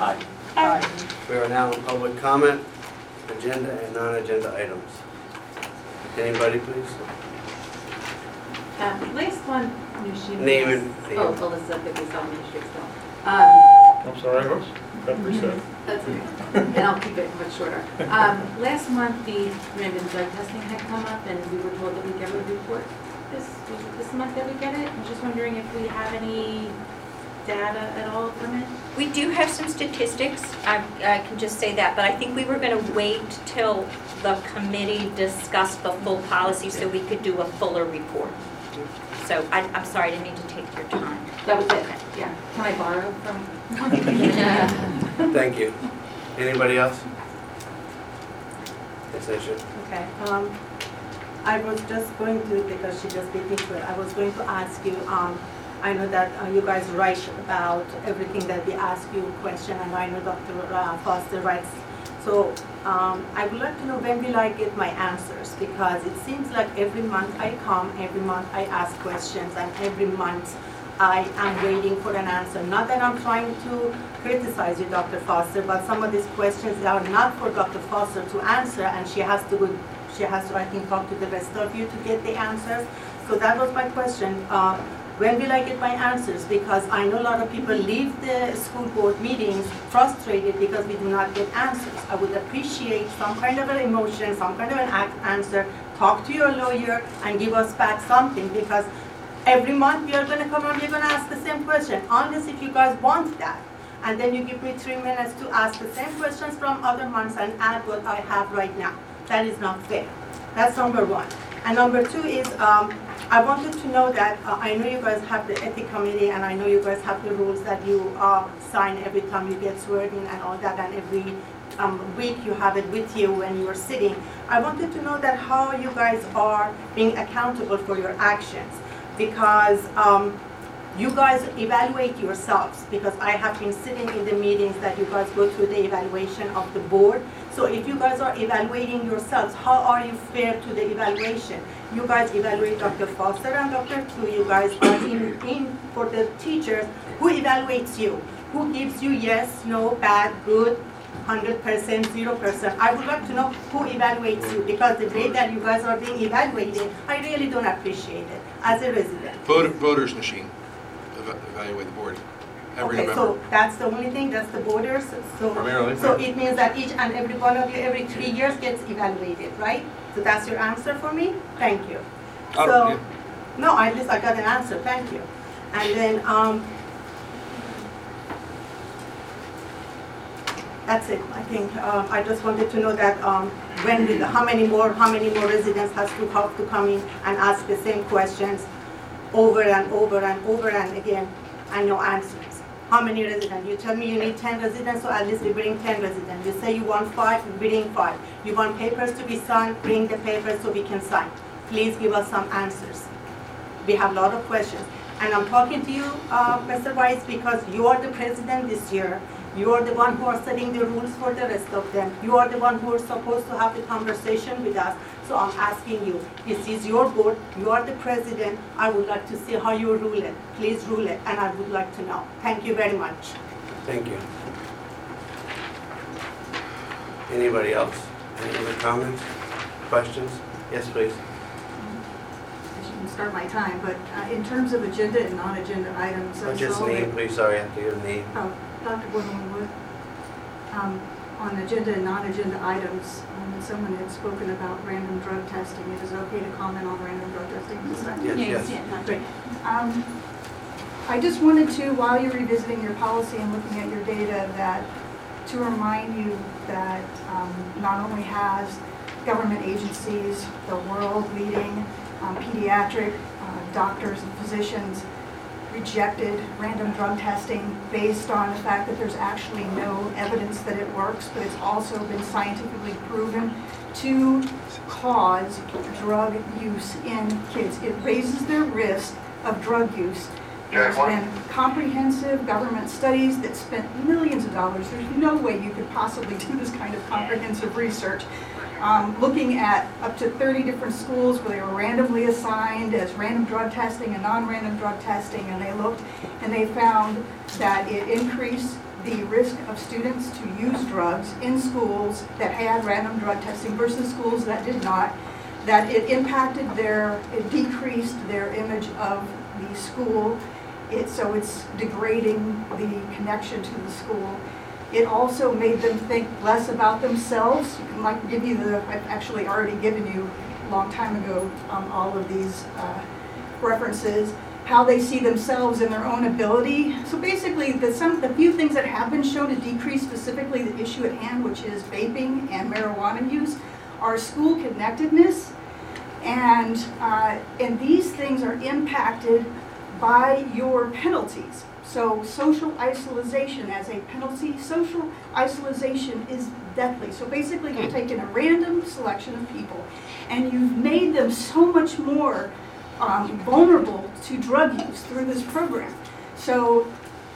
Aye. Aye. We are now in public comment, agenda and non-agenda items. Anybody, please? Um, Last one, you should. Name and- Oh, Alyssa, fifty-seven Main Street still. Um, I'm sorry, Rose, got reset. That's okay, and I'll keep it much shorter. Um, Last month, the random drug testing had come up, and we were told that we'd get a report this, was it this month that we get it? I'm just wondering if we have any data at all from it? We do have some statistics, I, I can just say that, but I think we were gonna wait till the committee discussed the full policy so we could do a fuller report. So I, I'm sorry, I didn't mean to take your time. That was it, yeah. Can I borrow from? Thank you. Anybody else? Yes, Aisha. Okay, um, I was just going to, because she just beat me to it, I was going to ask you, um, I know that uh, you guys write about everything that we ask you question, and I know Dr. uh, Foster writes. So, um, I would like to know when will I get my answers, because it seems like every month I come, every month I ask questions, and every month I am waiting for an answer. Not that I'm trying to criticize you, Dr. Foster, but some of these questions are not for Dr. Foster to answer, and she has to go, she has to, I think, talk to the rest of you to get the answers. So that was my question. Uh, When will I get my answers? Because I know a lot of people leave the school board meetings frustrated because we do not get answers. I would appreciate some kind of an emotion, some kind of an answer. Talk to your lawyer and give us back something, because every month we are gonna come and we're gonna ask the same question, unless if you guys want that. And then you give me three minutes to ask the same questions from other months and add what I have right now. That is not fair. That's number one. And number two is, um, I wanted to know that, uh, I know you guys have the ethic committee, and I know you guys have the rules that you, uh, sign every time you get sworn in and all that, and every, um, week you have it with you when you're sitting. I wanted to know that how you guys are being accountable for your actions, because, um, you guys evaluate yourselves, because I have been sitting in the meetings that you guys go through the evaluation of the board. So if you guys are evaluating yourselves, how are you fair to the evaluation? You guys evaluate Dr. Foster and Dr. Tu, you guys are in, in for the teachers, who evaluates you? Who gives you yes, no, bad, good, hundred percent, zero percent? I would like to know who evaluates you, because the way that you guys are being evaluated, I really don't appreciate it as a resident. Voter- Voters machine, eva- evaluate the board, every Okay, November. so that's the only thing, that's the borders, so. Primarily, So right. it means that each and every one of you, every three years gets evaluated, right? So that's your answer for me? Thank you. I don't- So, yeah. no, at least I got an answer, thank you. And then, um, that's it, I think, um, I just wanted to know that, um, when, will- how many more, how many more residents has to have to come in and ask the same questions over and over and over and again, and no answers. How many residents? You tell me you need ten residents, so at least we bring ten residents. You say you want five, we bring five. You want papers to be signed, bring the papers so we can sign. Please give us some answers. We have a lot of questions. And I'm talking to you, uh, Mr. Weiss, because you are the president this year. You are the one who are setting the rules for the rest of them. You are the one who are supposed to have the conversation with us. So I'm asking you, this is your board, you are the president. I would like to see how you rule it. Please rule it, and I would like to know. Thank you very much. Thank you. Anybody else? Any other comments, questions? Yes, please. I shouldn't start my time, but uh, in terms of agenda and non-agenda items, I Just saw name, that- please, sorry, I have to give a name. Oh, Dr. Woodland Wood. Um, On agenda and non-agenda items, um, someone had spoken about random drug testing. It is okay to comment on random drug testing this time? Yes, yes. Great. Um, I just wanted to, while you're revisiting your policy and looking at your data, that, to remind you that um, not only has government agencies, the world-leading um, pediatric uh, doctors and physicians rejected random drug testing based on the fact that there's actually no evidence that it works, but it's also been scientifically proven to cause drug use in kids. It raises their risk of drug use. There's been comprehensive government studies that spent millions of dollars. There's no way you could possibly do this kind of comprehensive research. Um, looking at up to 30 different schools where they were randomly assigned as random drug testing and non-random drug testing, and they looked and they found that it increased the risk of students to use drugs in schools that had random drug testing versus schools that did not, that it impacted their, it decreased their image of the school. It, so it's degrading the connection to the school. It also made them think less about themselves. You can like give you the, I've actually already given you a long time ago um, all of these uh, references how they see themselves and their own ability. So basically, the, some, the few things that have been shown to decrease specifically the issue at hand, which is vaping and marijuana use, are school connectedness. And, uh, and these things are impacted by your penalties. So social isolation as a penalty, social isolation is deathly. So basically, you've taken a random selection of people and you've made them so much more um, vulnerable to drug use through this program. So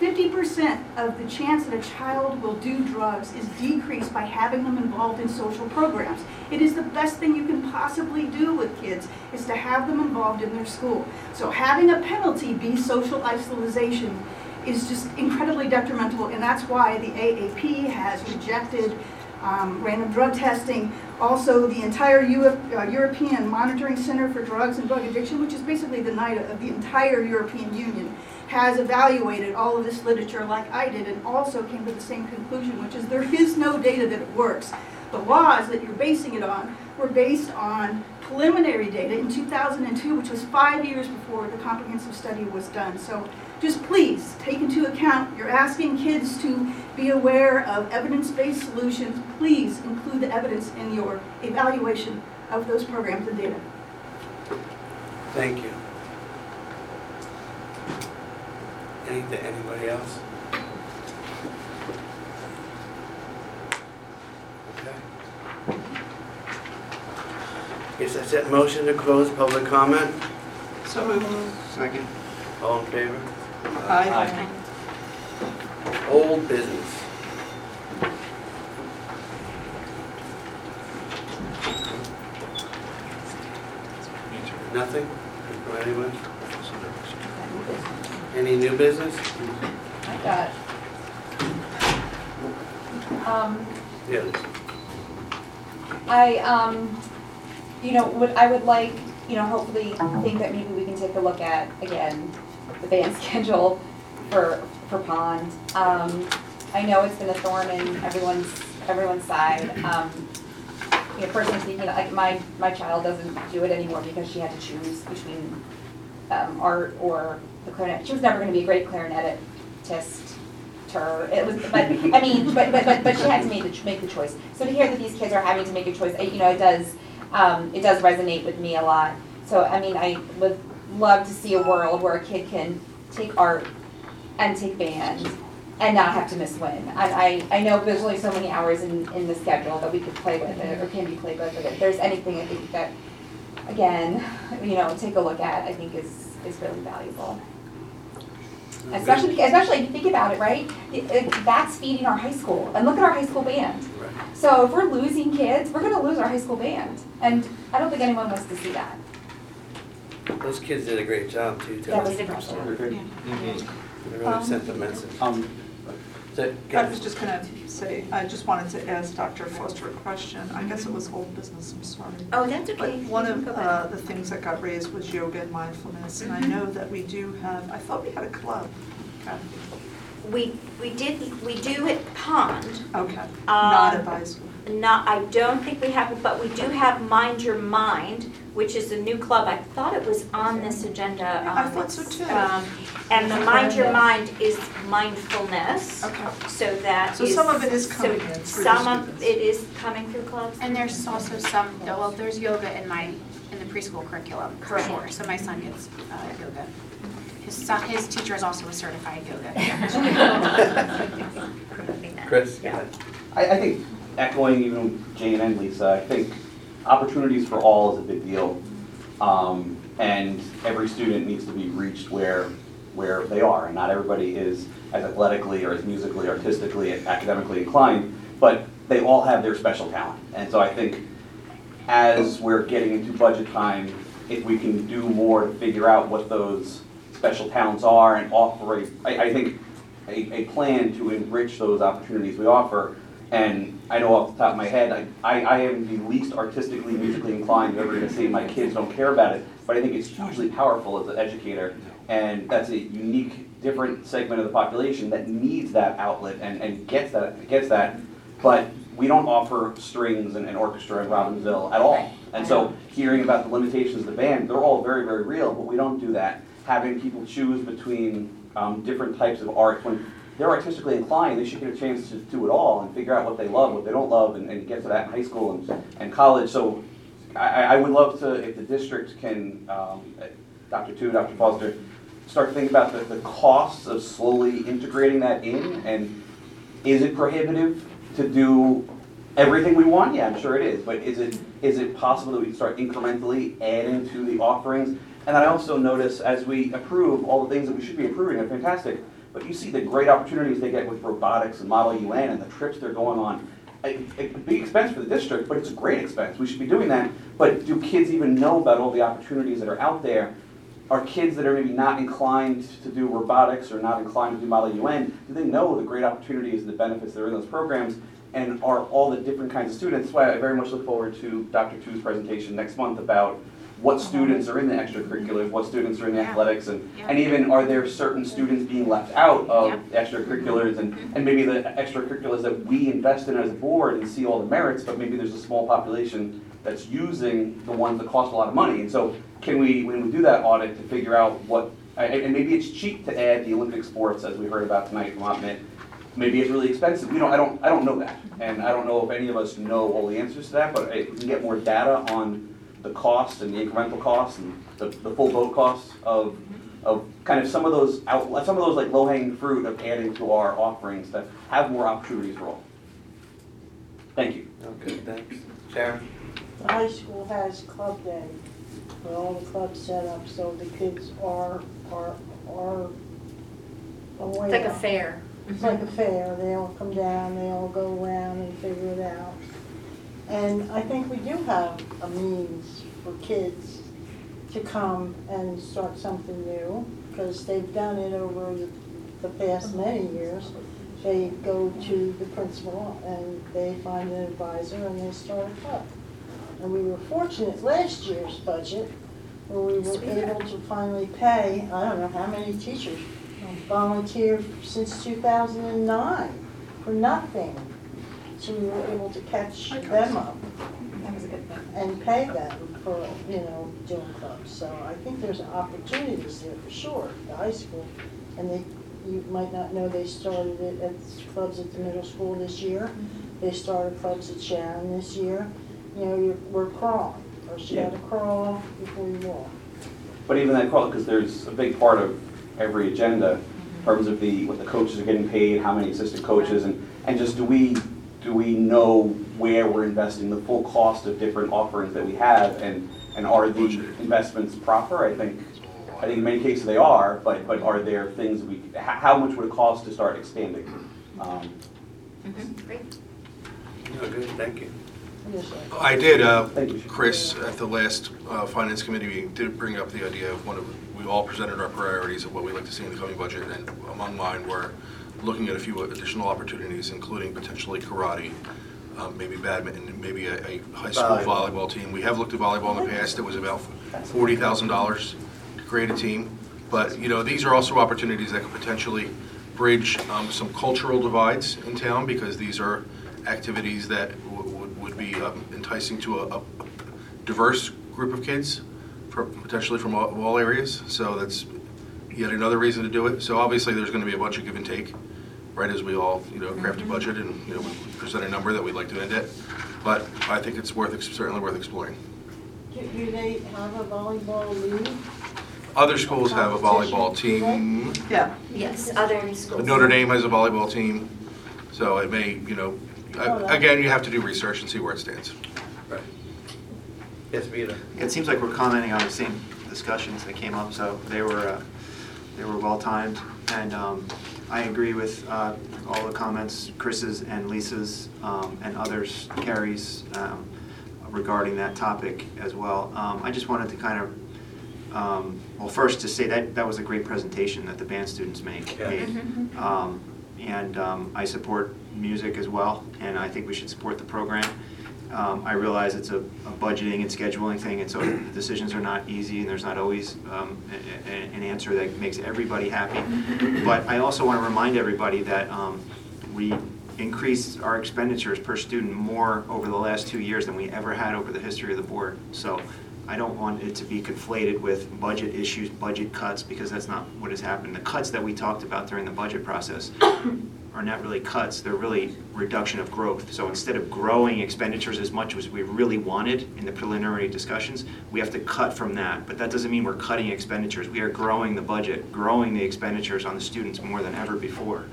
50% of the chance that a child will do drugs is decreased by having them involved in social programs. It is the best thing you can possibly do with kids is to have them involved in their school. So having a penalty be social isolation is just incredibly detrimental and that's why the AAP has rejected um, random drug testing, also the entire uh, European Monitoring Center for Drugs and Drug Addiction, which is basically the NIDA of the entire European Union, has evaluated all of this literature like I did and also came to the same conclusion, which is there is no data that it works. The laws that you're basing it on were based on preliminary data in 2002, which was five years before the comprehensive study was done. So just please take into account, you're asking kids to be aware of evidence-based solutions. Please include the evidence in your evaluation of those programs and data. Thank you. Anything, anybody else? Okay. Guess that's it. Motion to close public comment. So moved. Second. All in favor? Aye. Old business. Nothing from anyone? Any new business? I got. Um, Yes. I, um, you know, would, I would like, you know, hopefully think that maybe we can take a look at, again, the band schedule for, for Pond. Um, I know it's been a thorn in everyone's, everyone's side. Um, you know, personally speaking, like, my, my child doesn't do it anymore because she had to choose between, um, art or the clarinet. She was never gonna be a great clarinetist. Her. It was, but, I mean, but, but, but, but she had to make the, make the choice. So to hear that these kids are having to make a choice, you know, it does, um, it does resonate with me a lot. So, I mean, I would love to see a world where a kid can take art and take band and not have to miss win. And I, I know there's only so many hours in, in the schedule that we could play with it, or can be played with, but if there's anything I think that, again, you know, take a look at, I think is, is really valuable. Especially, especially if you think about it, right? It- it- That's feeding our high school, and look at our high school band. So if we're losing kids, we're gonna lose our high school band, and I don't think anyone wants to see that. Those kids did a great job too. That was Tony. impressive. Mhm. They really sent the message. Um, So, I was just gonna say, I just wanted to ask Dr. Foster a question. I guess it was old business, I'm sorry. Oh, that's okay. But one can of go back. uh, the things that got raised was yoga and mindfulness, and I Mhm. know that we do have, I thought we had a club. Kathy. We, we did, we do at Pond. Okay, not Um, advisory. Not, I don't think we have, it, but we do have Mind Your Mind, which is a new club. I thought it was on this agenda. I um, thought so too. um, And the Mind Your Mind is mindfulness, Okay. so that So is- some of it is so coming in through the Some of students. it is coming through clubs? And there's also some, well, there's yoga in my, in the preschool curriculum, for Correct. sure. So my son gets uh, yoga. His son, his teacher is also a certified yoga. Chris? Yeah. I, I think echoing even Jane and Lisa, I think opportunities for all is a big deal. Um, and every student needs to be reached where, where they are, and not everybody is as athletically or as musically, artistically, and academically inclined, but they all have their special talent. And so I think as we're getting into budget time, if we can do more to figure out what those special talents are and offer, I think, a, a plan to enrich those opportunities we offer. And I know off the top of my head, I, I, I am the least artistically, musically inclined you're ever gonna see. My kids don't care about it, but I think it's hugely powerful as an educator. And that's a unique, different segment of the population that needs that outlet and, and gets that, gets that. But we don't offer strings and, and orchestra in Robbinsville at all. And so hearing about the limitations of the band, they're all very, very real, but we don't do that. Having people choose between um, different types of art, when they're artistically inclined, they should get a chance to do it all and figure out what they love, what they don't love, and, and get to that in high school and, and college. So I, I would love to, if the district can, um, Dr. Tu, Dr. Foster, start to think about the, the costs of slowly integrating that in, and is it prohibitive to do everything we want? Yeah, I'm sure it is, but is it, is it possible that we can start incrementally adding to the offerings? And I also notice as we approve all the things that we should be approving are fantastic, but you see the great opportunities they get with robotics and Model UN and the trips they're going on. A, a big expense for the district, but it's a great expense. We should be doing that. But do kids even know about all the opportunities that are out there? Are kids that are maybe not inclined to do robotics or not inclined to do Model UN, do they know the great opportunities and the benefits that are in those programs? And are all the different kinds of students? That's why I very much look forward to Dr. Tu's presentation next month about what students are in the extracurriculars, what students are in the Yeah. athletics, and, Yeah. and even are there certain students being left out of extracurriculars and, mm-hmm. and maybe the extracurriculars that we invest in as a board and see all the merits, but maybe there's a small population that's using the ones that cost a lot of money. And so can we, when we do that audit, to figure out what, and, and maybe it's cheap to add the Olympic sports, as we heard about tonight from Maybe it's really expensive. We don't, I don't, I don't know that. And I don't know if any of us know all the answers to that, but if we can get more data on the cost and the incremental costs and the, the full boat costs of, of kind of some of those out, some of those like low-hanging fruit of adding to our offerings that have more opportunities for all. Thank you. Okay, thanks. Sharon? The high school has club day, with all the clubs set up, so the kids are, are, are aware. It's like a fair. It's like a fair, they all come down, they all go around and figure it out. And I think we do have a means for kids to come and start something new, because they've done it over the- past many years. They go to the principal and they find an advisor and they start a club. And we were fortunate last year's budget, where we were able to finally pay, I don't know how many teachers volunteered since two thousand and nine for nothing. So we were able to catch them up That was a good thing. and pay them for, you know, doing clubs. So I think there's opportunities there for sure, the high school. And they, you might not know, they started it at clubs at the middle school this year. Mm-hmm. They started clubs at Sharon this year. You know, you're, we're crawling. First you gotta crawl before you walk. But even that call, because there's a big part of every agenda in mm-hmm. terms of the, what the coaches are getting paid, how many assistant coaches, and, and just do we, do we know where we're investing the full cost of different offerings that we have, and, and are the investments proper? I think, I think in many cases they are, but, but are there things we, how much would it cost to start expanding? Um, Great. No, good, thank you. I did, uh, Chris, at the last uh, Finance Committee meeting, did bring up the idea of one of, we all presented our priorities of what we'd like to see in the coming budget, and among mine were looking at a few additional opportunities, including potentially karate, um, maybe badminton, maybe a, a high school Volleyball. team. We have looked at volleyball in the past, it was about forty thousand dollars to create a team. But, you know, these are also opportunities that could potentially bridge um, some cultural divides in town, because these are activities that w- would would be um, enticing to a a diverse group of kids, from- potentially from all all areas, so that's yet another reason to do it. So obviously, there's going to be a bunch of give and take, right, as we all, you know, craft a budget and, you know, we present a number that we'd like to end at. But I think it's worth, certainly worth exploring. Do do they have a volleyball league? Other schools have a volleyball team. Yeah. Yes, other schools. Notre Dame has a volleyball team, so it may, you know, a- again, you have to do research and see where it stands. Right. Yes, Vito? It seems like we're commenting on the same discussions that came up, so they were, uh, they were well-timed. And um, I agree with uh, all the comments, Chris's and Lisa's um, and others, Carrie's, um, regarding that topic as well. Um, I just wanted to kind of, um, well, first to say that, that was a great presentation that the band students make- Yeah. made. Mhm. Um, And um, I support music as well, and I think we should support the program. Um, I realize it's a a budgeting and scheduling thing, and so decisions are not easy, and there's not always um, a- a- an answer that makes everybody happy. But I also want to remind everybody that um, we increased our expenditures per student more over the last two years than we ever had over the history of the board. So I don't want it to be conflated with budget issues, budget cuts, because that's not what has happened. The cuts that we talked about during the budget process are not really cuts, they're really reduction of growth. So instead of growing expenditures as much as we really wanted in the preliminary discussions, we have to cut from that. But that doesn't mean we're cutting expenditures. We are growing the budget, growing the expenditures on the students more than ever before.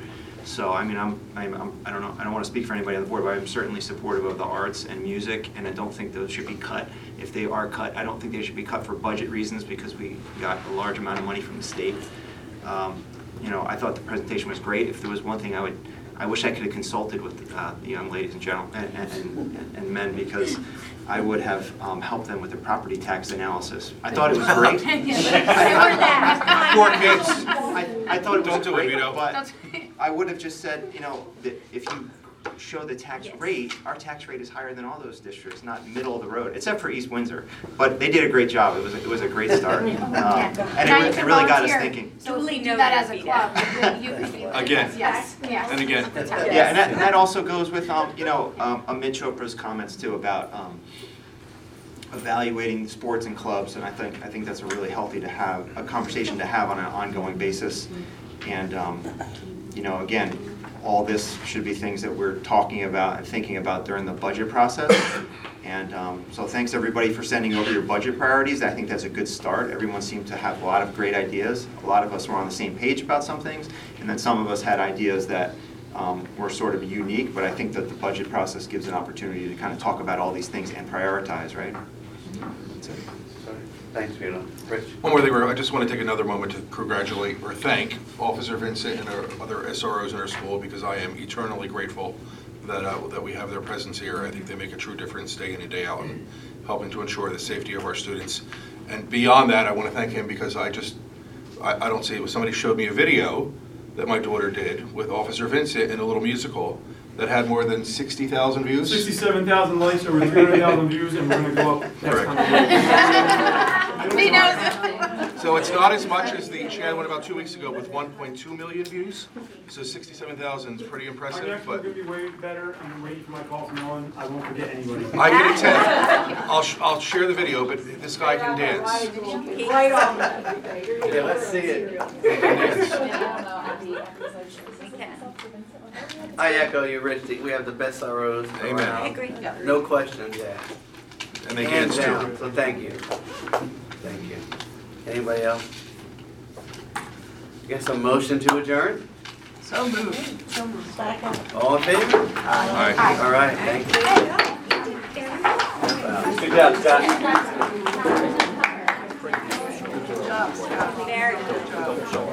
So, I mean, I'm, I'm, I'm- I don't know, I don't want to speak for anybody on the board, but I'm certainly supportive of the arts and music, and I don't think those should be cut. If they are cut, I don't think they should be cut for budget reasons, because we got a large amount of money from the state. Um, You know, I thought the presentation was great. If there was one thing I would, I wish I could have consulted with uh, the young ladies and general, and, and, and men, because I would have um, helped them with the property tax analysis. I thought it was great. Poor kids. I, I thought it was Don't do it, great, Vito. but I would have just said, you know, that if you show the tax rate, our tax rate is higher than all those districts, not middle of the road, except for East Windsor. But they did a great job. It was, it was a great start. Um, And Now it you re- can it really got us volunteer. thinking. So we do that as a club. You could be- Again. Yes, yes. And again. Yeah, and that, and that also goes with, um, you know, um, Amit Chopra's comments too about, um, evaluating sports and clubs, and I think, I think that's a really healthy to have, a conversation to have on an ongoing basis. And, um, you know, again, all this should be things that we're talking about and thinking about during the budget process. And um, so thanks, everybody, for sending over your budget priorities. I think that's a good start. Everyone seemed to have a lot of great ideas. A lot of us were on the same page about some things, and then some of us had ideas that um, were sort of unique, but I think that the budget process gives an opportunity to kind of talk about all these things and prioritize, right? That's it. Thanks, Vito. Rich? One more thing, I just want to take another moment to congratulate or thank Officer Vincent and our other SROs in our school because I am eternally grateful that, uh, that we have their presence here. I think they make a true difference day in and day out in helping to ensure the safety of our students. And beyond that, I want to thank him because I just, I, I don't see, somebody showed me a video that my daughter did with Officer Vincent in a little musical that had more than 60,000 views. 67,000 likes, over 300,000 views, and we're gonna go up next Correct. time. He knows. So it's not as much as the Shan one about two weeks ago with 1.2 million views. So 67,000 is pretty I'm impressive, actually but gonna be way better, I'm waiting for my call from Ellen, I won't forget anybody. I can attest. I'll, sh- I'll share the video, but this guy can dance. Right on. Yeah, let's see it. I echo you, Rich. We have the best ROs Amen. around. I agree. No questions asked. And they Hands dance down. too. So thank you. Thank you. Anybody else? Guess a motion to adjourn? So moved. Second. All in favor? Aye. All right, thank you. Good job, Scott. Good job, Scott. Very Good job.